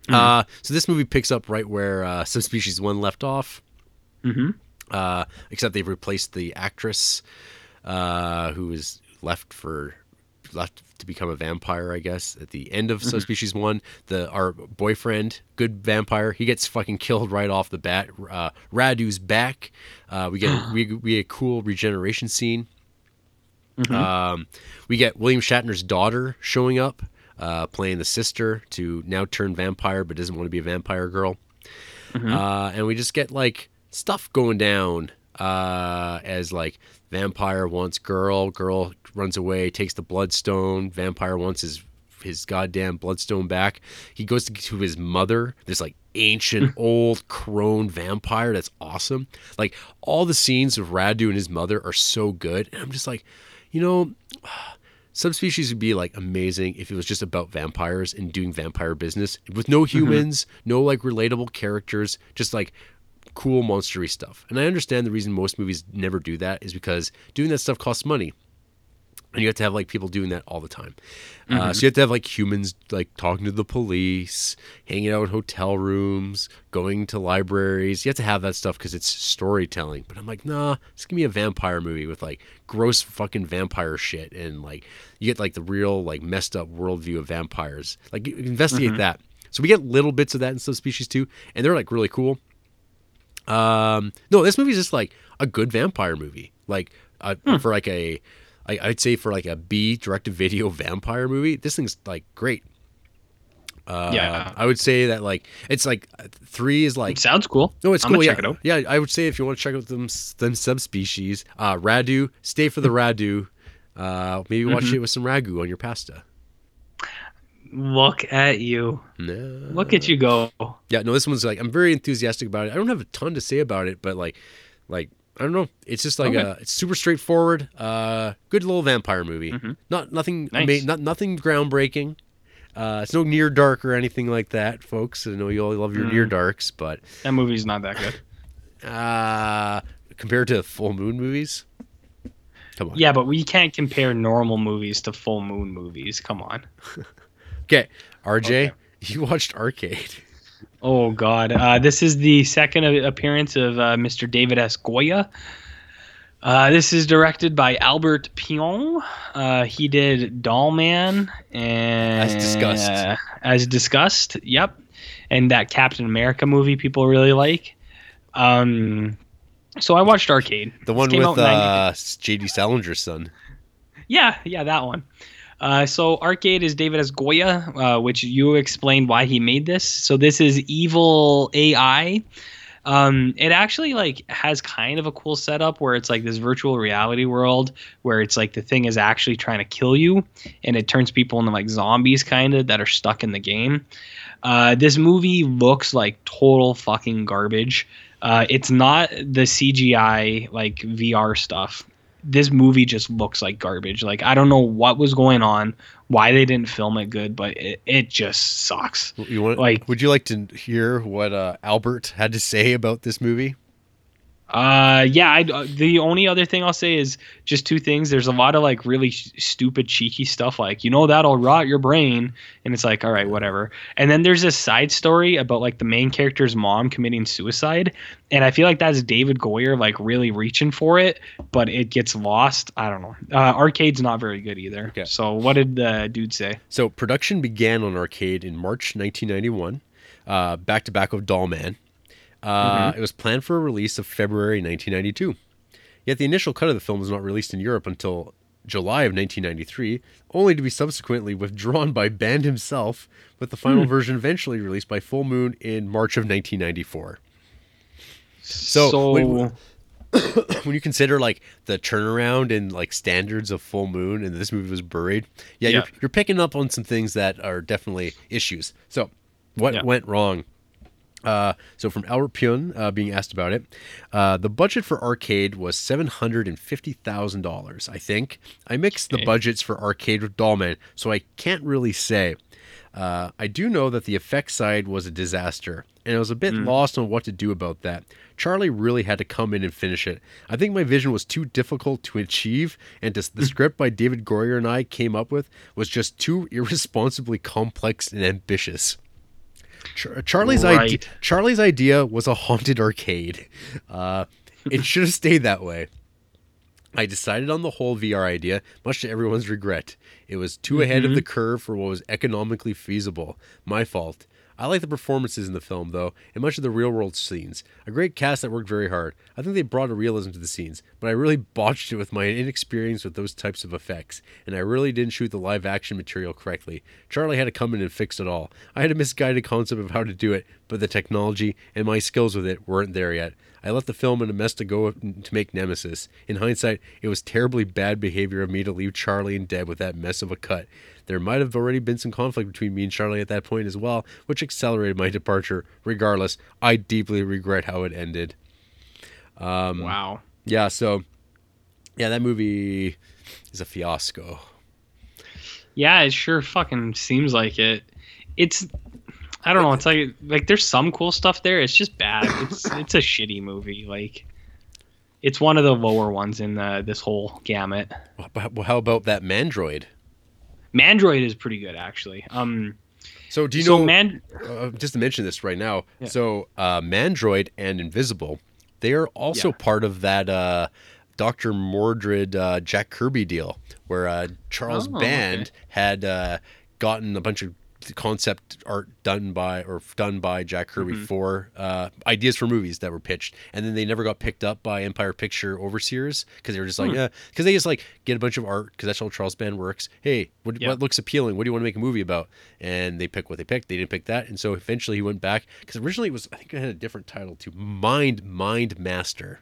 Uh, so this movie picks up right where uh, Subspecies One left off Mm-hmm. uh, except they've replaced the actress uh, who was left for left to become a vampire. I guess at the end of Subspecies One, the our boyfriend, good vampire, he gets fucking killed right off the bat. Uh, Radu's back. Uh, we get we we get a cool regeneration scene. Um, we get William Shatner's daughter showing up, uh, playing the sister to now turn vampire, but doesn't want to be a vampire girl. Uh, and we just get like stuff going down uh, as like vampire wants girl, girl runs away, takes the bloodstone. Vampire wants his his goddamn bloodstone back. He goes to, to his mother, this like ancient old crone vampire. That's awesome. Like all the scenes of Radu and his mother are so good, and I'm just like, you know. Subspecies would be like amazing if it was just about vampires and doing vampire business with no mm-hmm. humans, no like relatable characters, just like cool monstery stuff. And I understand the reason most movies never do that is because doing that stuff costs money. And you have to have like people doing that all the time. Uh, so you have to have like humans like talking to the police, hanging out in hotel rooms, going to libraries. You have to have that stuff because it's storytelling. But I'm like, nah, it's gonna be a vampire movie with like gross fucking vampire shit and like you get like the real like messed up worldview of vampires. Like investigate that. So we get little bits of that in Subspecies too, and they're like really cool. Um, no, this movie is just like a good vampire movie. Like uh, for like a, I, I'd say for like a B direct video vampire movie, this thing's like great. Uh, Yeah. I would say that like it's like three is like Sounds cool. no, it's I'm cool. yeah, it yeah. I would say if you want to check out them them subspecies, uh, Radu, stay for the Radu. Uh, maybe watch Mm-hmm. it with some ragu on your pasta. Look at you. No. Look at you go. Yeah, no, this one's like I'm very enthusiastic about it. I don't have a ton to say about it, but like, like I don't know. It's just like Okay. a it's super straightforward. Uh, good little vampire movie. Not nothing. Mm-hmm. Nice. not nothing groundbreaking. Uh, it's no near dark or anything like that, folks. I know you all love your Mm. near darks, but That movie's not that good. uh, compared to full moon movies, come on. Yeah, but we can't compare normal movies to full moon movies. Come on. Okay, RJ, Okay. you watched Arcade. Oh God, uh, this is the second appearance of uh, Mr. David S. Goyer. Uh, this is directed by Albert Pyun. Uh, he did Doll Man and As discussed. uh, as discussed. Yep, and that Captain America movie people really like. Um, so I watched Arcade. The This one came with out in 90 uh, J.D. Salinger's son. Yeah, yeah, that one. Uh, so Arcade is David S. Goyer, uh, which you explained why he made this. So this is evil AI. Um, it actually like has kind of a cool setup where it's like this virtual reality world where it's like the thing is actually trying to kill you, and it turns people into like zombies kind of that are stuck in the game. Uh, this movie looks like total fucking garbage. Uh, it's not the CGI like VR stuff this movie just looks like garbage. Like I don't know what was going on, why they didn't film it good, but it, it just sucks. You want Like- Would you like to hear what uh, Albert had to say about this movie? Uh, yeah. I, uh, the only other thing I'll say is just two things. There's a lot of like really sh- stupid, cheeky stuff, like you know that'll rot your brain, and it's like all right, whatever. And then there's this side story about like the main character's mom committing suicide, and I feel like that's David Goyer like really reaching for it, but it gets lost. I don't know. Uh, Arcade's not very good either. Okay. So what did the dude say? So production began on Arcade in March 1991, uh, back to back with Doll Man. Uh, It was planned for a release of February 1992. Yet the initial cut of the film was not released in Europe until July of 1993, only to be subsequently withdrawn by Band himself, with the final version eventually released by Full Moon in March of 1994. So, when- when you consider like the turnaround and like standards of Full Moon, and this movie was buried, yeah, Yeah. You're, you're picking up on some things that are definitely issues. So, what Yeah. went wrong? Uh, so, from Albert Pyun uh, being asked about it, uh, the budget for Arcade was seven hundred and fifty thousand dollars. I think I mixed the budgets for Arcade with Dollman, so I can't really say. Uh, I do know that the effects side was a disaster, and I was a bit lost on what to do about that. Charlie really had to come in and finish it. I think my vision was too difficult to achieve, and just the script by David Goyer and I came up with was just too irresponsibly complex and ambitious. Char- Charlie's idea, Charlie's idea was a haunted arcade. Uh, it should have stayed that way. I decided on the whole VR idea, much to everyone's regret. It was too ahead of the curve for what was economically feasible. My fault. I like the performances in the film, though, and much of the real world scenes. A great cast that worked very hard. I think they brought a realism to the scenes, but I really botched it with my inexperience with those types of effects, and I really didn't shoot the live action material correctly. Charlie had to come in and fix it all. I had a misguided concept of how to do it, but the technology and my skills with it weren't there yet. I left the film in a mess to go to make Nemesis. In hindsight, it was terribly bad behavior of me to leave Charlie and Deb with that mess of a cut. There might have already been some conflict between me and Charlie at that point as well, which accelerated my departure. Regardless, I deeply regret how it ended. Um, wow. Yeah, so yeah, that movie is a fiasco. Yeah, it sure fucking seems like it. It's I don't know. It's like like there's some cool stuff there. It's just bad. It's it's a shitty movie. Like it's one of the lower ones in the, this whole gamut. Well, how about that Mandroid? Mandroid is pretty good actually. Um, so do you so know? Man, uh, just to mention this right now. Yeah. So uh, Mandroid and Invisible, they are also Yeah. part of that uh, Dr. Mordred uh, Jack Kirby deal, where uh, Charles Oh, Band okay. had uh, gotten a bunch of concept art done by or done by Jack Kirby Mhm. for uh, ideas for movies that were pitched, and then they never got picked up by Empire Picture overseers because they were just like, Hmm. yeah, because they just like get a bunch of art because that's how Charles Band works. Hey, what, Yeah. what looks appealing? What do you want to make a movie about? And they pick what they picked. They didn't pick that, and so eventually he went back because originally it was I think it had a different title to Mind Mind Master.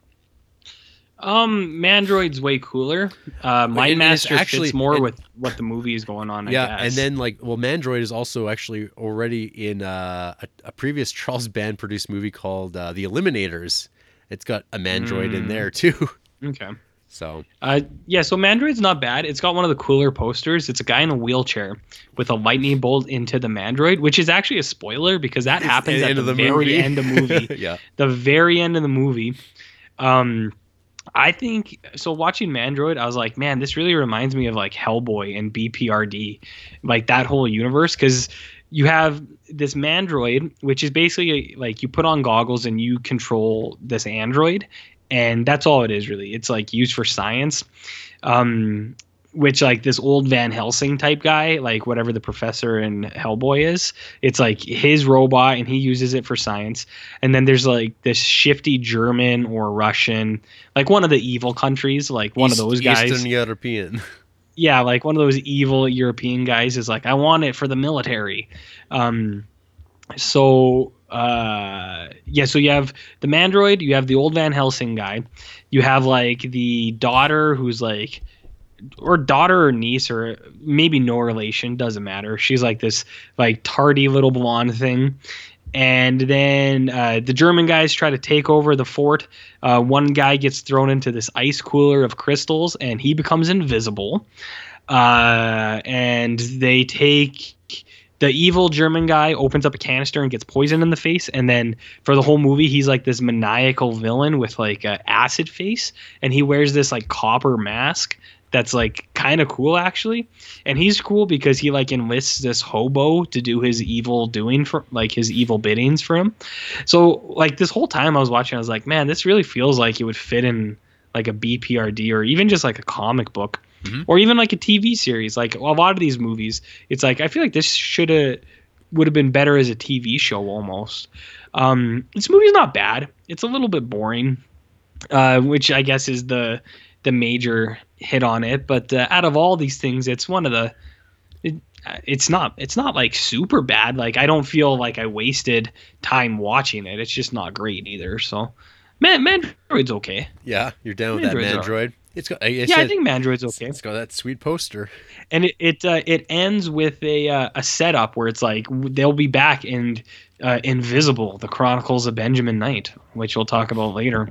Um, Mandroid's way cooler. Uh, Mind Master actually- fits more and- with what the movie is going on. I yeah, guess. and then like well, Mandroid is also actually already in uh, a, a previous Charles Band produced movie called uh, The Eliminators. It's got a Mandroid in Mm. there too. okay. So Uh, yeah, so Mandroid's not bad. It's got one of the cooler posters. It's a guy in a wheelchair with a lightning bolt into the Mandroid, which is actually a spoiler because that happens at the, the very movie. end of the movie. yeah, the very end of the movie. Um, I think so. Watching Mandroid, I was like, man, this really reminds me of like Hellboy and BPRD, like that whole universe, because you have this Mandroid, which is basically like you put on goggles and you control this android, and that's all it is really. It's like used for science. Um, which like this old Van Helsing type guy, like whatever the professor in Hellboy is, it's like his robot and he uses it for science. And then there's like this shifty German or Russian, like one of the evil countries, like one East- of those guys. Eastern European. Yeah, like one of those evil European guys is like, I want it for the military. Um, so uh, yeah, so you have the Mandroid, you have the old Van Helsing guy, you have like the daughter who's like or daughter or niece or maybe no relation doesn't matter. She's like this like tardy little blonde thing. And then uh, the german guys try to take over the fort. Uh, one guy gets thrown into this ice cooler of crystals and he becomes invisible. Uh, and they take the evil german guy opens up a canister and gets poisoned in the face. And then for the whole movie he's like this maniacal villain with like a acid face. And he wears this like copper mask that's like kind of cool actually. And he's cool because he like enlists this hobo to do his evil doing for like his evil biddings for him. So like this whole time i was watching i was like man this really feels like it would fit in like a bprd or even just like a comic book Mhm. or even like a tv series. Like a lot of these movies it's like i feel like this should have would have been better as a tv show almost. Um this movie's not bad. It's a little bit boring uh which i guess is the the major hit on it but uh, out of all these things it's one of the it, it's not it's not like super bad like i don't feel like i wasted time watching it it's just not great either so man mandroid's okay yeah, you're down with that Mandroid. It's got. Yeah i think mandroid's okay It's got that sweet poster. and it it, uh, it ends with a uh, a setup where it's like they'll be back in uh, invisible the chronicles of benjamin knight which we'll talk about later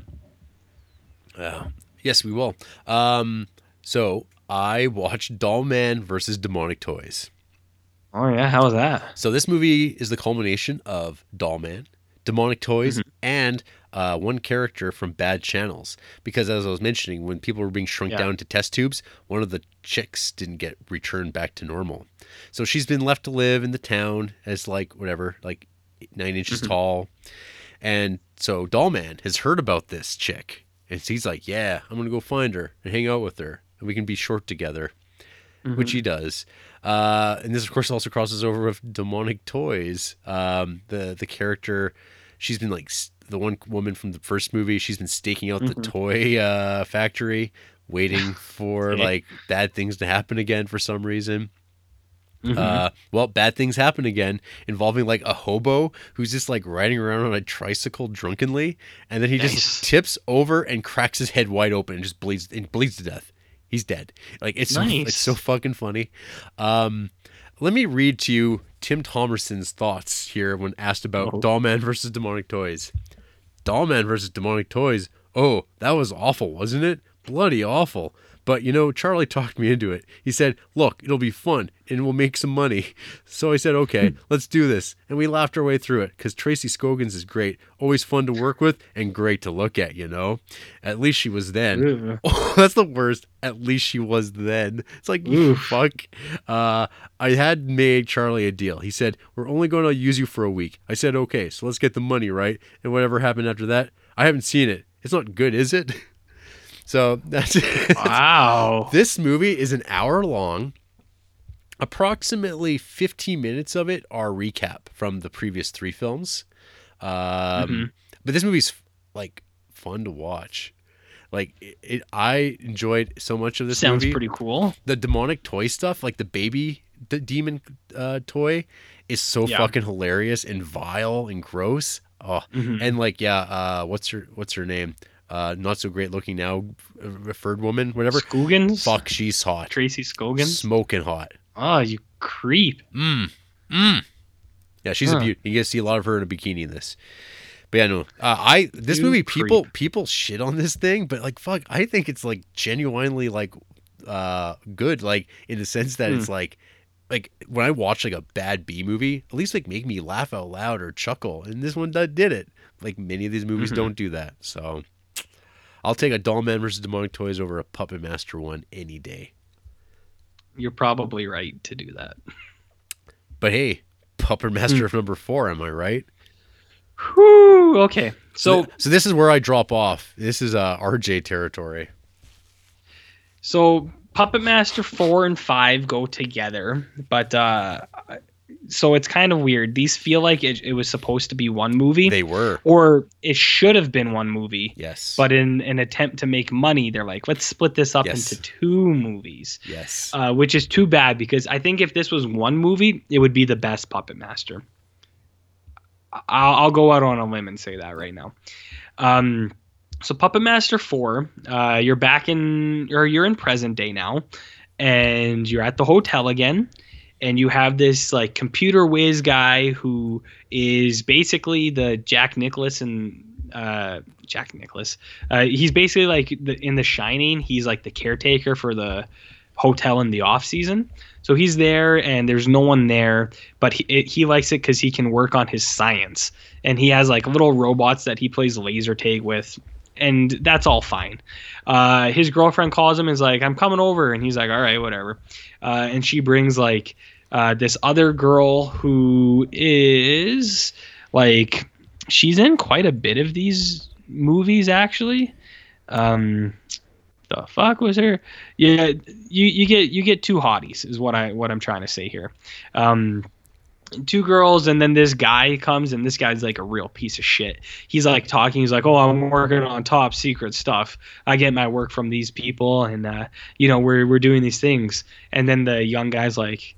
Uh, yes, we will. Um, so I watched Doll Man versus Demonic Toys. oh yeah how was that So this movie is the culmination of Doll Man, Demonic Toys, and uh, one character from Bad Channels. Because as I was mentioning, when people were being shrunk Yeah. down to test tubes, one of the chicks didn't get returned back to normal. So she's been left to live in the town as like whatever, like nine inches Mhm. tall. And so Doll Man has heard about this chick. And he's like, Yeah, I'm gonna go find her and hang out with her. And we can be short together which he does. Uh, and this, of course, also crosses over with demonic toys. Um, the the character, she's been like the one woman from the first movie. She's been staking out the Mhm. toy uh, factory, waiting for like bad things to happen again for some reason. Mhm. Uh, well, bad things happen again, involving like a hobo who's just like riding around on a tricycle drunkenly, and then he Nice. just tips over and cracks his head wide open and just bleeds and bleeds to death. He's dead. Like it's so, Nice. it's so fucking funny. Um, let me read to you Tim Thomerson's thoughts here when asked about Oh. Dollman versus Demonic Toys. Dollman versus Demonic Toys. Oh, that was awful, wasn't it? bloody awful. But you know, Charlie talked me into it. He said, "Look, it'll be fun and we'll make some money." So I said, "Okay, let's do this." And we laughed our way through it because Tracy Scoggins is great, always fun to work with, and great to look at. You know, at least she was then. Oh, that's the worst. At least she was then. It's like you fuck. Uh, I had made Charlie a deal. He said, "We're only going to use you for a week." I said, "Okay, so let's get the money right." And whatever happened after that, I haven't seen it. It's not good, is it? So that's it. Wow. This movie is an hour long. Approximately 15 minutes of it are recap from the previous three films. Um, Mhm. But this movie's like fun to watch. Like it, it, I enjoyed so much of this Sounds movie. pretty cool. the demonic toy stuff, like the baby d- demon uh, toy, is so Yeah. fucking hilarious and vile and gross. Oh, Mhm. and like yeah, uh, what's her what's her name? Uh, not so great looking now, uh, referred woman, whatever. Scoggins? Fuck, she's hot, Tracy Scoggins? smoking hot. Oh, you creep. Mm, mm. Yeah, she's Huh. a beauty. You get to see a lot of her in a bikini in this. But yeah, no, uh, I this You movie people creep. people shit on this thing, but like fuck, I think it's like genuinely like uh good, like in the sense that Hmm. it's like like when I watch like a bad B movie, at least like make me laugh out loud or chuckle, and this one did did it. Like many of these movies Mhm. don't do that, so I'll take a Doll Man versus Demonic Toys over a Puppet Master one any day. You're probably right to do that. But hey, Puppet Hmm. Master number four, am I right? Whew, okay. So so this is where I drop off. This is uh, RJ territory. So Puppet Master four and five go together, but uh, so it's kind of weird. These feel like it, it was supposed to be one movie, They were. or it should have been one movie. Yes. But in an attempt to make money, they're like, let's split this up Yes. into two movies, yes. uh, which is too bad because I think if this was one movie, it would be the best Puppet Master. I'll, I'll go out on a limb and say that right now. Um, so Puppet Master Four, uh, you're back in or you're in present day now, and you're at the hotel again, and you have this like computer whiz guy who is basically the Jack Nicholas and uh, Jack Nicholas. Uh, he's basically like the, in The Shining. He's like the caretaker for the hotel in the off season. So he's there, and there's no one there, but he it, he likes it because he can work on his science, and he has like little robots that he plays laser tag with, and that's all fine. Uh, his girlfriend calls him and is like, "I'm coming over," and he's like, "All right, whatever," uh, and she brings like uh, this other girl who is like she's in quite a bit of these movies actually. Um, the fuck was her? Yeah, you you get you get two hotties is what I what I'm trying to say here. Um, two girls and then this guy comes and this guy's like a real piece of shit. He's like talking. He's like, "Oh, I'm working on top secret stuff. I get my work from these people, and uh, you know we're we're doing these things." And then the young guy's like,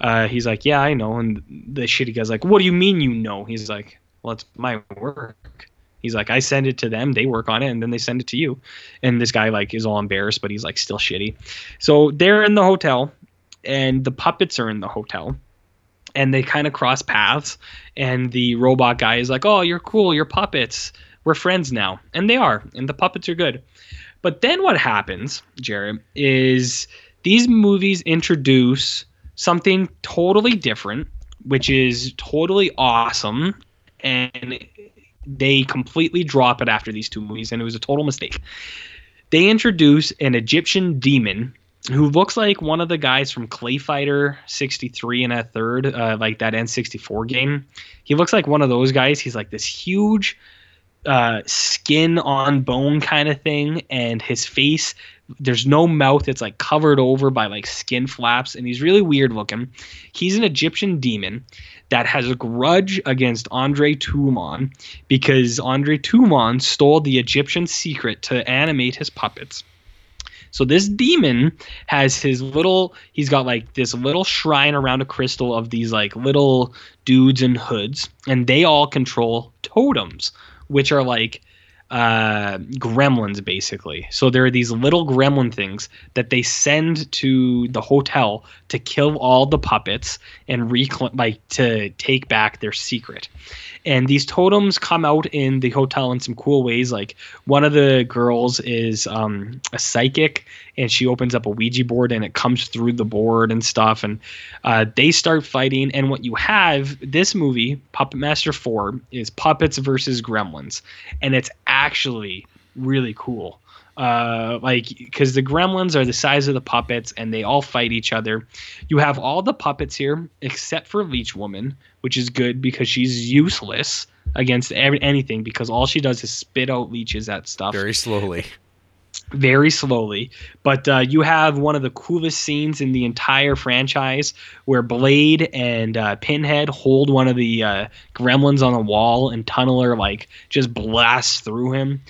uh, he's like, "Yeah, I know." And the shitty guy's like, "What do you mean you know?" He's like, "Well, it's my work." He's like, I send it to them, they work on it, and then they send it to you. And this guy like is all embarrassed, but he's like still shitty. So they're in the hotel, and the puppets are in the hotel, and they kind of cross paths. And the robot guy is like, "Oh, you're cool, you're puppets. We're friends now," and they are, and the puppets are good. But then what happens, Jared, is these movies introduce something totally different, which is totally awesome, and they completely drop it after these two movies, and it was a total mistake. They introduce an Egyptian demon who looks like one of the guys from Clay Fighter 63 and a third, uh, like that N64 game. He looks like one of those guys. He's like this huge uh, skin on bone kind of thing, and his face there's no mouth it's like covered over by like skin flaps and he's really weird looking. He's an egyptian demon that has a grudge against andre Toulon because andre Toulon stole the egyptian secret to animate his puppets. So this demon has his little he's got like this little shrine around a crystal of these like little dudes in hoods and they all control totems which are like uh, gremlins basically. So there are these little gremlin things that they send to the hotel to kill all the puppets and reclaim like to take back their secret. And these totems come out in the hotel in some cool ways. Like one of the girls is um, a psychic, and she opens up a Ouija board, and it comes through the board and stuff. And uh, they start fighting. And what you have this movie, Puppet Master Four, is puppets versus gremlins, and it's actually really cool uh, like because the gremlins are the size of the puppets and they all fight each other. You have all the puppets here except for Leech Woman, which is good because she's useless against every, anything because all she does is spit out leeches at stuff very slowly. Very slowly, but uh, you have one of the coolest scenes in the entire franchise where Blade and uh, Pinhead hold one of the uh, gremlins on the wall, and Tunneler like just blasts through him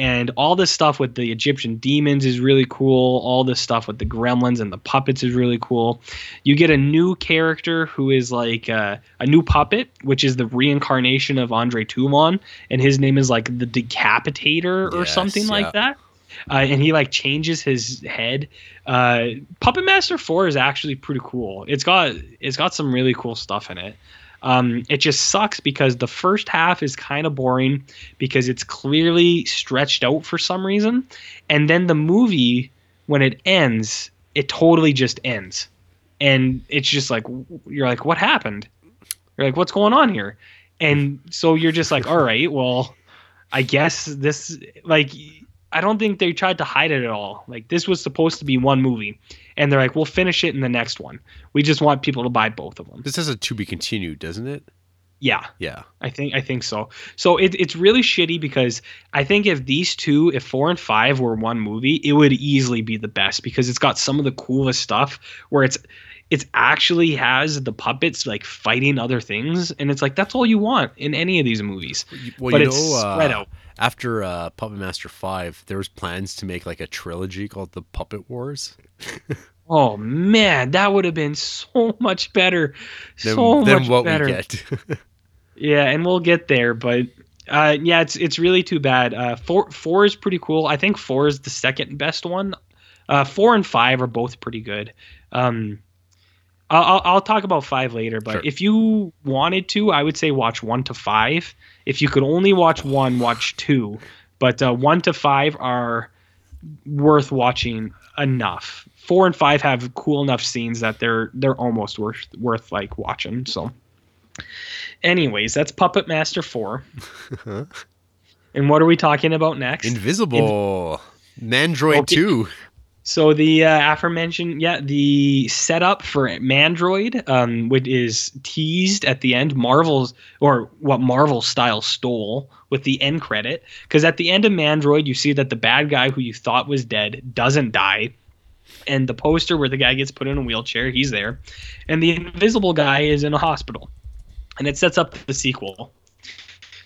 and all this stuff with the Egyptian demons is really cool. All this stuff with the gremlins and the puppets is really cool. You get a new character who is like uh, a new puppet, which is the reincarnation of Andre Toulon, and his name is like the Decapitator or Yes, something yeah. like that. Uh, and he like changes his head. Uh, Puppet Master Four is actually pretty cool. It's got it's got some really cool stuff in it. Um, it just sucks because the first half is kind of boring because it's clearly stretched out for some reason, and then the movie when it ends, it totally just ends, and it's just like you're like, what happened? You're like, what's going on here? And so you're just like, all right, well, I guess this like I don't think they tried to hide it at all. Like this was supposed to be one movie, and they're like, we'll finish it in the next one. We just want people to buy both of them. This has a to be continued, doesn't it? Yeah, Yeah. I think I think so. So it, it's really shitty because I think if these two, if four and five were one movie, it would easily be the best because it's got some of the coolest stuff where it's it's actually has the puppets like fighting other things, and it's like that's all you want in any of these movies. Well, but you it's know, uh, spread out. after uh, Puppet Master Five, there was plans to make like a trilogy called the Puppet Wars. Oh man, that would have been so much better. Than, so than much what better. we get. Yeah, and we'll get there, but uh, yeah, it's it's really too bad. Uh, four four is pretty cool. I think four is the second best one. Uh, four and five are both pretty good. Um, I'll I'll- I'll talk about five later, but Sure. if you wanted to, I would say watch one to five. If you could only watch one, watch two. But uh, one to five are worth watching enough. Four and five have cool enough scenes that they're they're almost worth worth like watching. So, anyways, that's Puppet Master four. And what are we talking about next? Invisible. Mandroid Okay. 2. So the uh, aforementioned, yeah, the setup for Mandroid, um, which is teased at the end, Marvel's or what Marvel style stole with the end credit, because at the end of Mandroid, you see that the bad guy who you thought was dead doesn't die, and the poster where the guy gets put in a wheelchair, he's there, and the invisible guy is in a hospital, and it sets up the sequel.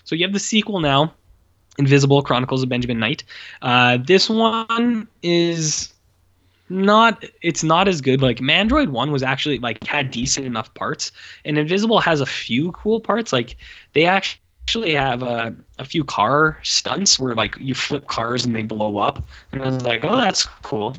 So you have the sequel now, Invisible Chronicles of Benjamin Knight. Uh, this one is not it's not as good. Like mandroid 1 was actually like had decent enough parts and invisible has a few cool parts. Like they actually have a, a few car stunts where like you flip cars and they blow up and i was like oh that's cool.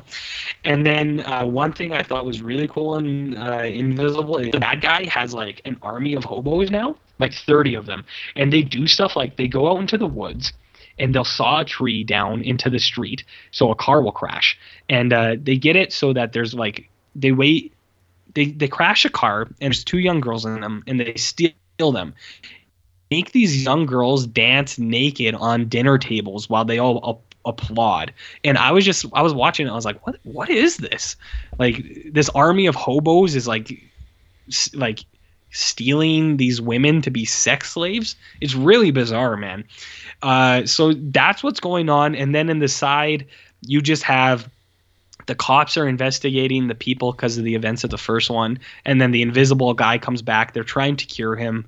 And then uh, one thing i thought was really cool in uh, invisible is the bad guy has like an army of hobos now like 30 of them and they do stuff like they go out into the woods and they'll saw a tree down into the street so a car will crash. And uh, they get it so that there's like they wait they they crash a car and there's two young girls in them and they steal them. Make these young girls dance naked on dinner tables while they all ap- applaud. And i was just i was watching it i was like what what is this? Like this army of hobos is like like stealing these women to be sex slaves? It's really bizarre man. Uh, so that's what's going on. And then in the side you just have the cops are investigating the people because of the events of the first one. And then the invisible guy comes back. They're trying to cure him.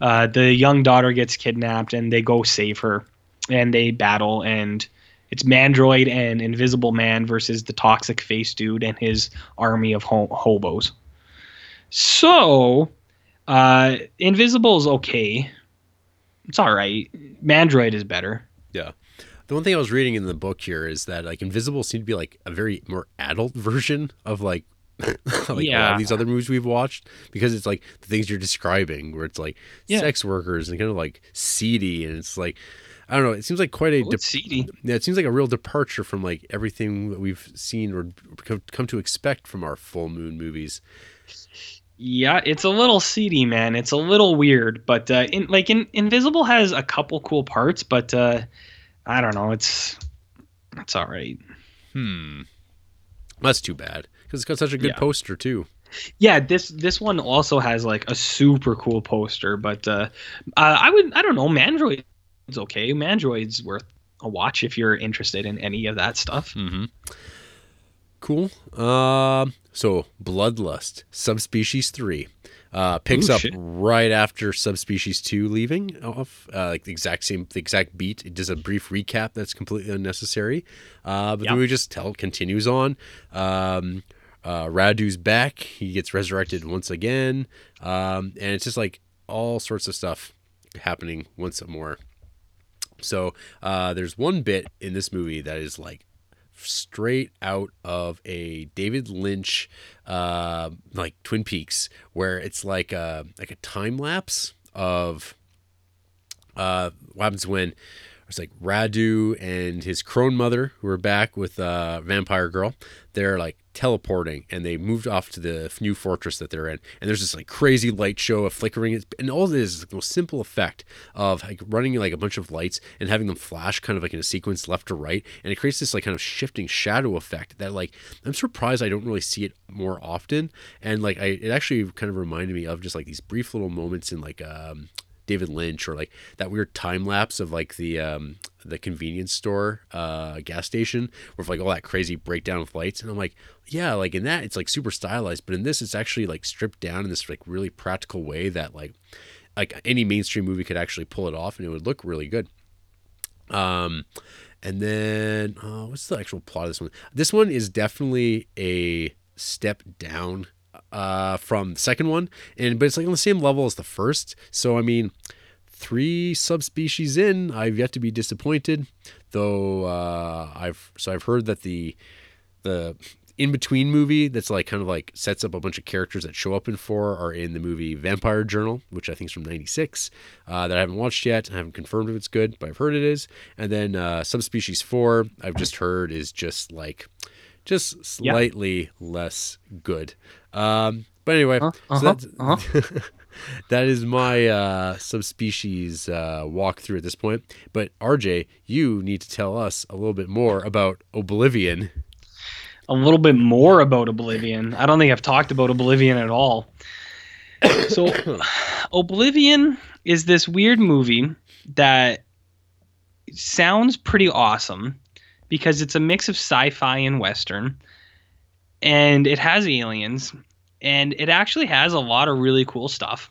Uh, the young daughter gets kidnapped and they go save her. And they battle. And it's mandroid and invisible man versus the toxic face dude and his army of ho- hobos. So uh, invisible is okay it's all right mandroid is better Yeah. The one thing I was reading in the book here is that like Invisible seemed to be like a very more adult version of like like a lot Yeah. of these other movies we've watched because it's like the things you're describing where it's like Yeah. sex workers and kind of like seedy and it's like I don't know. It seems like quite a Oh, it's seedy. yeah. It seems like a real departure from like everything that we've seen or come to expect from our full moon movies. Yeah, it's a little seedy, man. It's a little weird, but uh, in like in Invisible has a couple cool parts, but uh, I don't know. It's it's all right. Hmm. That's too bad because it's got such a good Yeah. poster too. Yeah, this this one also has like a super cool poster, but uh, uh, I would I don't know. Mandroid's okay. Mandroid's worth a watch if you're interested in any of that stuff. Mm-hmm. Cool. Um. So, Bloodlust, Subspecies Three, uh, picks Ooh, up shit. right after Subspecies Two leaving off, uh, like the exact same, the exact beat. It does a brief recap that's completely unnecessary, uh, but Yeah. the movie just tell continues on. Um, uh, Radu's back. He gets resurrected once again, um, and it's just like all sorts of stuff happening once more. So uh, there's one bit in this movie that is like straight out of a David Lynch uh, like Twin Peaks, where it's like a like a time lapse of uh, what happens when it's like Radu and his crone mother who are back with uh, Vampire Girl. They're like teleporting and they moved off to the new fortress that they're in. And there's this like crazy light show of flickering. And all it is is the most simple effect of like running like a bunch of lights and having them flash kind of like in a sequence left to right. And it creates this like kind of shifting shadow effect that like I'm surprised I don't really see it more often. And like I it actually kind of reminded me of just like these brief little moments in like um David Lynch or like that weird time lapse of like the um the convenience store uh gas station with like all that crazy breakdown of lights. And I'm like yeah like in that it's like super stylized but in this it's actually like stripped down in this like really practical way that like like any mainstream movie could actually pull it off and it would look really good. Um and then uh, what's the actual plot of this one? This one is definitely a step down uh from the second one and but it's like on the same level as the first so i mean three subspecies in i've yet to be disappointed though uh i've so i've heard that the the in between movie that's like kind of like sets up a bunch of characters that show up in four are in the movie Vampire Journal, which I think is from '96, uh, that I haven't watched yet. I haven't confirmed if it's good, but I've heard it is. And then uh, Subspecies Four, I've just heard is just like just Yeah. slightly less good. Um, but anyway, Uh, so uh-huh, that's that is my uh, subspecies uh, walkthrough at this point. But RJ, you need to tell us a little bit more about Oblivion. a little bit more about Oblivion. I don't think I've talked about Oblivion at all. So, Oblivion is this weird movie that sounds pretty awesome because it's a mix of sci-fi and western and it has aliens and it actually has a lot of really cool stuff.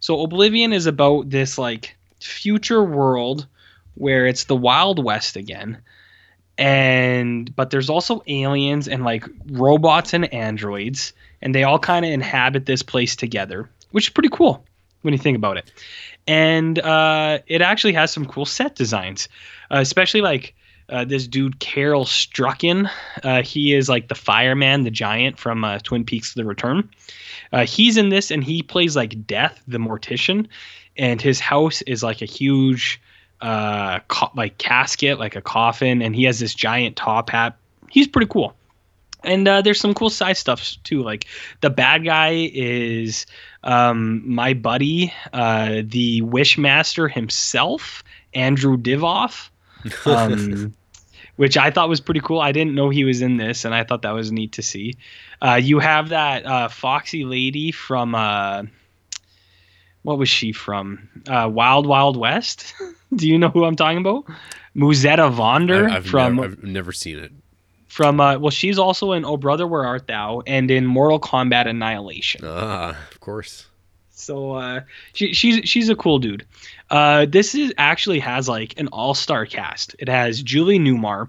So Oblivion is about this like future world where it's the Wild West again and but there's also aliens and like robots and androids and they all kind of inhabit this place together which is pretty cool when you think about it and uh, it actually has some cool set designs uh, especially like uh, this dude Carel Struycken uh, he is like the fireman the giant from uh, twin peaks the return. Uh, he's in this and he plays like death the mortician and his house is like a huge uh co- like casket like a coffin and he has this giant top hat. He's pretty cool. And uh, there's some cool side stuff too like the bad guy is um my buddy the wishmaster himself andrew divoff um which i thought was pretty cool. I didn't know he was in this and i thought that was neat to see. Uh you have that uh foxy lady from uh what was she from? Uh wild wild west? Do you know who i'm talking about? Musetta Vander I, have from never, I've never seen it. from uh well she's also in oh brother where art thou? And in mortal kombat annihilation. Ah, of course. so uh, she, she's she's a cool dude. Uh, this is actually has like an all star cast. It has Julie Newmar,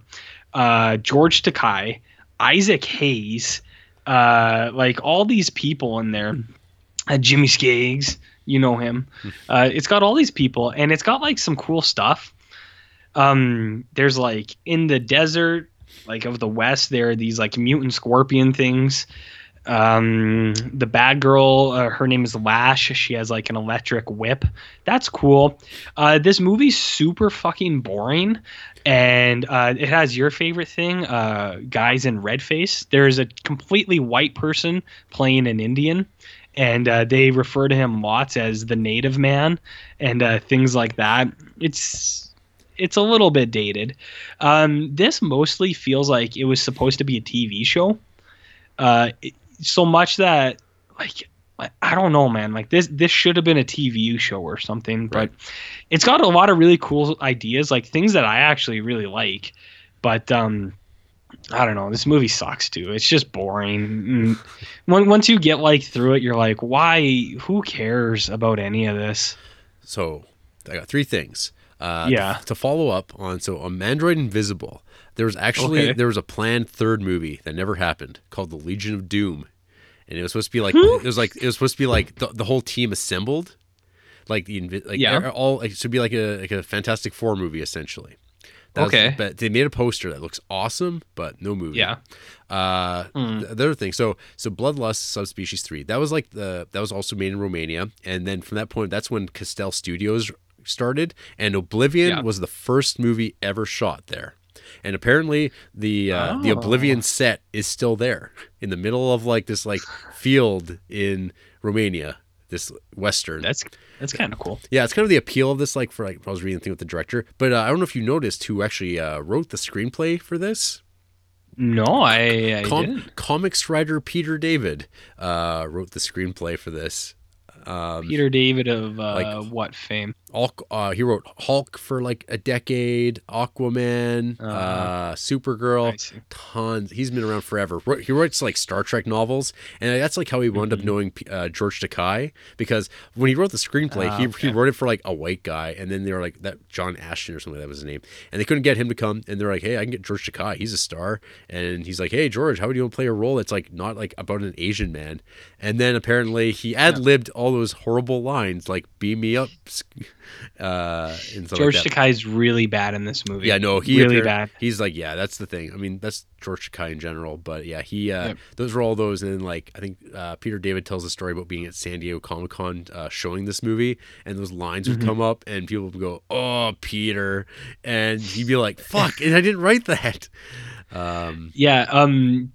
uh, George Takei, Isaac Hayes, uh, like all these people in there. Uh, Jimmie Skaggs, you know him. Uh, it's got all these people, and it's got like some cool stuff. Um, there's like in the desert, like of the west, there are these like mutant scorpion things. Um, the bad girl, uh, her name is Lash. She has like an electric whip. That's cool. Uh, this movie's super fucking boring, and uh, it has your favorite thing, uh, guys in red face. There's a completely white person playing an Indian, and uh, they refer to him lots as the native man and uh, things like that. It's it's a little bit dated. Um, this mostly feels like it was supposed to be a TV show. Uh, so much that like I- don't know, man. Like this this should have been a TV show or something, but Right. it's got a lot of really cool ideas, like things that I actually really like. But um, I don't know. This movie sucks too. It's just boring. Mm. When, once you get like through it, you're like, why? Who cares about any of this? So I got three things. Uh, Yeah. To follow up on, so on Android Invisible, there was actually Okay. there was a planned third movie that never happened called The Legion of Doom, and it was supposed to be like it was like it was supposed to be like the, the whole team assembled, like the like Yeah. all like, it should be like a like a Fantastic Four movie essentially. That was- Okay. but they made a poster that looks awesome, but no movie. Yeah. Uh, Hmm. the, the other thing, so so Bloodlust Subspecies Three, that was like the that was also made in Romania, and then from that point, that's when Castel Studios started, and Oblivion Yeah. was the first movie ever shot there. And apparently, the uh, the Oh. Oblivion set is still there in the middle of like this like field in Romania, this western. That's that's kind of cool. Yeah, it's kind of the appeal of this. Like for like, I was reading the thing with the director, but uh, I don't know if you noticed who actually uh, wrote the screenplay for this. No, I, I Com- didn't. comics writer Peter David uh, wrote the screenplay for this. Um, Peter David of uh, like- what fame? Hulk, uh, he wrote Hulk for like a decade, Aquaman, Uh, uh, Supergirl, tons. He's been around forever. He writes like Star Trek novels, and that's like how he wound up Mhm. knowing uh, George Takei because when he wrote the screenplay, Ah, he, okay. he wrote it for like a white guy, and then they were like that John Ashton or something that was his name, and they couldn't get him to come, and they're like, hey, I can get George Takei, he's a star, and he's like, hey George, how would you want to play a role that's like not like about an Asian man, and then apparently he ad libbed all those horrible lines like "beam me up," uh, and George like that. Takei's really bad in this movie. Yeah, no, he really appar- bad. He's like, yeah, that's the thing. I mean, that's George Takei in general, but yeah, he uh, Yep. those were all those, and then like I think uh, Peter David tells a story about being at San Diego Comic Con uh, showing this movie, and those lines would Mhm. come up, and people would go, "Oh, Peter," and he'd be like, "Fuck," and I didn't write that. Um, Yeah, um,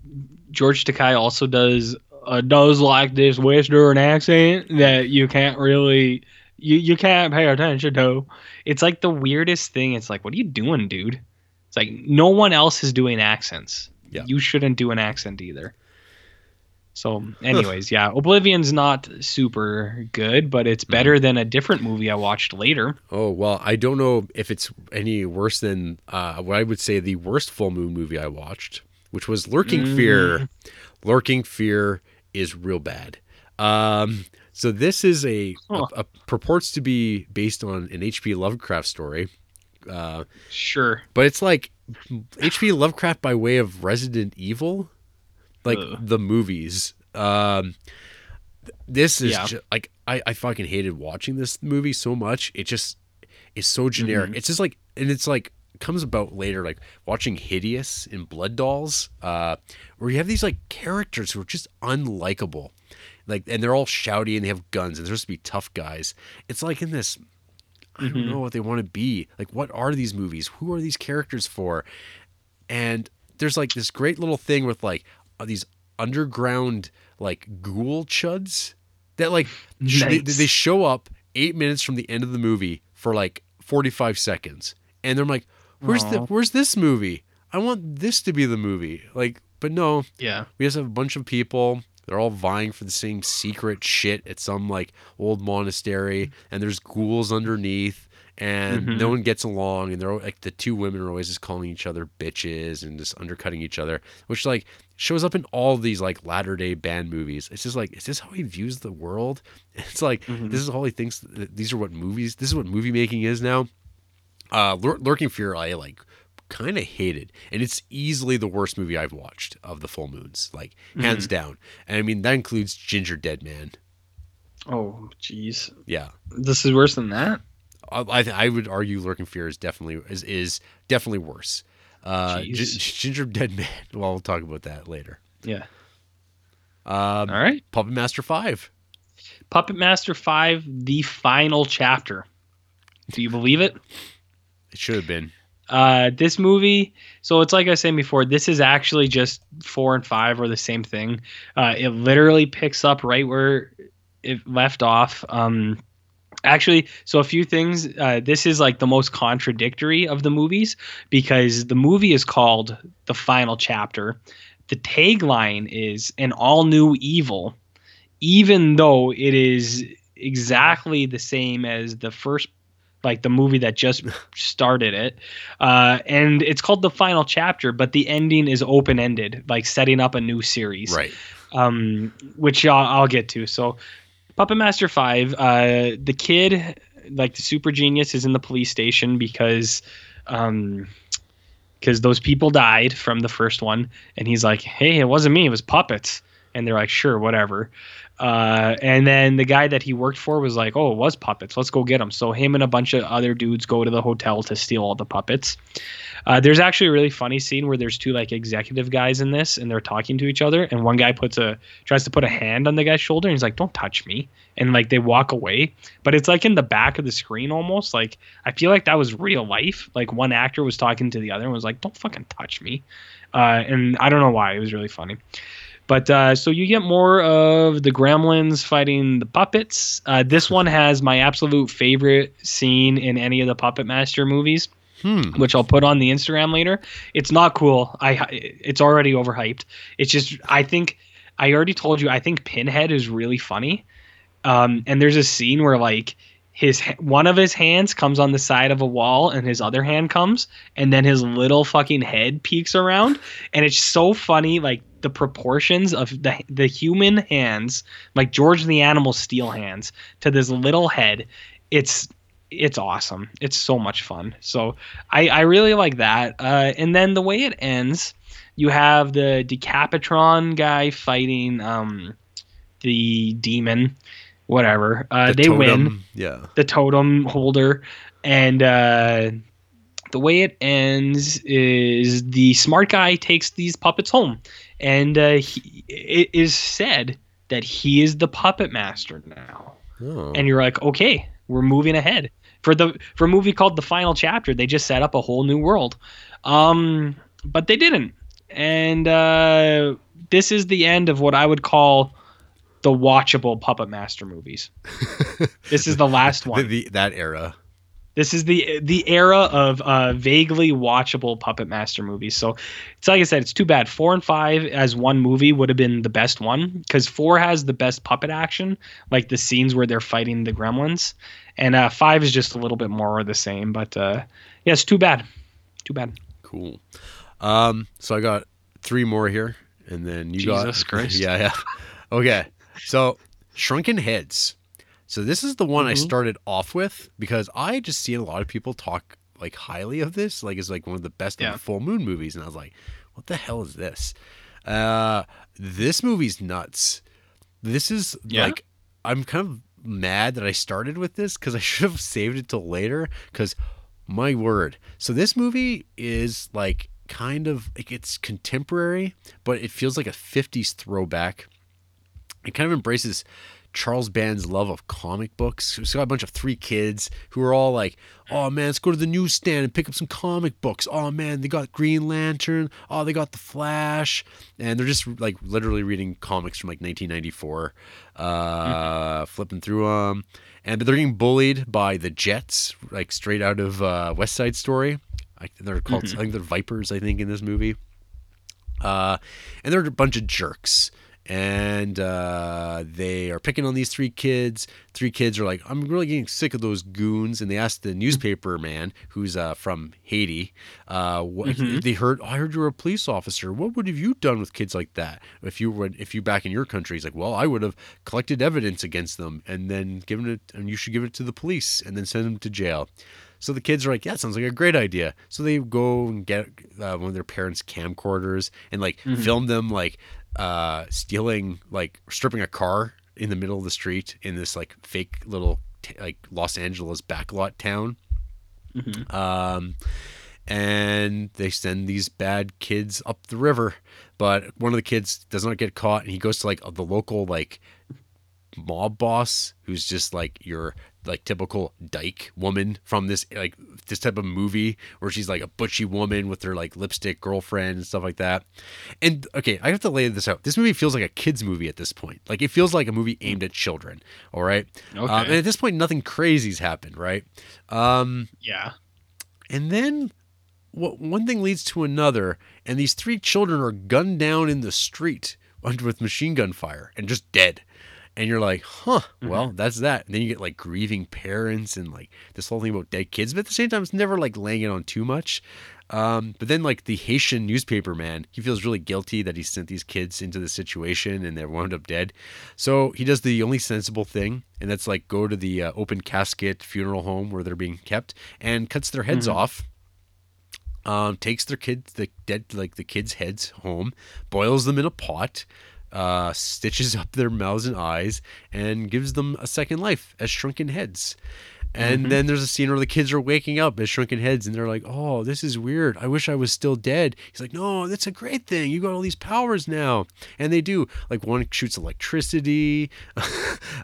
George Takei also does uh, does like this Western accent that you can't really you you can't pay attention to. It's like the weirdest thing. It's like, what are you doing, dude? It's like no one else is doing accents. Yeah. You shouldn't do an accent either. So, anyways, yeah, Oblivion's not super good, but it's better than a different movie I watched later. oh well, I don't know if it's any worse than uh, what I would say the worst full moon movie I watched, which was Lurking Fear. Lurking Fear is real bad. Um, so this is a, Huh. a, a purports to be based on an H.P. Lovecraft story, uh, Sure. but it's like H.P. Lovecraft by way of Resident Evil, like Ugh. the movies. Um, this is Yeah. ju- like I, I fucking hated watching this movie so much. It just is so generic. Mhm. It's just like and it's like comes about later like watching Hideous in Blood Dolls, uh, where you have these like characters who are just unlikable. Like and they're all shouty and they have guns and they're supposed to be tough guys. It's like in this I don't Mhm. know what they want to be. Like what are these movies? Who are these characters for? And there's like this great little thing with like uh, these underground like ghoul chuds that like sh- they, they show up eight minutes from the end of the movie for like 45 seconds and they're like where's the where's this movie i want this to be the movie like but no Yeah. we just have a bunch of people they're all vying for the same secret shit at some like old monastery and there's ghouls underneath and Mhm. no one gets along and they're all, like the two women are always just calling each other bitches and just undercutting each other which like shows up in all these like latter day band movies it's just like is this how he views the world it's like Mhm. this is all he thinks these are what movies this is what movie making is now uh Lur- lurking fear i like kind of hated and it's easily the worst movie i've watched of the full moons like hands down and i mean that includes ginger dead man Oh, jeez. yeah This is worse than that. I, I, would argue Lurking Fear is definitely is, is definitely worse. Uh, G-. Ginger Dead Man. Well, we'll talk about that later. Yeah. Um, All right. Puppet Master Five. Puppet Master 5, the final chapter. Do you believe it? It should have been. Uh, this movie, so it's like I was saying before, this is actually just four and five are the same thing. Uh, it literally picks up right where it left off. Um, actually, so a few things. Uh, this is like the most contradictory of the movies because the movie is called The Final Chapter. The tagline is an all new evil, even though it is exactly the same as the first like the movie that just started it. Uh, and it's called the final chapter but the ending is open-ended like setting up a new series. Right. um, which I'll, I'll get to. So puppet master 5 uh, the kid like the super genius is in the police station because um because those people died from the first one. And he's like hey it wasn't me it was puppets. And they're like sure whatever uh, and then the guy that he worked for was like, "Oh, it was puppets. Let's go get them." So him and a bunch of other dudes go to the hotel to steal all the puppets. Uh, there's actually a really funny scene where there's two like executive guys in this, and they're talking to each other, and one guy puts a tries to put a hand on the guy's shoulder, and he's like, "Don't touch me," and like they walk away, but it's like in the back of the screen almost. Like I feel like that was real life. Like one actor was talking to the other and was like, "Don't fucking touch me," uh, and I don't know why. It was really funny. But uh, so you get more of the gremlins fighting the puppets. Uh, this one has my absolute favorite scene in any of the Puppet Master movies, Hmm. which I'll put on the Instagram later. It's not cool. I it's already overhyped. It's just I think I already told you I think Pinhead is really funny. Um, and there's a scene where like his one of his hands comes on the side of a wall and his other hand comes and then his little fucking head peeks around and it's so funny like the proportions of the the human hands like George the animal steel hands to this little head it's it's awesome. It's so much fun. So I I really like that. Uh and then the way it ends you have the Decapitron guy fighting um the demon whatever. Uh The they win. Yeah. the totem holder. And uh the way it ends is the smart guy takes these puppets home and uh he, it is said that he is the puppet master now. Oh. and you're like okay we're moving ahead. For the for a movie called the final chapter they just set up a whole new world. Um but they didn't. And uh this is the end of what i would call the watchable puppet master movies. This is the last one. the, the, that era. This is the the era of uh, vaguely watchable Puppet Master movies. So it's like I said, it's too bad. Four and five as one movie would have been the best one because four has the best puppet action, like the scenes where they're fighting the gremlins, and uh, five is just a little bit more of the same. But uh, yeah, it's too bad. Too bad. Cool. Um, so I got three more here, and then you got Jesus Christ. Yeah, yeah. Okay. So Shrunken Heads. So this is the one I Mhm. started off with because I just seen a lot of people talk like highly of this, like it's like one of the best Yeah. of the full moon movies, and I was like, what the hell is this? Uh, this movie's nuts. This is Yeah? like I'm kind of mad that I started with this because I should have saved it till later. Because my word, so this movie is like kind of like it's contemporary, but it feels like a '50s throwback. It kind of embraces Charles Band's love of comic books. He's got a bunch of three kids who are all like, "Oh man, let's go to the newsstand and pick up some comic books." Oh man, they got Green Lantern. Oh, they got the Flash, and they're just like literally reading comics from like 1994, uh, flipping through them, and but they're getting bullied by the Jets, like straight out of uh, West Side Story. I, they're called, I think they're Vipers. I think in this movie, uh, and they're a bunch of jerks and uh, they are picking on these three kids. Three kids are like, "I'm really getting sick of those goons," and they ask the newspaper man, who's uh, from Haiti, uh, what Mhm. they heard. Oh, I heard you're a police officer. What would have you done with kids like that if you were if you back in your country? He's like, "Well, I would have collected evidence against them and then given it, and you should give it to the police and then send them to jail." So the kids are like, "Yeah, sounds like a great idea." So they go and get uh, one of their parents' camcorders and like Mhm. film them like uh stealing like stripping a car in the middle of the street in this like fake little t- like Los Angeles backlot town. Mhm. Um, and they send these bad kids up the river, but one of the kids does not get caught, and he goes to like the local like mob boss, who's just like your like typical dyke woman from this like this type of movie where she's like a butchy woman with her like lipstick girlfriend and stuff like that. And okay, I have to lay this out. This movie feels like a kids movie at this point. Like it feels like a movie aimed at children. All right. Okay. Uh, and at this point, nothing crazy's happened, right? Um, yeah. and then what one thing leads to another, and these three children are gunned down in the street under with machine gun fire and just dead. And you're like, huh, well, that's that. And then you get like grieving parents and like this whole thing about dead kids, but at the same time, it's never like laying it on too much. Um, but then like the Haitian newspaper man, he feels really guilty that he sent these kids into the situation and they wound up dead. So he does the only sensible thing, and that's like go to the uh, open casket funeral home where they're being kept and cuts their heads Mhm. off. Um, takes their kids, the dead, like the kids' heads home, boils them in a pot, uh, stitches up their mouths and eyes, and gives them a second life as shrunken heads. And Mhm. then there's a scene where the kids are waking up as shrunken heads, and they're like, "Oh, this is weird. I wish I was still dead." He's like, "No, that's a great thing. You got all these powers now." And they do. Like one shoots electricity,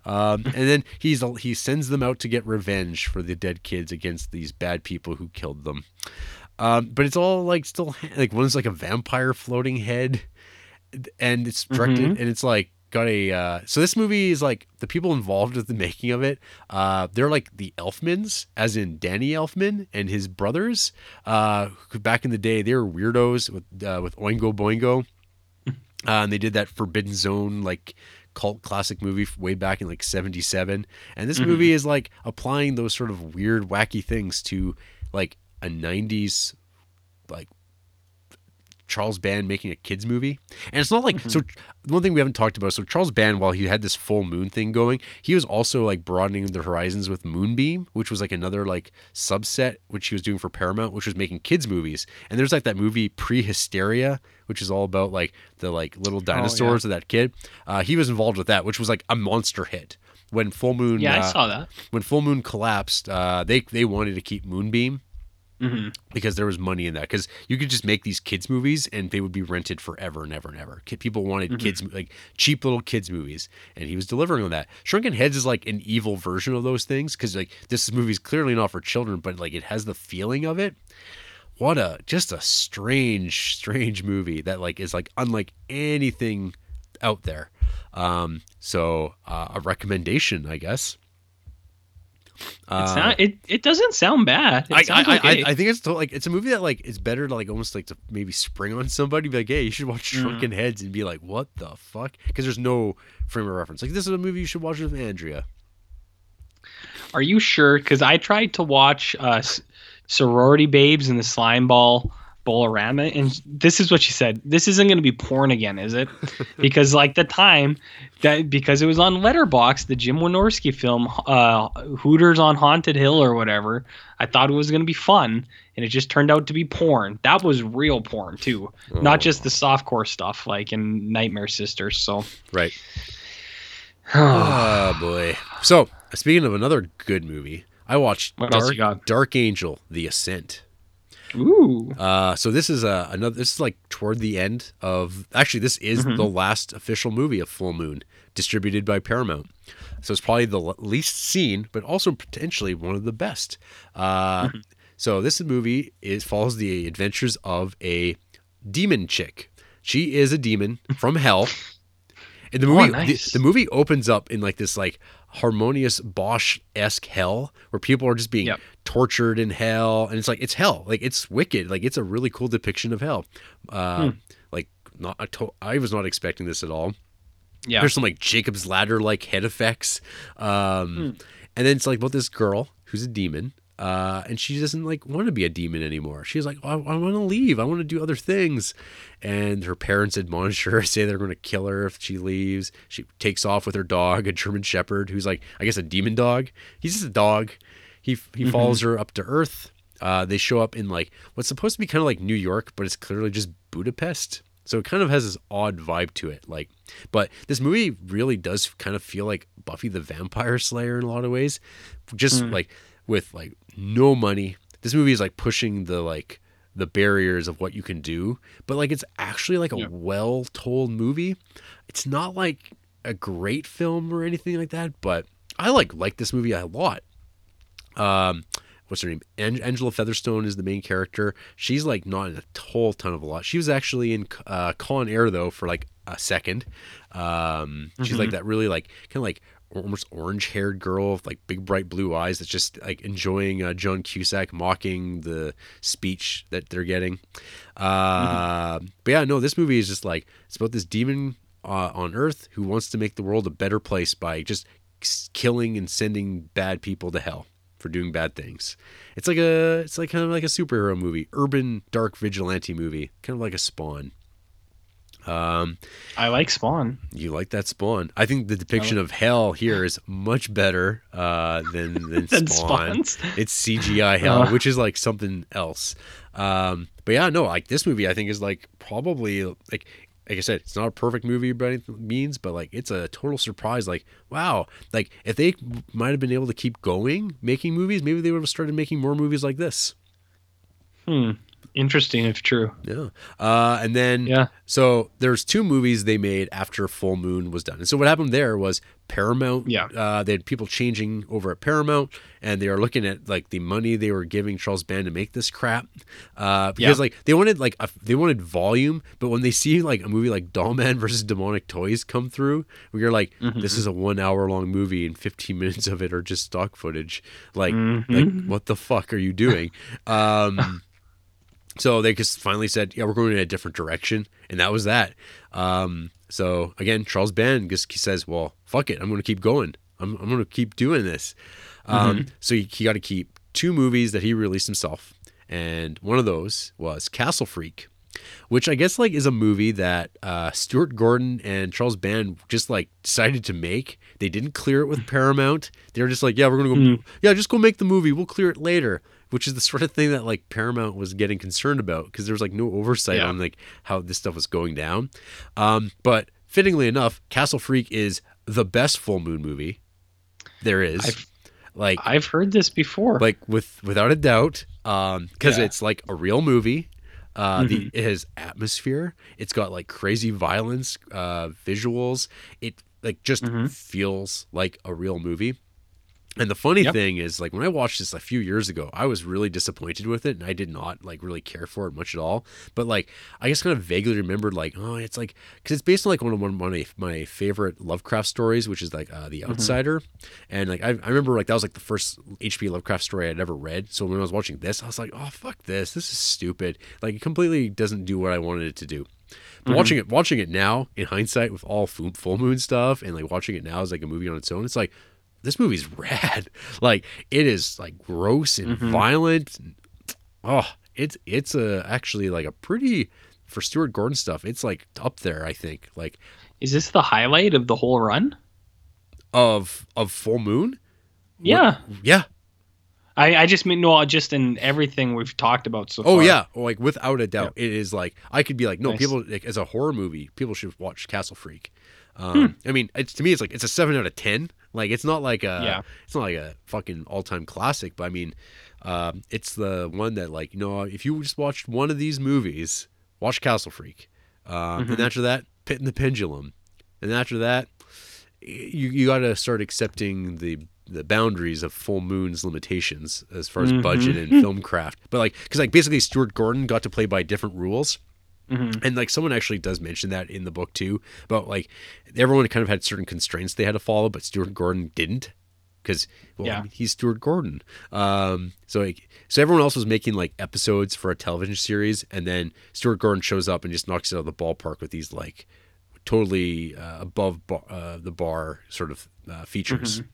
um, and then he's he sends them out to get revenge for the dead kids against these bad people who killed them. Um, but it's all like still like one's like a vampire floating head, and it's directed Mhm. and it's like got a uh, so this movie is like the people involved with the making of it uh they're like the elfmans as in danny elfman and his brothers uh back in the day they were weirdos with uh, with oingo boingo uh, and they did that forbidden zone like cult classic movie way back in like 77 and this Mhm. movie is like applying those sort of weird wacky things to like a 90s like Charles Band making a kids movie. And it's not like so one thing we haven't talked about. So Charles Band, while he had this full moon thing going, he was also like broadening the horizons with Moonbeam, which was like another like subset which he was doing for Paramount, which was making kids movies. And there's like that movie Prehysteria, which is all about like the like little dinosaurs of that kid. Uh, he was involved with that, which was like a monster hit. When Full Moon, Yeah, I uh, saw that. when Full Moon collapsed, uh, they they wanted to keep Moonbeam hmm because there was money in that because you could just make these kids movies and they would be rented forever and ever and ever. People wanted Mhm. kids like cheap little kids movies and he was delivering on that. Shrunken heads is like an evil version of those things because like this movie is clearly not for children but like it has the feeling of it. What a just a strange strange movie that like is like unlike anything out there. Um so uh, a recommendation i guess It's Uh, not. It, it doesn't sound bad. I, I, I, okay. I think it's like it's a movie that like it's better to like almost like to maybe spring on somebody be like hey you should watch Mm. Heads and be like what the fuck because there's no frame of reference like this is a movie you should watch with Andrea Are you sure? Because I tried to watch uh, Sorority Babes and the Slime Ball Bolorama, and this is what she said. This isn't going to be porn again, is it? because like the time that because it was on Letterboxd, the Jim Wynorski film, uh, Hooters on Haunted Hill or whatever. I thought it was going to be fun, and it just turned out to be porn. That was real porn too, not just the softcore stuff like in Nightmare Sisters. So. right oh boy so speaking of another good movie I watched Dark. Dark Angel The Ascent Ooh. Uh, so this is a another. This is like toward the end of. Actually, this is Mhm. the last official movie of Full Moon, distributed by Paramount. So it's probably the least seen, but also potentially one of the best. Uh, So this movie is follows the adventures of a demon chick. She is a demon from hell. And the Oh, movie, nice. the, the movie opens up in like this like Hieronymus Bosch esque hell where people are just being Yep. tortured in hell, and it's like it's hell, like it's wicked, like it's a really cool depiction of hell. Uh, Hmm. Like not, I, to- I was not expecting this at all. Yeah. There's some like Jacob's ladder like head effects. Um, Hmm. And then it's like about this girl who's a demon. Uh, and she doesn't like want to be a demon anymore. She's like, I, I want to leave. I want to do other things. And her parents admonish her, say they're going to kill her if she leaves. She takes off with her dog, a German Shepherd, who's like, I guess, a demon dog. He's just a dog. He he Mhm. follows her up to Earth. Uh, they show up in like what's supposed to be kind of like New York, but it's clearly just Budapest. So it kind of has this odd vibe to it. Like, but this movie really does kind of feel like Buffy the Vampire Slayer in a lot of ways. Just Mm. like with like no money. This movie is like pushing the like the barriers of what you can do, but like it's actually like a Yeah. well told movie. It's not like a great film or anything like that, but I like like this movie a lot. Um, what's her name? Ang- Angela Featherstone is the main character. She's like not in a whole ton of a lot. She was actually in uh, Con Air though for like a second. Um, she's like that really like kind of like almost orange haired girl with like big bright blue eyes that's just like enjoying uh, John Cusack mocking the speech that they're getting. Uh, But yeah, no, this movie is just like it's about this demon uh, on Earth who wants to make the world a better place by just killing and sending bad people to hell for doing bad things. It's like a it's like kind of like a superhero movie, urban dark vigilante movie, kind of like a Spawn. Um, I like Spawn. you like that Spawn? I think the depiction of hell here is much better uh, than than Than Spawn. Spawn's. It's CGI hell, Uh. which is like something else. Um, but yeah, no, like this movie, I think is like probably like like I said, it's not a perfect movie by any means, but like it's a total surprise. Like wow, like if they might have been able to keep going making movies, maybe they would have started making more movies like this. Hmm. Interesting if true. Yeah. Uh, and then Yeah. so there's two movies they made after Full Moon was done. And so what happened there was Paramount. Yeah. Uh, they had people changing over at Paramount, and they were looking at like the money they were giving Charles Band to make this crap. Uh, because Yeah. like they wanted like a, they wanted volume, but when they see like a movie like Dollman versus Demonic Toys come through, where you're like, Mm-hmm. this is a one hour long movie, and 15 minutes of it are just stock footage. Like, Mhm. like what the fuck are you doing? Um. So they just finally said, "Yeah, we're going in a different direction," and that was that. Um, so again, Charles Band just he says, "Well, fuck it, I'm going to keep going. I'm, I'm going to keep doing this." Um, so he, he got to keep two movies that he released himself, and one of those was Castle Freak, which I guess like is a movie that uh, Stuart Gordon and Charles Band just like decided to make. They didn't clear it with Paramount. They were just like, "Yeah, we're going to go. Yeah, just go make the movie. We'll clear it later." Which is the sort of thing that like Paramount was getting concerned about because there was like no oversight Yeah. on like how this stuff was going down. Um, but fittingly enough, Castle Freak is the best full moon movie there is. I've- like I've heard this before. like with without a doubt um because Yeah. it's like a real movie uh the Mhm. it has atmosphere it's got like crazy violence uh visuals it like just Mhm. feels like a real movie and the funny Yep. thing is like when i watched this a few years ago i was really disappointed with it and i did not like really care for it much at all. But like i just kind of vaguely remembered like oh it's like because it's based on like one of one of my, my favorite lovecraft stories which is like uh, the outsider. And like I, I remember like that was like the first hp lovecraft story i'd ever read. So when i was watching this i was like oh fuck this. This is stupid. Like it completely doesn't do what i wanted it to do. But watching it watching it now in hindsight with all full, full moon stuff and like watching it now as like a movie on its own it's like this movie's rad like it is like gross and Mhm. violent oh it's it's a actually like a pretty for stuart gordon stuff it's like up there i think like Is this the highlight of the whole run? of of full moon Yeah. yeah I, I just mean no, just in everything we've talked about so far. Oh far. yeah, like without a doubt, it is like I could be like, no, Nice. people like, as a horror movie, people should watch Castle Freak. Um, I mean, it's to me, it's like it's a seven out of ten. Like it's not like a, Yeah. it's not like a fucking all time classic, but I mean, um, it's the one that like you know, if you just watched one of these movies, watch Castle Freak, um, and Mhm. after that, Pit and the Pendulum, and after that, you you got to start accepting the the boundaries of Full Moon's limitations as far as Mhm. budget and film craft. But like, because like basically Stuart Gordon got to play by different rules, Mhm. and like someone actually does mention that in the book too. About like everyone kind of had certain constraints they had to follow, but Stuart Gordon didn't. Because well, Yeah. he's Stuart Gordon, um, so like, so everyone else was making like episodes for a television series, and then Stuart Gordon shows up and just knocks it out of the ballpark with these like totally uh, above bar, uh, the bar sort of uh, features. Mm-hmm.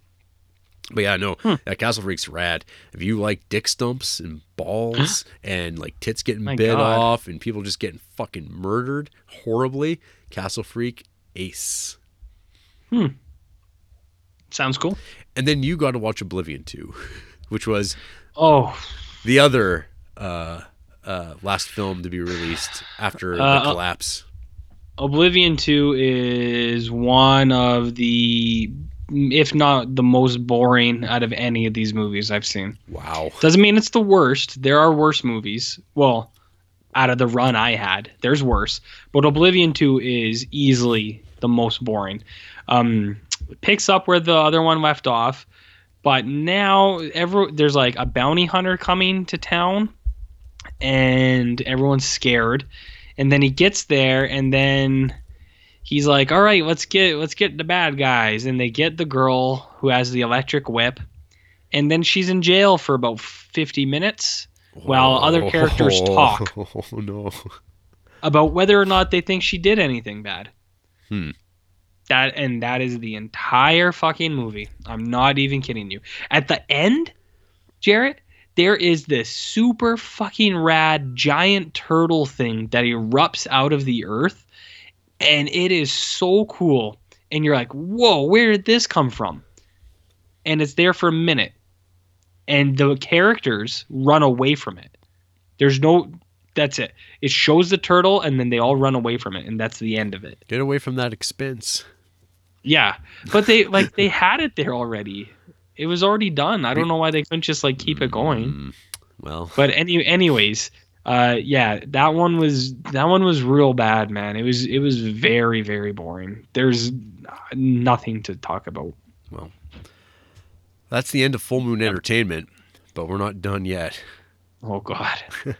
But yeah, no, Hmm. that Castle Freak's rad. If you like dick stumps and balls and like tits getting My bit God. off and people just getting fucking murdered horribly, Castle Freak ace. Hmm. Sounds cool. And then you got to watch Oblivion too, which was Oh, the other uh, uh, last film to be released after Uh, the collapse. Oblivion 2 is one of the, if not the most boring out of any of these movies I've seen. Wow. Doesn't mean it's the worst. There are worse movies. Well, out of the run I had, there's worse. But Oblivion 2 is easily the most boring. Um, picks up where the other one left off, but now every, there's like a bounty hunter coming to town, and everyone's scared. And then he gets there, and then he's like, "All right, let's get let's get the bad guys." And they get the girl who has the electric whip, and then she's in jail for about 50 minutes while other characters talk Oh no. about whether or not they think she did anything bad. Hmm. That and that is the entire fucking movie. I'm not even kidding you. At the end, Jared, there is this super fucking rad giant turtle thing that erupts out of the earth, and it is so cool. And you're like, whoa, where did this come from? And it's there for a minute, and the characters run away from it. There's no. That's it. It shows the turtle, and then they all run away from it, and that's the end of it. Get away from that expense. Yeah, but they like they had it there already. It was already done. I don't know why they couldn't just like keep it going. Mm, well, But any anyways, uh yeah, that one was that one was real bad, man. It was it was very very boring. There's nothing to talk about. Well, that's the end of Full Moon Entertainment, but we're not done yet. Oh god.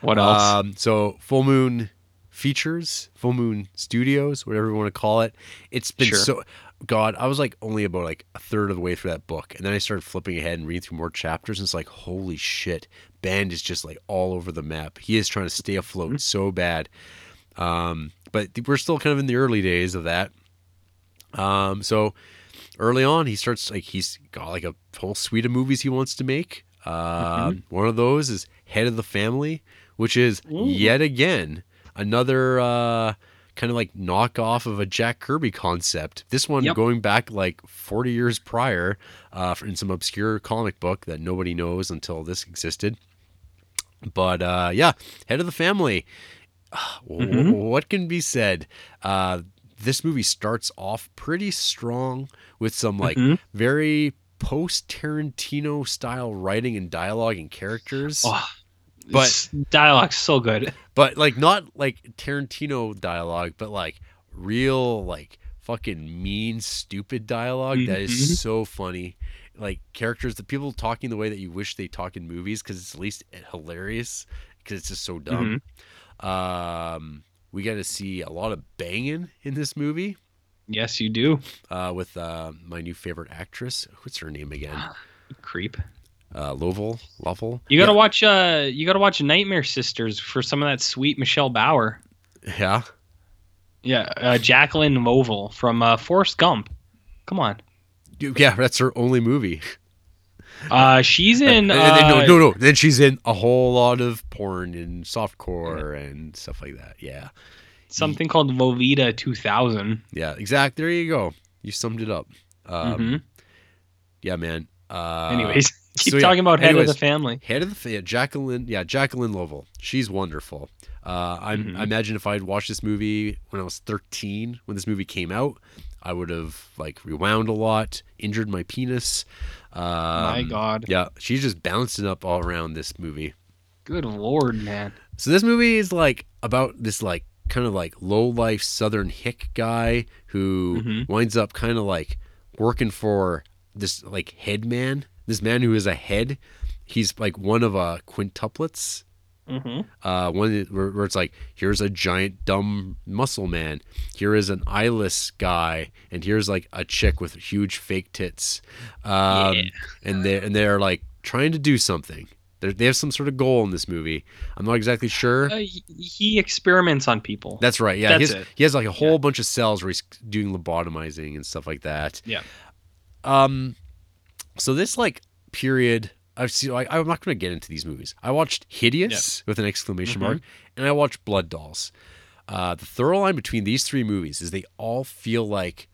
What else? Um, so Full Moon Features, Full Moon Studios, whatever you want to call it. It's been Sure. so. God, I was like only about like a third of the way through that book, and then I started flipping ahead and reading through more chapters, and it's like, holy shit, Band is just like all over the map. He is trying to stay afloat Mm-hmm. so bad. Um, but we're still kind of in the early days of that. Um, so early on, he starts like he's got like a whole suite of movies he wants to make. Uh, One of those is Head of the Family, which is Ooh. yet again another uh, kind of like knockoff of a Jack Kirby concept. This one Yep. going back like 40 years prior uh, in some obscure comic book that nobody knows until this existed. But uh, yeah, Head of the Family. Mhm. What can be said? Uh, this movie starts off pretty strong with some like Mhm. very post Tarantino style writing and dialogue and characters. oh, but- dialogue's so good. But like not like Tarantino dialogue, but like real like fucking mean stupid dialogue that Mhm. is so funny. Like characters the people talking the way that you wish they talk in movies because it's at least hilarious because it's just so dumb. Um, we got to see a lot of banging in this movie Yes, you do. uh, with uh, my new favorite actress. What's her name again? Creep. Uh, Lovell. Lovell. You gotta watch uh you gotta watch Nightmare Sisters for some of that sweet Michelle Bauer. Yeah. Yeah, uh, Jacqueline Lovell from uh, Forrest Gump. Come on. Yeah. Yeah, that's her only movie. Uh, she's in. Then- Uh, no, no, no. Then she's in a whole lot of porn and softcore and stuff like that. Yeah, something called Lolita 2000. yeah, exact. There you go. You summed it up. Um, Mhm. Yeah, man. Uh, Anyways, keep so yeah, talking about head anyways. of the family. head of the family. yeah, Jacqueline. Yeah, Jacqueline Lovell. She's wonderful. Uh, I, Mhm. I imagine if I had watched this movie when I was 13, when this movie came out, I would have like rewound a lot, injured my penis. Um, My God, Yeah, she's just bouncing up all around this movie. good lord, man. So this movie is like about this like kind of like low life southern hick guy who Mhm. winds up kind of like working for this like head man, this man who is a head. He's like one of uh quintuplets. Hmm Uh, one where, where it's like here's a giant dumb muscle man, here is an eyeless guy, and here's like a chick with huge fake tits, um, Yeah. and they and they're like trying to do something. They're, they have some sort of goal in this movie. I'm not exactly sure. Uh, he, experiments on people. That's right. Yeah, That's he, has, it. he has like a whole bunch of cells where he's doing lobotomizing and stuff like that. Yeah. Um, so this like period, I've seen. Like, I'm not going to get into these movies. I watched Hideous with an exclamation Mhm. mark, and I watched Blood Dolls. Uh, the thorough line between these three movies is they all feel like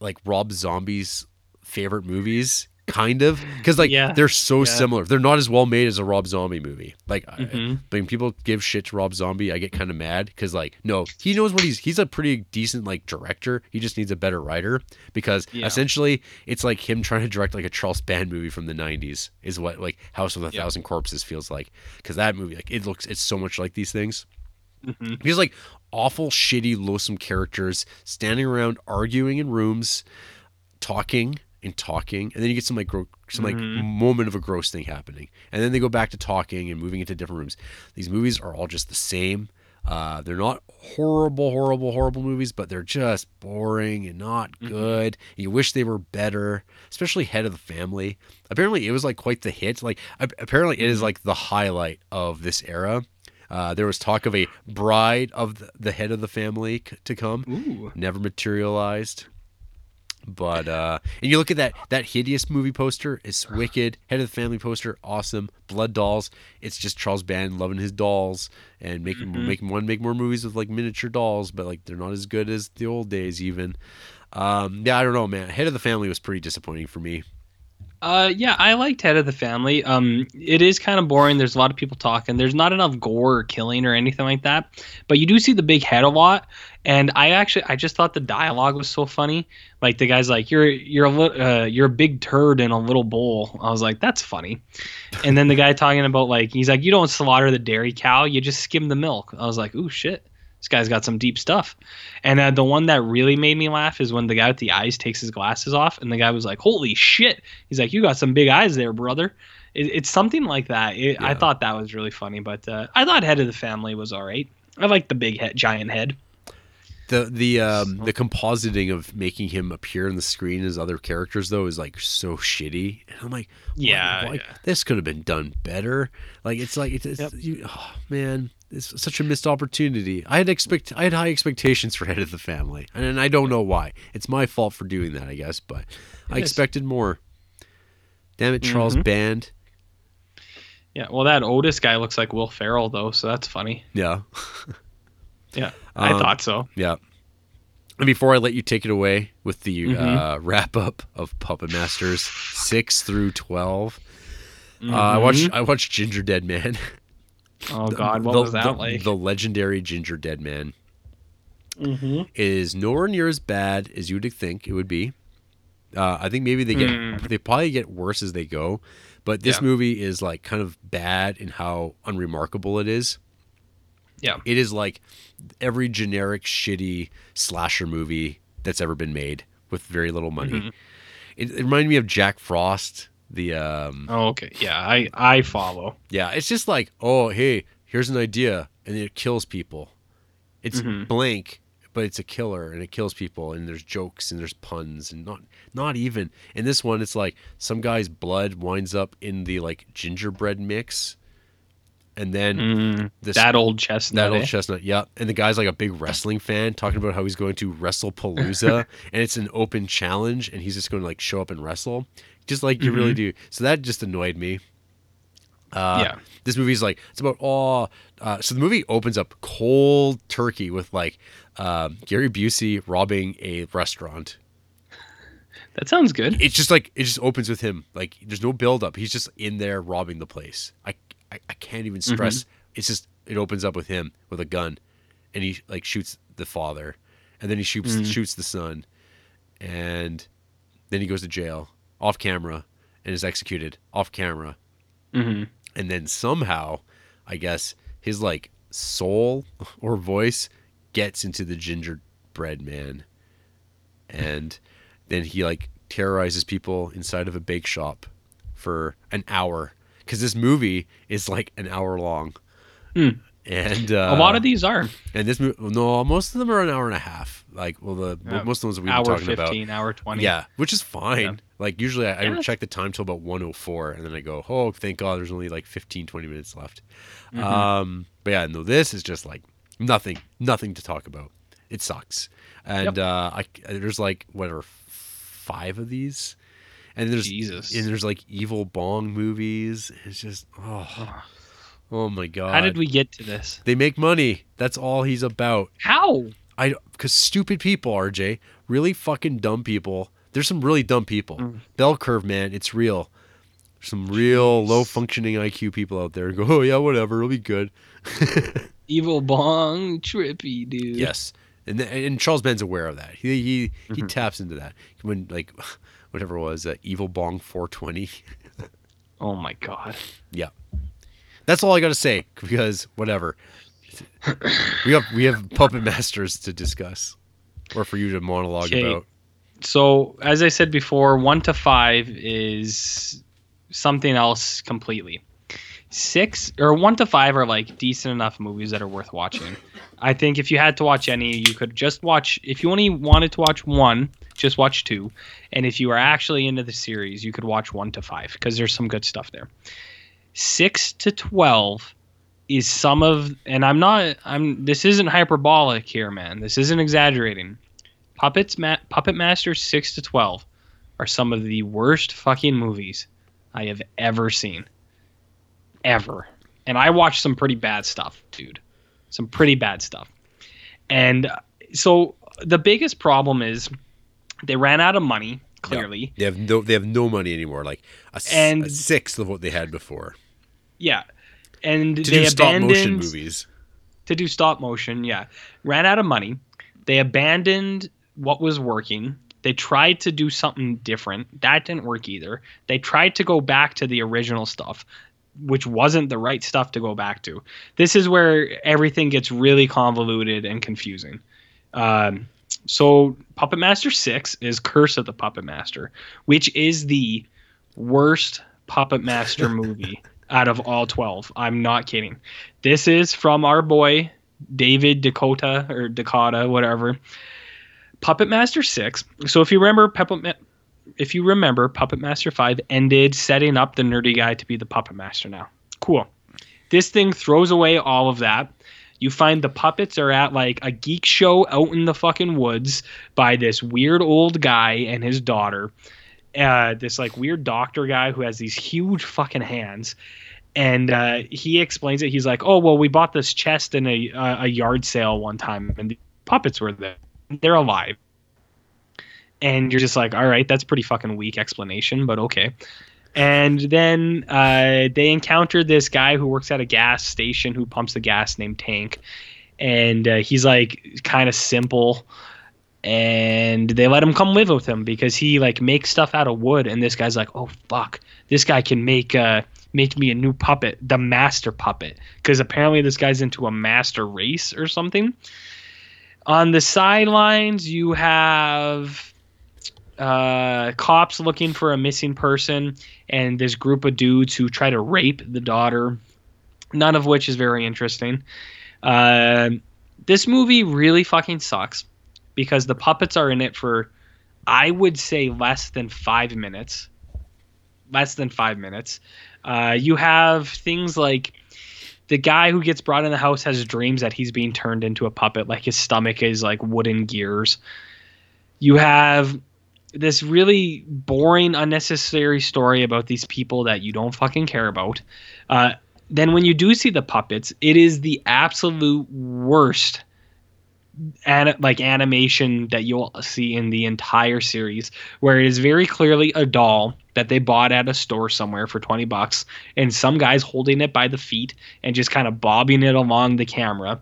like Rob Zombie's favorite movies kind of because like Yeah. they're so Yeah. similar. They're not as well made as a Rob Zombie movie. Like I- Mhm. when people give shit to Rob Zombie, I get kind of mad because like no, he knows what he's he's a pretty decent like director. He just needs a better writer because Yeah. essentially it's like him trying to direct like a Charles Band movie from the '90s is what like House of a. Thousand Corpses feels like because that movie like it looks it's so much like these things. Mhm. These like awful, shitty, loathsome characters standing around arguing in rooms, talking and talking, and then you get some like gro- some like Mhm. moment of a gross thing happening, and then they go back to talking and moving into different rooms. These movies are all just the same. Uh, they're not horrible, horrible, horrible movies, but they're just boring and not Mhm. good. You wish they were better, especially Head of the Family. Apparently, it was like quite the hit. Like, apparently, it is like the highlight of this era. Uh, there was talk of a bride of the, the head of the family c- to come, Ooh. never materialized. But uh, and you look at that that hideous movie poster. It's wicked. Head of the family poster, awesome. Blood dolls. It's just Charles Band loving his dolls and making Mhm. making one make more movies with like miniature dolls, but like they're not as good as the old days even. Um, yeah, I don't know, man. Head of the family was pretty disappointing for me. Uh, yeah, I liked Head of the Family. Um, it is kind of boring. There's a lot of people talking. There's not enough gore or killing or anything like that. But you do see the big head a lot. And I actually, I just thought the dialogue was so funny. Like the guy's like, "You're you're a li- uh, you're a big turd in a little bowl." I was like, "That's funny." And then the guy talking about like, he's like, "You don't slaughter the dairy cow. You just skim the milk." I was like, "Ooh shit." This guy's got some deep stuff. And uh, the one that really made me laugh is when the guy with the eyes takes his glasses off, and the guy was like, "Holy shit!" He's like, "You got some big eyes there, brother." It, it's something like that. It, I thought that was really funny, but uh, I thought Head of the Family was all right. I like the big head, giant head. The the um the compositing of making him appear on the screen as other characters though is like so shitty. And I'm like, Yeah, why- yeah. this could have been done better. Like it's like it's, it's Yep. you, oh, man, it's such a missed opportunity. I had expect I had high expectations for Head of the Family, and I don't know why. It's my fault for doing that, I guess. But I expected more. Damn it, Charles Mhm. Band. Yeah, well, that Otis guy looks like Will Ferrell though, so that's funny. Yeah, Yeah, I Um, thought so. yeah. And before I let you take it away with the Mhm. uh, wrap up of Puppet Masters six through 12 uh, I watched Mhm. I watched Ginger Dead Man. Oh God, what the, was that the- like? The legendary Ginger Dead Man mm-hmm. is nowhere near as bad as you would think it would be. Uh, I think maybe they get Mm. they probably get worse as they go, but this Yeah. movie is like kind of bad in how unremarkable it is. Yeah. It is like every generic shitty slasher movie that's ever been made with very little money. Mhm. It, it reminded me of Jack Frost. The um, Oh, okay. Yeah, I I follow. yeah, it's just like, oh, hey, here's an idea, and it kills people. It's Mhm. blank, but it's a killer, and it kills people, and there's jokes and there's puns, and not not even in this one. It's like some guy's blood winds up in the like gingerbread mix, and then Mm, this that old chestnut. that old eh? chestnut, yeah. And the guy's like a big wrestling fan, talking about how he's going to Wrestle Palooza, and it's an open challenge, and he's just going to like show up and wrestle, just like you really do. So that just annoyed me. Uh, Yeah. This movie's like it's about oh, uh, so the movie opens up cold turkey with like um, Gary Busey robbing a restaurant. that sounds good. It's just like it just opens with him. Like there's no build up. He's just in there robbing the place. I I, I can't even stress. It's just it opens up with him with a gun, and he like shoots the father, and then he shoots Mm. shoots the son, and then he goes to jail off camera and is executed off camera, hmm and then somehow, I guess his like soul or voice gets into the gingerbread man, and then he like terrorizes people inside of a bake shop for an hour because this movie is like an hour long. Hmm. And uh, a lot of these are and this movie, no, most of them are an hour and a half. Like, well, the Yeah. most of the ones that we've been hour talking about, fifteen, hour twenty. yeah, which is fine. Yeah. Like usually I, I check the time till about 104 and then I go, "Oh, thank God there's only like 15 20 minutes left." Mhm. Um, but yeah, no this is just like nothing, nothing to talk about. It sucks. And uh I there's like whatever 5 of these. And there's Jesus. and there's like evil bong movies. It's just oh, oh my god. How did we get to this? They make money. That's all he's about. How? I because stupid people, RJ, really fucking dumb people There's some really dumb people. Mm. Bell curve, man, it's real. There's some real Jeez. low functioning IQ people out there go, oh yeah, whatever, it'll be good. Evil bong trippy dude. Yes, and and Charles Band's aware of that. He he, he Mhm. taps into that when like whatever it was that evil bong 420. Oh my god. Yeah. That's all I got to say because whatever. we have we have puppet masters to discuss, or for you to monologue Okay. about. So as I said before, one to five is something else completely. Six or one to five are like decent enough movies that are worth watching. I think if you had to watch any, you could just watch. If you only wanted to watch one, just watch two. And if you are actually into the series, you could watch one to five because there's some good stuff there. Six to twelve is some of, and I'm not. I'm. This isn't hyperbolic here, man. This isn't exaggerating. Puppets Ma- Puppet Master 6 to 12 are some of the worst fucking movies I have ever seen. Ever. And I watched some pretty bad stuff, dude. Some pretty bad stuff. And uh, so the biggest problem is they ran out of money, clearly. They have no they have no money anymore. Like a, And- a sixth of what they had before Yeah. And to they do stop abandoned motion movies. to do stop motion, yeah. Ran out of money. They abandoned what was working. They tried to do something different. That didn't work either. They tried to go back to the original stuff, which wasn't the right stuff to go back to. This is where everything gets really convoluted and confusing. Um, so, Puppet Master 6 is Curse of the Puppet Master, which is the worst Puppet Master movie out of all 12. I'm not kidding. This is from our boy David DeCoteau or Dakota, whatever. Puppet Master 6. So if you remember Puppet Ma- if you remember Puppet Master 5 ended setting up the nerdy guy to be the Puppet Master now. Cool. This thing throws away all of that. You find the puppets are at like a geek show out in the fucking woods by this weird old guy and his daughter. Uh, this like weird doctor guy who has these huge fucking hands and uh, he explains it. He's like, "Oh well, we bought this chest in a a a yard sale one time, and the puppets were there. They're alive." And you're just like, "All right, that's pretty fucking weak explanation, but okay." And then uh, they encountered this guy who works at a gas station who pumps the gas named Tank, and uh, he's like kind of simple. And they let him come live with him because he like makes stuff out of wood. And this guy's like, "Oh fuck, this guy can make uh, make me a new puppet, the master puppet, because apparently this guy's into a master race or something. On the sidelines, you have uh, cops looking for a missing person, and this group of dudes who try to rape the daughter. None of which is very interesting. Uh, this movie really fucking sucks because the puppets are in it for, I would say, less than five minutes. Less than five minutes. Uh, you have things like the guy who gets brought in the house has dreams that he's being turned into a puppet, like his stomach is like wooden gears. You have this really boring, unnecessary story about these people that you don't fucking care about. Uh, then when you do see the puppets, it is the absolute worst an- like animation that you'll see in the entire series where it is very clearly a doll that they bought at a store somewhere for 20 bucks and some guys holding it by the feet and just kind of bobbing it along the camera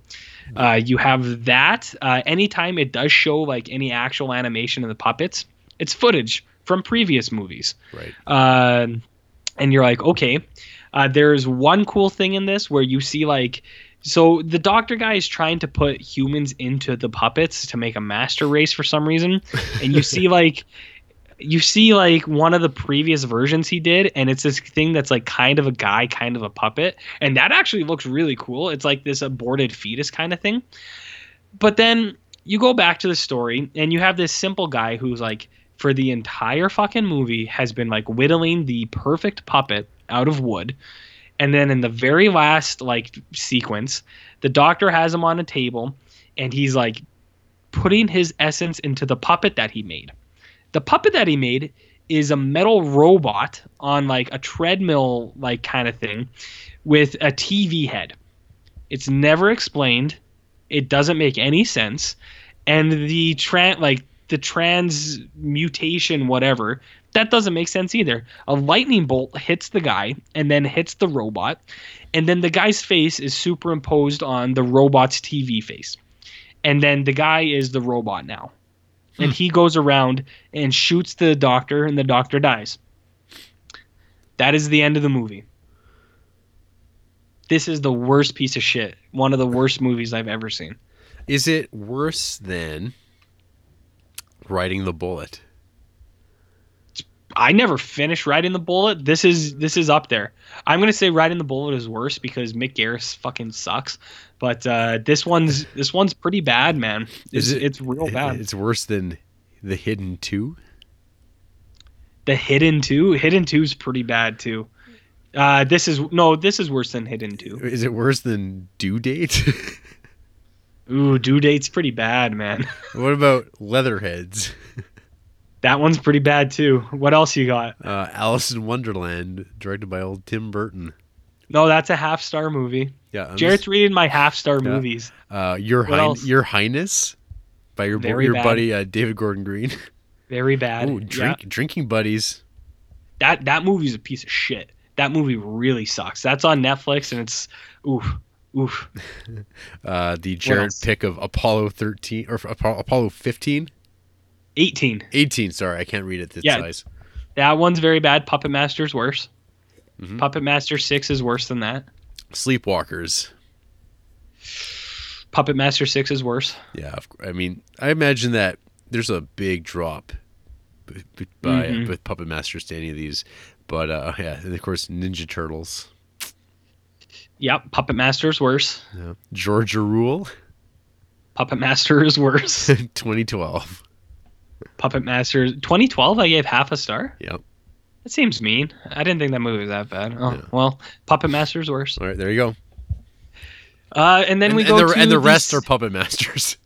uh, you have that uh, anytime it does show like any actual animation of the puppets it's footage from previous movies Right. uh, and you're like, okay. Uh, there's one cool thing in this where you see like, so the doctor guy is trying to put humans into the puppets to make a master race for some reason, and you see like, you see like one of the previous versions he did, and it's this thing that's like kind of a guy, kind of a puppet, and that actually looks really cool. It's like this aborted fetus kind of thing. But then you go back to the story, and you have this simple guy who's like for the entire fucking movie has been like whittling the perfect puppet out of wood. And then in the very last like sequence, the doctor has him on a table and he's like putting his essence into the puppet that he made. The puppet that he made is a metal robot on like a treadmill like kind of thing with a TV head. It's never explained. It doesn't make any sense. And the tra- like the transmutation, whatever. That doesn't make sense either. A lightning bolt hits the guy and then hits the robot, and then the guy's face is superimposed on the robot's TV face. And then the guy is the robot now. And hmm. he goes around and shoots the doctor, and the doctor dies. That is the end of the movie. This is the worst piece of shit. One of the worst movies I've ever seen. Is it worse than riding the bullet? I never finished riding the bullet. This is this is up there. I'm gonna say riding the bullet is worse because Mick Garris fucking sucks. But uh, this one's this one's pretty bad, man. It's, Is it- it's real bad. It's worse than the hidden two. the Hidden Two, Hidden Two is pretty bad too. Uh, this is no, this is worse than Hidden Two. Is it worse than due date? Ooh, Due Date's pretty bad, man. what about Leatherheads? That one's pretty bad too. What else you got? Uh, Alice in Wonderland, directed by old Tim Burton. No, that's a half star movie. Yeah, I'm Jared's just- reading my half star Yeah. movies. uh, your High- your Highness, by your Very your bad. buddy uh, David Gordon Green. Very bad. Ooh, Yeah. drinking buddies. that that movie's a piece of shit. That movie really sucks. That's on Netflix and it's oof oof. Uh, the Jared pick of Apollo 13 or Apollo Apollo 15, 18. 18. Sorry, I can't read it this Yeah. size. That one's very bad. Puppet Master's worse. Mhm. Puppet Master 6 is worse than that. Sleepwalkers. Puppet Master 6 is worse. Yeah, I mean, I imagine that there's a big drop b- b- by Mhm. with Puppet Masters to any of these, but uh, yeah, and of course Ninja Turtles, Yep, Puppet Master is worse. yeah. Georgia Rule, Puppet Master is worse. 2012. Puppet Master 2012 I gave half a star. Yep. That seems mean. I didn't think that movie was that bad. Oh, Yeah. well, Puppet Master's worse. All right, there you go. Uh, and then and, we and go the, to and the these- rest are Puppet Masters.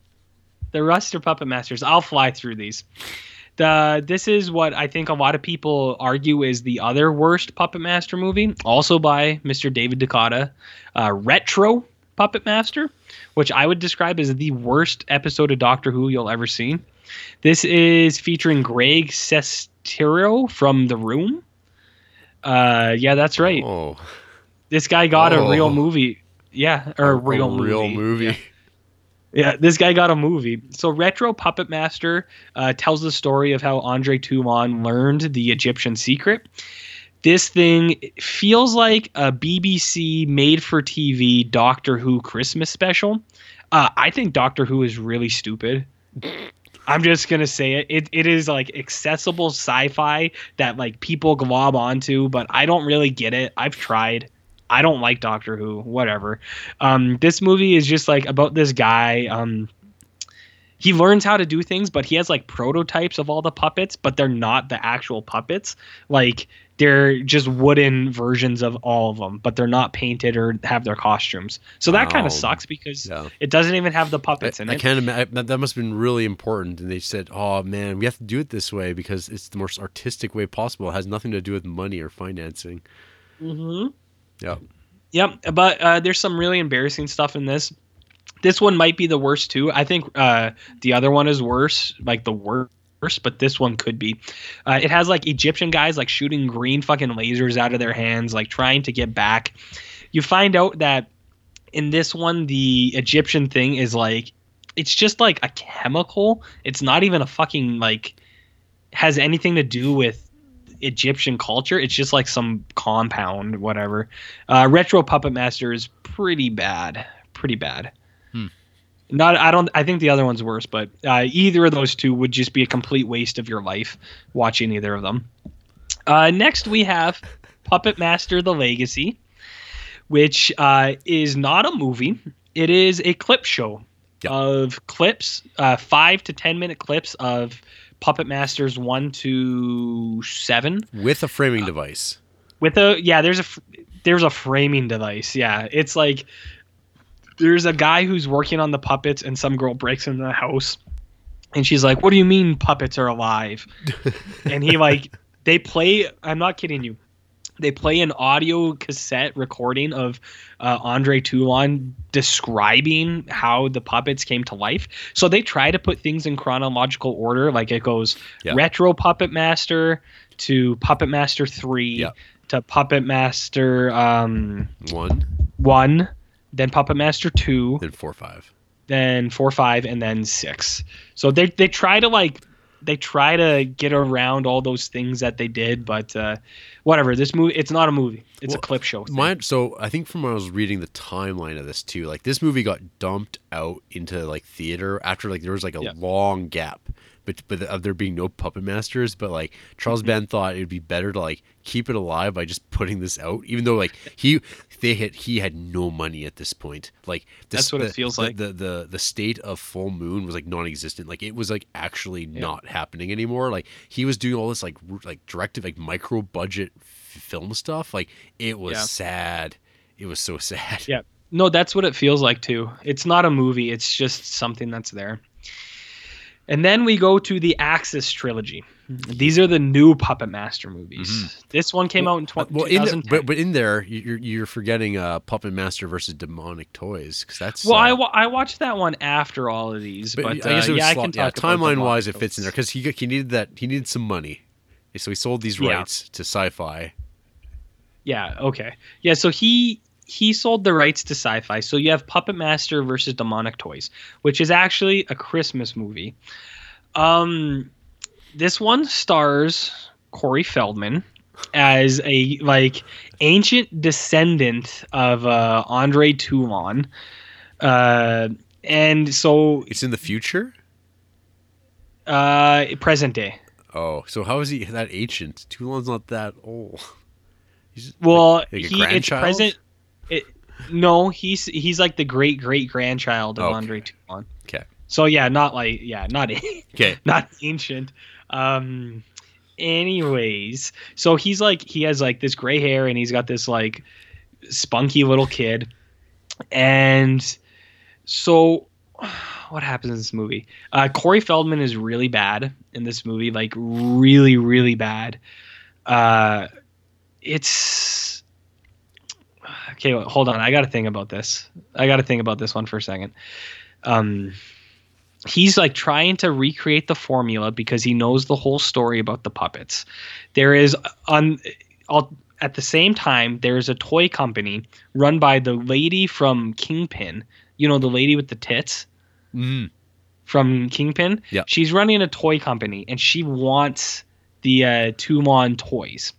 The rest are Puppet Masters. I'll fly through these. The this is what I think a lot of people argue is the other worst Puppet Master movie, also by Mr. David DeCoteau, uh, Retro Puppet Master, which I would describe as the worst episode of Doctor Who you'll ever see. This is featuring Greg Sestero from The Room. Uh, yeah, that's right. Oh, This guy got a real Oh. movie. Yeah, or a real movie. real movie. Yeah, this guy got a movie. So Retro Puppet Master uh, tells the story of how Andre Toulon learned the Egyptian secret. This thing feels like a BBC made-for-TV Doctor Who Christmas special. Uh, I think Doctor Who is really stupid. I'm just gonna say it. It it is like accessible sci-fi that like people glob onto, but I don't really get it. I've tried. I don't like Doctor Who. Whatever. Um, this movie is just like about this guy. Um, he learns how to do things, but he has like prototypes of all the puppets, but they're not the actual puppets. Like they're just wooden versions of all of them, but they're not painted or have their costumes. So that kind of sucks because Yeah. it doesn't even have the I, puppets in it. I can't imagine that, that must have been really important. And they said, "Oh man, we have to do it this way because it's the most artistic way possible. It has nothing to do with money or financing." Mm-hmm. Yeah. Yep, but uh, there's some really embarrassing stuff in this. This one might be the worst too. I think uh, the other one is worse, like the worst, but this one could be. Uh, it has like Egyptian guys like shooting green fucking lasers out of their hands, like trying to get back. You find out that in this one, the Egyptian thing is like, it's just like a chemical. It's not even a fucking like has anything to do with Egyptian culture. It's just like some compound, whatever. Uh, Retro Puppet Master is pretty bad, pretty bad. Hmm. Not, I don't. I think the other one's worse, but uh, either of those two would just be a complete waste of your life watching either of them. Uh, next, we have Puppet Master: The Legacy, which uh, is not a movie. It is a clip show Yeah. of clips, uh, five to ten minute clips of Puppet Masters one to seven. With a framing uh, device. with a yeah there's a there's a framing device yeah. It's like there's a guy who's working on the puppets and some girl breaks into the house and she's like what do you mean puppets are alive? And he like they play i'm not kidding you they play an audio cassette recording of uh, Andre Toulon describing how the puppets came to life. So they try to put things in chronological order, like it goes Yeah. retro Puppet Master to Puppet Master three Yeah. to Puppet Master um, One, one, then Puppet Master two, then four, five. then four, five, and then six. So they they try to like they try to get around all those things that they did, but uh, whatever. This movie, it's not a movie; it's Well, a clip show. Mine, so I think from when I was reading the timeline of this too, like this movie got dumped out into like theater after like there was like a Yeah. long gap, but but of there being no puppet masters. But like Charles Mm-hmm. Band thought it would be better to like keep it alive by just putting this out, even though like he they had he had no money at this point. Like this, That's what it feels the- like. The, the the state of Full Moon was like non-existent. Like it was like actually not happening anymore. Like he was doing all this like like directive like micro budget f- film stuff. Like it was Yeah. sad. It was so sad. Yeah. No, that's what it feels like too. It's not a movie, it's just something that's there. And then we go to the Axis trilogy. These are the new Puppet Master movies. This one came out in tw- Uh, well, in the, but but in there, you're you're forgetting uh, Puppet Master versus Demonic Toys because that's well, uh, I, wa- I watched that one after all of these, but, But, uh, I guess it was yeah, I slot- can yeah, talk about timeline the wise, it fits in there because he he needed that he needed some money, so he sold these Yeah. rights to Sci-Fi. Yeah, okay. Yeah, so he he sold the rights to sci-fi. So you have Puppet Master versus Demonic Toys, which is actually a Christmas movie. Um this one stars Corey Feldman as a like ancient descendant of uh Andre Toulon. Uh and so It's in the future. uh present day. Oh, so how is he that ancient? Toulon's not that old. He's Well, like, like he it's present. No, he's he's like the great great grandchild of Okay. Andre Toulon. Okay. So yeah, not like yeah, not Okay. not ancient. Um. Anyways, so he's like he has like this gray hair and he's got this like spunky little kid, and so what happens in this movie? Uh, Corey Feldman is really bad in this movie, like really really bad. Uh, it's okay. Hold on, I got to think about this. I got to think about this one for a second. Um, he's like trying to recreate the formula because he knows the whole story about the puppets. There is on all at the same time there's a toy company run by the lady from Kingpin. You know the lady with the tits Mm. from Kingpin. Yeah. She's running a toy company and she wants the uh, Toulon toys.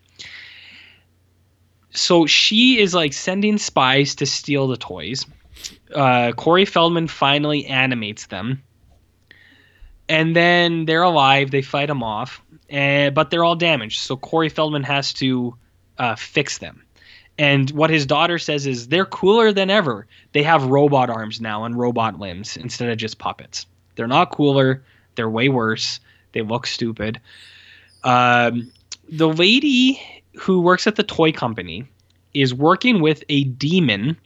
So she is like sending spies to steal the toys. Uh, Corey Feldman finally animates them. And then they're alive. They fight them off, and, but they're all damaged. So Corey Feldman has to uh, fix them. And what his daughter says is they're cooler than ever. They have robot arms now and robot limbs instead of just puppets. They're not cooler. They're way worse. They look stupid. Um, the lady who works at the toy company is working with a demon,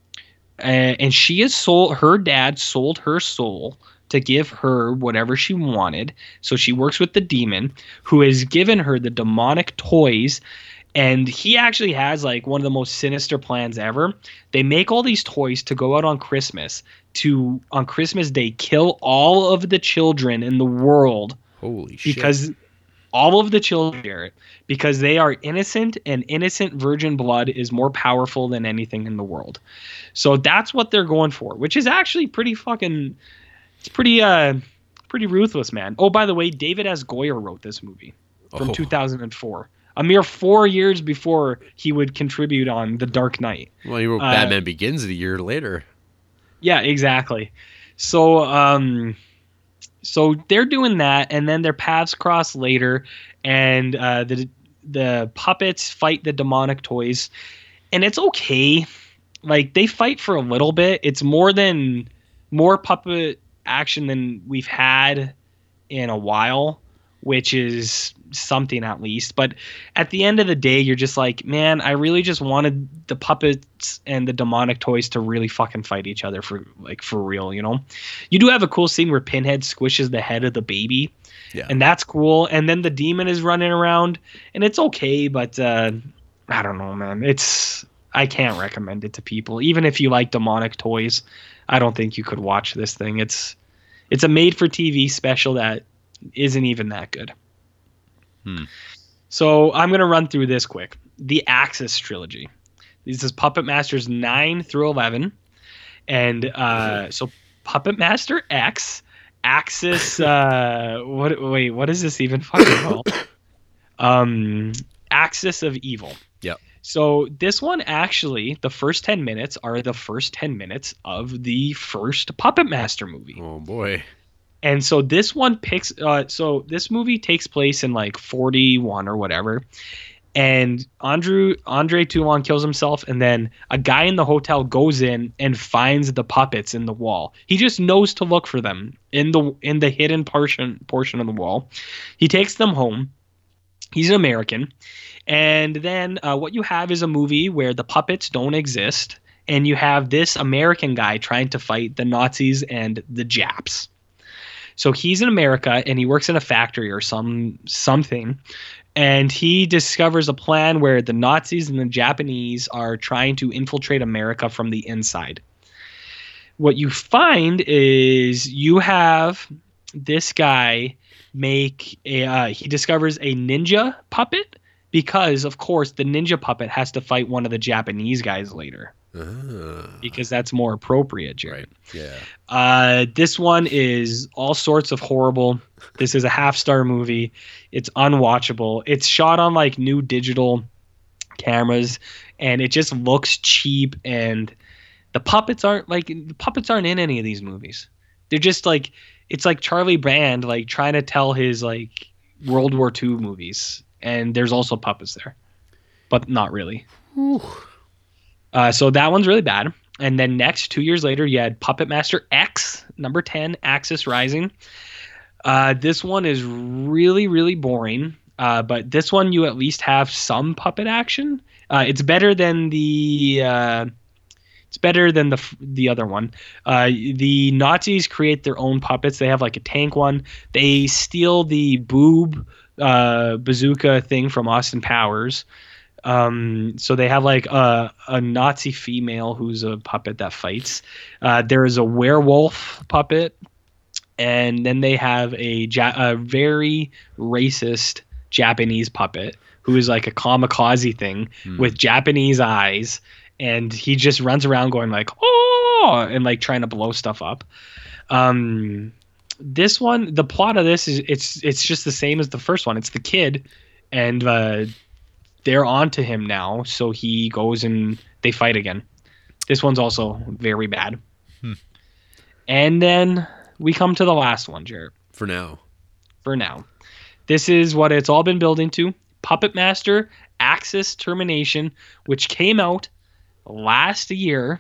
uh, and she has sold her dad sold her soul to give her whatever she wanted. So she works with the demon who has given her the demonic toys and he actually has like one of the most sinister plans ever. They make all these toys to go out on Christmas to on Christmas Day kill all of the children in the world Holy shit! because all of the children because they are innocent and innocent virgin blood is more powerful than anything in the world. So that's what they're going for, which is actually pretty fucking it's pretty uh pretty ruthless, man. Oh, by the way, David S. Goyer wrote this movie from Oh. 2004. A mere 4 years before he would contribute on The Dark Knight. well, he wrote uh, Batman Begins a year later. Yeah, exactly. So um so they're doing that and then their paths cross later and uh the the puppets fight the demonic toys and it's okay. Like they fight for a little bit. It's more than more puppet action than we've had in a while, which is something at least. But at the end of the day, you're just like, man, I really just wanted the puppets and the demonic toys to really fucking fight each other for like for real, you know? You do have a cool scene where Pinhead squishes the head of the baby. Yeah. And that's cool. And then the demon is running around and it's okay, but uh I don't know, man. It's I can't recommend it to people. Even if you like demonic toys, I don't think you could watch this thing. It's it's a made for TV special that isn't even that good. Hmm. So I'm gonna run through this quick. The Axis trilogy. This is Puppet Masters nine through eleven, and uh, so Puppet Master X, Axis. Uh, what? Wait, what is this even fucking called? Um, Axis of Evil. Yep. So this one actually, the first ten minutes are the first ten minutes of the first Puppet Master movie. Oh boy. And so this one picks uh so this movie takes place in like 41 or whatever. And Andrew Andre Toulon kills himself and then a guy in the hotel goes in and finds the puppets in the wall. He just knows to look for them in the in the hidden portion portion of the wall. He takes them home. He's an American. And then uh, what you have is a movie where the puppets don't exist and you have this American guy trying to fight the Nazis and the Japs. So he's in America and he works in a factory or some something, and he discovers a plan where the Nazis and the Japanese are trying to infiltrate America from the inside. What you find is you have this guy make a uh, he discovers a ninja puppet because of course the ninja puppet has to fight one of the Japanese guys later Ah, because that's more appropriate, Jared. right. Yeah. Uh, this one is all sorts of horrible. This is a half star movie. It's unwatchable. It's shot on like new digital cameras, and it just looks cheap. And the puppets aren't like the puppets aren't in any of these movies. They're just like it's like Charlie Band like trying to tell his like World War II movies, and there's also puppets there, but not really. Uh, so that one's really bad. And then next, two years later, you had Puppet Master X, number 10, Axis Rising. Uh, this one is really, really boring. Uh, but this one, you at least have some puppet action. Uh, it's better than the. Uh, it's better than the the other one. Uh, the Nazis create their own puppets. They have like a tank one. They steal the boob uh, bazooka thing from Austin Powers. Um, so they have like a, a Nazi female who's a puppet that fights. Uh, there is a werewolf puppet, and then they have a, ja- a very racist Japanese puppet who is like a kamikaze thing Hmm. with Japanese eyes, and he just runs around going like oh and like trying to blow stuff up. Um, this one, the plot of this is it's it's just the same as the first one. It's the kid, and uh, they're on to him now, so he goes and they fight again. This one's also very bad. Hmm. And then we come to the last one, Jared, For now. for now. This is what it's all been building to Puppet Master Axis Termination, which came out last year.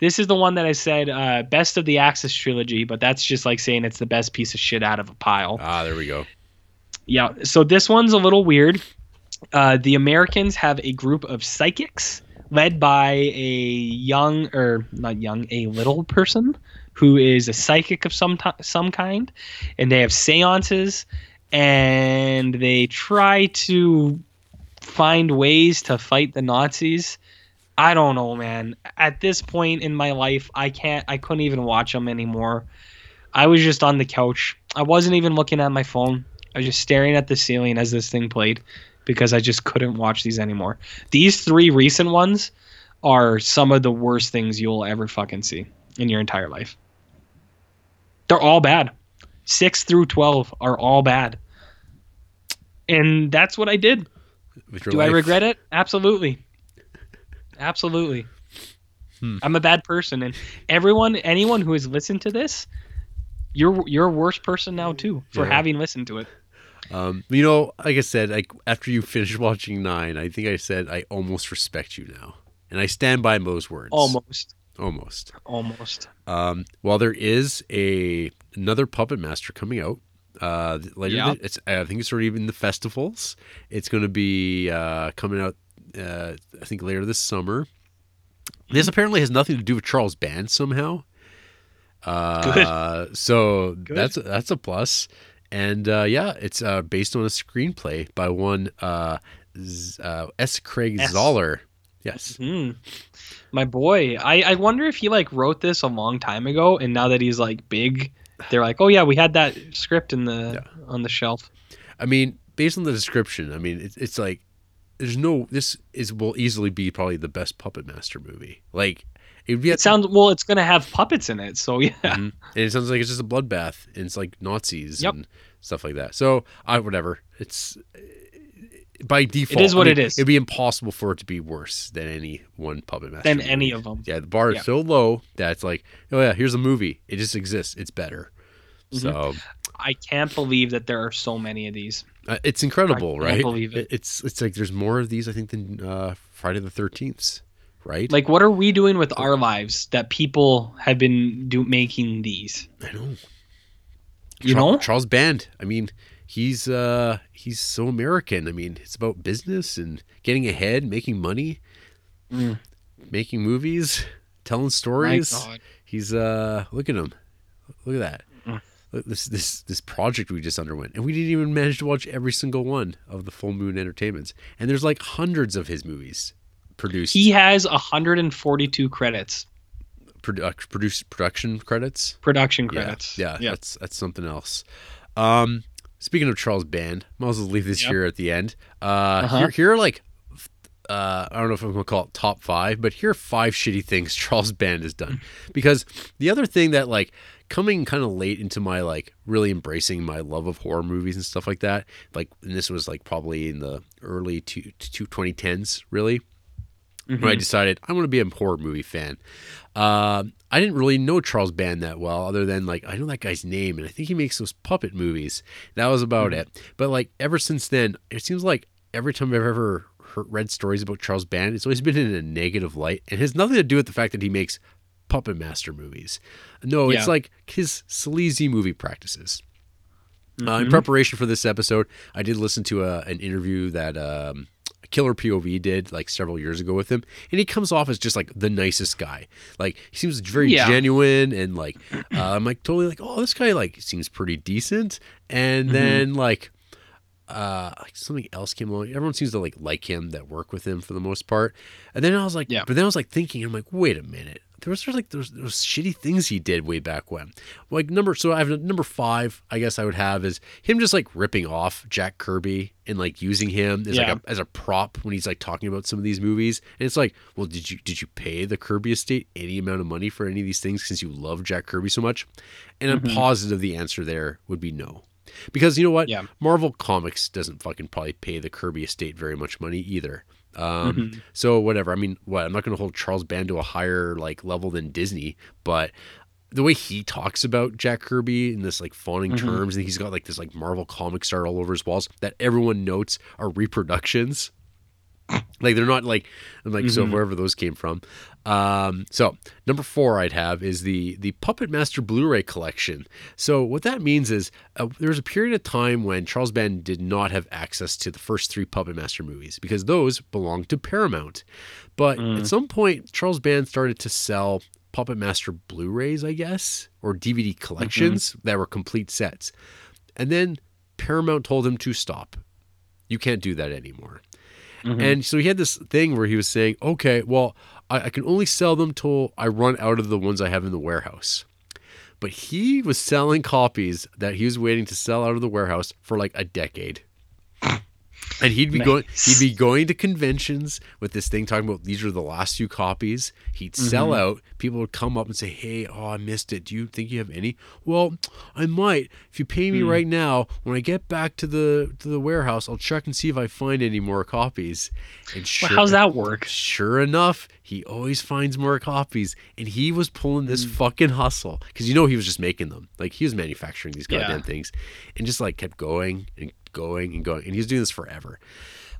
This is the one that I said uh, best of the Axis trilogy, but that's just like saying it's the best piece of shit out of a pile. Ah, there we go. Yeah. So this one's a little weird. Uh, the Americans have a group of psychics led by a young, or not young, a little person who is a psychic of some ti some kind, and they have seances, and they try to find ways to fight the Nazis. I don't know, man. At this point in my life, I can't. I couldn't even watch them anymore. I was just on the couch. I wasn't even looking at my phone. I was just staring at the ceiling as this thing played because I just couldn't watch these anymore. These three recent ones are some of the worst things you'll ever fucking see in your entire life. They're all bad. 6 through 12 are all bad. And that's what I did. Do I regret it? Absolutely. Absolutely. Hmm. I'm a bad person and everyone anyone who has listened to this you're you're a worse person now too for Yeah. having listened to it. Um, you know, like I said, like after you finish watching nine, I think I said I almost respect you now, and I stand by those words. Almost. almost. Almost. Um, while there is a another Puppet Master coming out uh, later, Yeah. it's I think it's already in the festivals. It's going to be uh, coming out, uh, I think later this summer. This apparently has nothing to do with Charles Band somehow. Uh, So Good. that's that's a plus. And uh, yeah, it's uh, based on a screenplay by one uh, Z- uh, S. Craig S. Zahler. Yes. Hmm. My boy. I, I wonder if he like wrote this a long time ago and now that he's like big, they're like, Oh yeah, we had that script in the Yeah. on the shelf. I mean, based on the description, I mean, it's, it's like there's no. This is will easily be probably the best Puppet Master movie. Like it be. It sounds well, it's gonna have puppets in it, so yeah. Mhm. and it sounds like it's just a bloodbath, and it's like Nazis Yep. and stuff like that. So I whatever. It's by default. is what I it mean, is. It'd be impossible for it to be worse than any one Puppet Master. Than movie. any of them. Yeah, the bar is Yeah. so low that it's like, oh yeah, here's a movie. It just exists. It's better. Mhm. So I can't believe that there are so many of these. uh, it's incredible, I can't right? believe it. It's it's like there's more of these I think than uh, Friday the Thirteenth, right? Like, what are we doing with our lives that people have been do making these? I know. You Char- know? Charles Band. I mean, he's uh he's so American. I mean, it's about business and getting ahead, making money, Mm. making movies, telling stories. He's uh look at him. Look at that. Mm. Look, this this this project we just underwent. And we didn't even manage to watch every single one of the Full Moon Entertainments. And there's like hundreds of his movies produced He has 142 credits, produ- produce production credits. production Yeah, credits. Yeah, that's that's something else. Um, speaking of Charles Band, might as well leave this Yep. here at the end. Uh, Uh-huh. here, here are like, uh, I don't know if I'm gonna call it top five, but here are five shitty things Charles Band has done. because the other thing that like coming kind of late into my like really embracing my love of horror movies and stuff like that, like, and this was like probably in the early two, two 2010s, really when I Mhm. decided I'm going to be a horror movie fan. Um, I didn't really know Charles Band that well, other than like I know that guy's name, and I think he makes those puppet movies. That was about it. But like ever since then, it seems like every time I've ever heard, read stories about Charles Band, it's always been in a negative light, and has nothing to do with the fact that he makes puppet master movies. No, it's like his sleazy movie practices. Uh, in Mhm. preparation for this episode, I did listen to a, an interview that um, Killer POV did like several years ago with him, and he comes off as just like the nicest guy. Like he seems very Yeah. genuine, and like uh, I'm like totally like, oh, this guy like seems pretty decent. And Mhm. then like uh like something else came along everyone seems to like like him that work with him for the most part and then i was like Yeah. but then i was like thinking i'm like wait a minute there was like those, those shitty things he did way back when like number so i have number five i guess i would have is him just like ripping off jack kirby and like using him as Yeah. like a, as a prop when he's like talking about some of these movies and it's like well did you did you pay the kirby estate any amount of money for any of these things since you love jack kirby so much and i'm Mhm. positive the answer there would be no because you know what Yeah. Marvel Comics doesn't fucking probably pay the Kirby estate very much money either. Um, Mhm. So whatever. I mean, what? I'm not going to hold Charles Band to a higher like level than Disney, but the way he talks about Jack Kirby in this like fawning Mhm. terms, and he's got like this like Marvel comic star all over his walls that everyone notes are reproductions. like they're not like I'm like so Mhm. wherever those came from. Um, so number four I'd have is the the Puppet Master Blu-ray collection. So what that means is uh, there was a period of time when Charles Band did not have access to the first three Puppet Master movies because those belonged to Paramount. But Mm. at some point, Charles Band started to sell Puppet Master Blu-rays, I guess, or DVD collections that were complete sets. And then Paramount told him to stop. You can't do that anymore. Mhm. And so he had this thing where he was saying, okay, well, I, I can only sell them till I run out of the ones I have in the warehouse. But he was selling copies that he was waiting to sell out of the warehouse for like a decade. And he'd be going he'd be going to conventions with this thing talking about these are the last few copies. He'd sell Mhm. out. People would come up and say, Hey, oh I missed it. Do you think you have any? Well, I might. If you pay me Hmm. right now, when I get back to the to the warehouse, I'll check and see if I find any more copies. And sure, Well, how's that work? Sure enough, he always finds more copies, and he was pulling this fucking hustle because you know he was just making them. Like he was manufacturing these Yeah. goddamn things, and just like kept going and going and going, and he's doing this forever.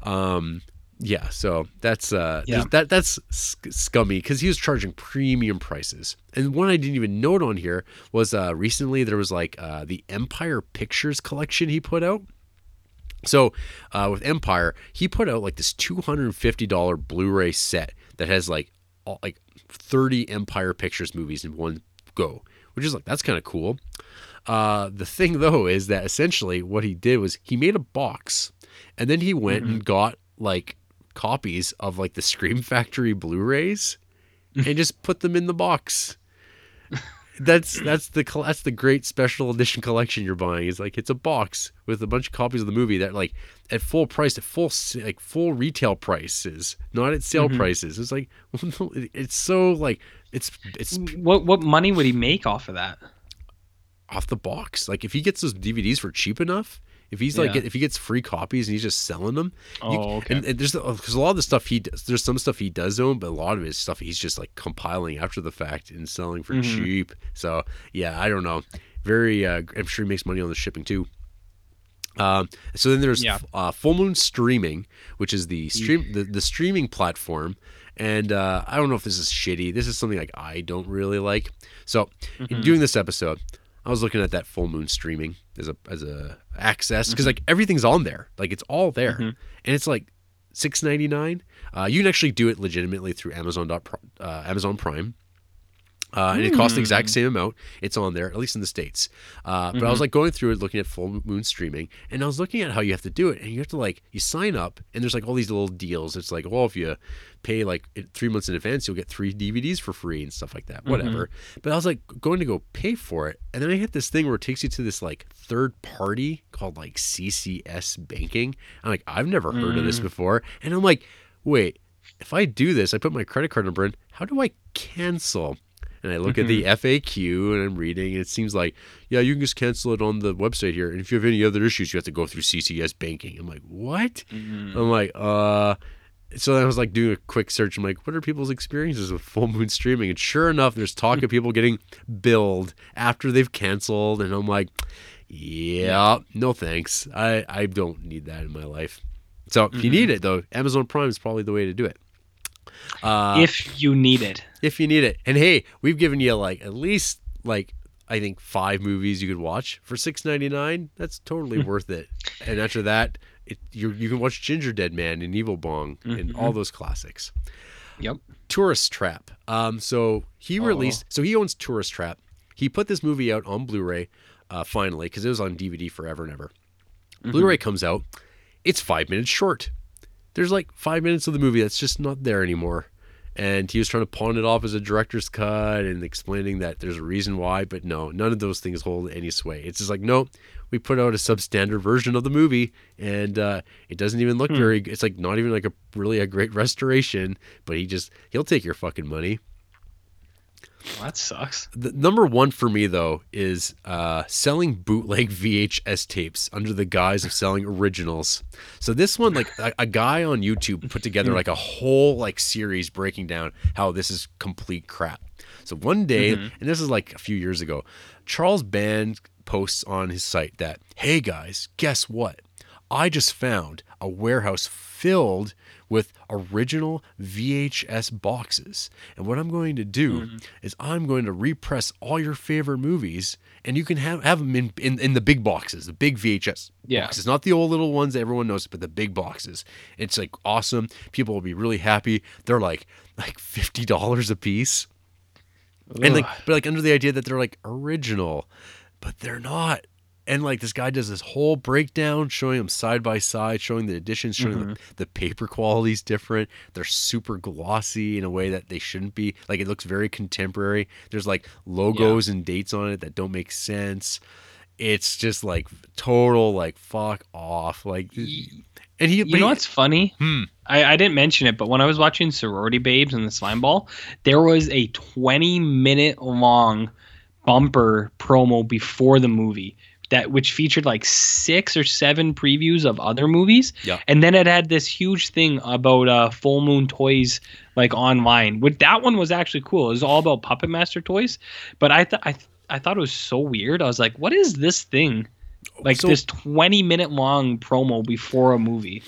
Um, yeah, so that's uh, Yeah. that that's sc- scummy because he was charging premium prices. And one I didn't even note on here was uh, recently there was like uh, the Empire Pictures collection he put out. So uh, with Empire, he put out like this two hundred and fifty dollar Blu-ray set that has like all, like thirty Empire Pictures movies in one go, which is like that's kind of cool. Uh, the thing though is that essentially what he did was he made a box, and then he went and got like copies of like the Scream Factory Blu-rays and just put them in the box. That's that's the that's the great special edition collection you're buying. It's like it's a box with a bunch of copies of the movie that like at full price, at full like full retail prices, not at sale prices. It's like it's so like it's it's What what money would he make off of that? Off the box. Like if he gets those DVDs for cheap enough, if he's like Yeah. if he gets free copies and he's just selling them. you- Oh, okay. And, and there's because a lot of the stuff he does, there's some stuff he does own, but a lot of his stuff he's just like compiling after the fact and selling for Mhm. cheap. So yeah, I don't know. Very, uh, I'm sure he makes money on the shipping too. Um, so then there's Yeah. uh, Full Moon Streaming, which is the stream the, the streaming platform. And uh, I don't know if this is shitty. This is something like I don't really like. So in doing this episode, I was looking at that Full Moon Streaming as a as a access because like everything's on there, like it's all there, and it's like six ninety nine. Uh, you can actually do it legitimately through Amazon uh, Amazon Prime. Uh, and it costs the exact same amount. It's on there, at least in the states. Uh, but I was like going through it, looking at full moon streaming, and I was looking at how you have to do it, and you have to like you sign up, and there's like all these little deals. It's like, well, if you pay like three months in advance, you'll get three DVDs for free and stuff like that. Whatever. But I was like going to go pay for it, and then I hit this thing where it takes you to this like third party called like CCS banking. I'm like, I've never heard of this before, and I'm like, wait, if I do this, I put my credit card number in. How do I cancel? And I look at the mm-hmm. FAQ and I'm reading, and it seems like, yeah, you can just cancel it on the website here. And if you have any other issues, you have to go through CCS banking. I'm like, what? Mm-hmm. I'm like, uh. So then I was like doing a quick search. I'm like, what are people's experiences with full moon streaming? And sure enough, there's talk of people getting billed after they've canceled. And I'm like, yeah, no thanks. I, I don't need that in my life. So if you need mm-hmm. it though, Amazon Prime is probably the way to do it. Uh, if you need it. if you need it. And hey, we've given you like at least like I think five movies you could watch for six ninety nine. That's totally worth it. And after that, it, you you can watch Ginger Dead Man and Evil Bong and all those classics. Yep. Tourist Trap. Um, so he released. So he owns Tourist Trap. He put this movie out on Blu-ray, uh, finally, because it was on DVD forever and ever. Blu-ray comes out. It's five minutes short. There's like five minutes of the movie that's just not there anymore. And he was trying to pawn it off as a director's cut and explaining that there's a reason why, but no, none of those things hold any sway. It's just like, no, we put out a substandard version of the movie, and uh, it doesn't even look very. It's like not even like a really a great restoration. But he just he'll take your fucking money. Well, that sucks. The number one for me though is uh, selling bootleg VHS tapes under the guise of selling originals. So this one, like a, a guy on YouTube put together like a whole like series breaking down how this is complete crap. So one day, and this is like a few years ago, Charles Band posts on his site that, "Hey guys, guess what? I just found a warehouse filled with original VHS boxes. And what I'm going to do mm-hmm. is I'm going to repress all your favorite movies and you can have, have them in, in, in the big boxes, the big VHS Yeah. boxes, not the old little ones that everyone knows, but the big boxes. It's like awesome. People will be really happy. They're like like $50 a piece. And like but like under the idea that they're like original, but they're not. And like this guy does this whole breakdown showing them side by side, showing the additions, showing Mm-hmm. the, the paper quality's different. They're super glossy in a way that they shouldn't be. Like it looks very contemporary. There's like logos and dates on it that don't make sense. It's just like total like fuck off. Like and he You know he- what's funny? Hmm. I, I didn't mention it, but when I was watching Sorority Babes and the Slime Ball, there was a 20 minute long bumper promo before the movie that which featured like six or seven previews of other movies. Yeah. And then it had this huge thing about uh Full Moon Toys like online. With that one was actually cool. It was all about Puppet Master toys, but I thought I th- I thought it was so weird. I was like, what is this thing? Like So- this 20 minute long promo before a movie.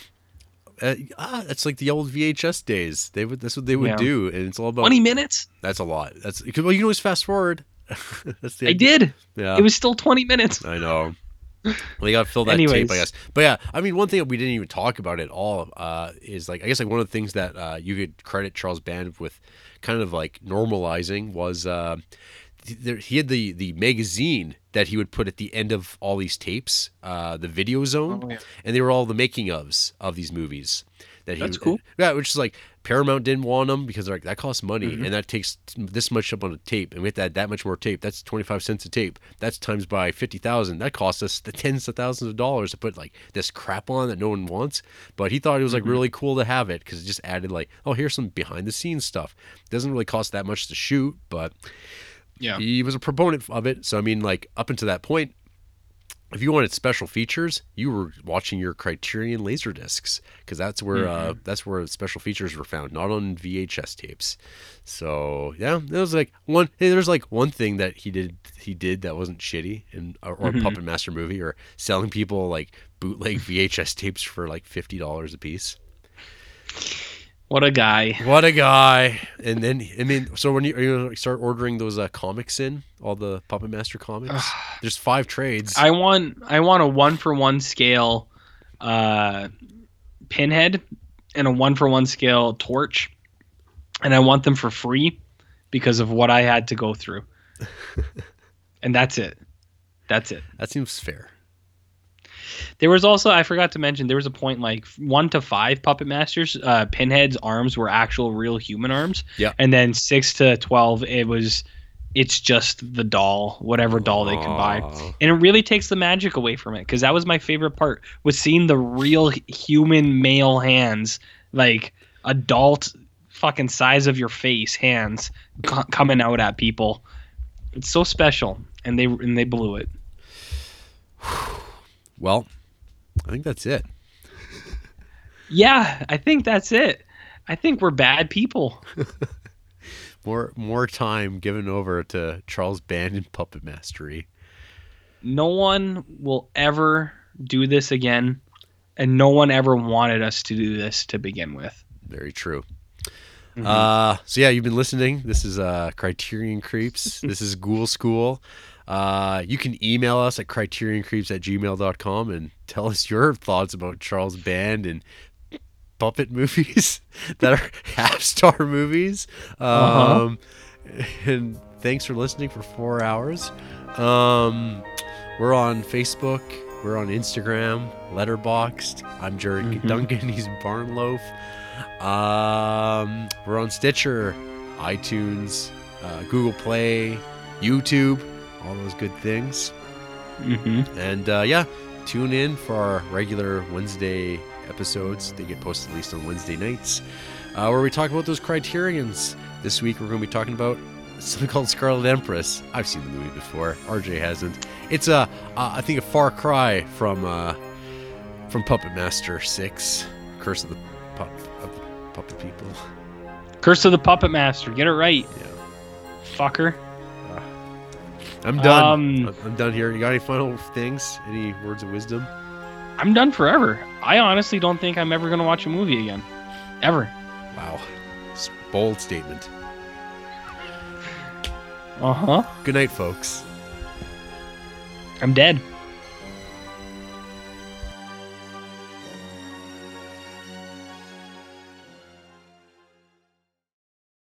uh, ah, that's like the old VHS days. They would that's what they would Yeah. do, and it's all about 20 minutes? That's a lot. That's because well, you can always fast forward. that's the I did. Yeah, It was still 20 minutes. I know. Well, you got to fill that tape, I guess. But yeah, I mean, one thing that we didn't even talk about at all uh, is like I guess like one of the things that uh, you could credit Charles Band with, kind of like normalizing was uh, there, he had the the magazine that he would put at the end of all these tapes, uh, the Video Zone, Oh, yeah. and they were all the making ofs of these movies. That he, That's cool. Yeah, which is like Paramount didn't want them because they're like that costs money Mhm. and that takes this much up on a tape, and we have to add that much more tape. That's twenty five cents a tape. That's times by fifty thousand. That costs us the tens of thousands of dollars to put like this crap on that no one wants. But he thought it was like Mhm. really cool to have it because it just added like, oh, here's some behind the scenes stuff. It doesn't really cost that much to shoot, but Yeah. he was a proponent of it. So I mean, like up until that point, if you wanted special features, you were watching your Criterion laser discs because that's where uh, that's where special features were found, not on VHS tapes. So yeah, it was like one. Hey, there's like one thing that he did he did that wasn't shitty in or, or Mhm. Puppet Master movie or selling people like bootleg VHS tapes for like fifty dollars a piece. What a guy. What a guy! And then I mean, so when you, you start ordering those uh, comics in all the Puppet Master comics, there's five trades. I want I want a one for one scale uh pinhead and a one for one scale torch. And I want them for free because of what I had to go through. and that's it. That's it. that seems fair. There was also I forgot to mention there was a point like one to five puppet masters, uh, Pinhead's arms were actual real human arms. Yeah. And then six to twelve, it was it's just the doll, whatever doll they can buy. And it really takes the magic away from it because that was my favorite part was seeing the real human male hands, like adult fucking size of your face hands co- coming out at people. It's so special, and they and they blew it. Well, I think that's it. Yeah, I think that's it. I think we're bad people. More more time given over to Charles Band and Puppet Mastery. No one will ever do this again, and no one ever wanted us to do this to begin with. Very true. Mhm. Uh, so yeah, you've been listening. This is uh, Criterion Creeps. this is Ghoul School. Uh, you can email us at criterioncreeps at gmail.com and tell us your thoughts about Charles Band and puppet movies that are half star movies. Uh-huh. Um, And thanks for listening for four hours. Um, we're on Facebook. We're on Instagram, Letterboxd. I'm Jared Mhm. Duncan. He's Barnloaf. Um, we're on Stitcher, iTunes, uh, Google Play, YouTube, all those good things. Mhm. And uh, yeah, tune in for our regular Wednesday episodes. They get posted at least on Wednesday nights, uh, where we talk about those criterions. This week we're going to be talking about something called Scarlet Empress. I've seen the movie before. RJ hasn't. It's a, uh, I think, a far cry from uh, from Puppet Master Six, Curse of the, Pup, of the Puppet People. Curse of the Puppet Master. Get it right, Yeah, fucker. I'm done. Um, I'm- done here. You got any final things? Any words of wisdom? I'm done forever. I honestly don't think I'm ever gonna watch a movie again, ever. Wow, S- bold statement. Uh huh. Good night, folks. I'm dead.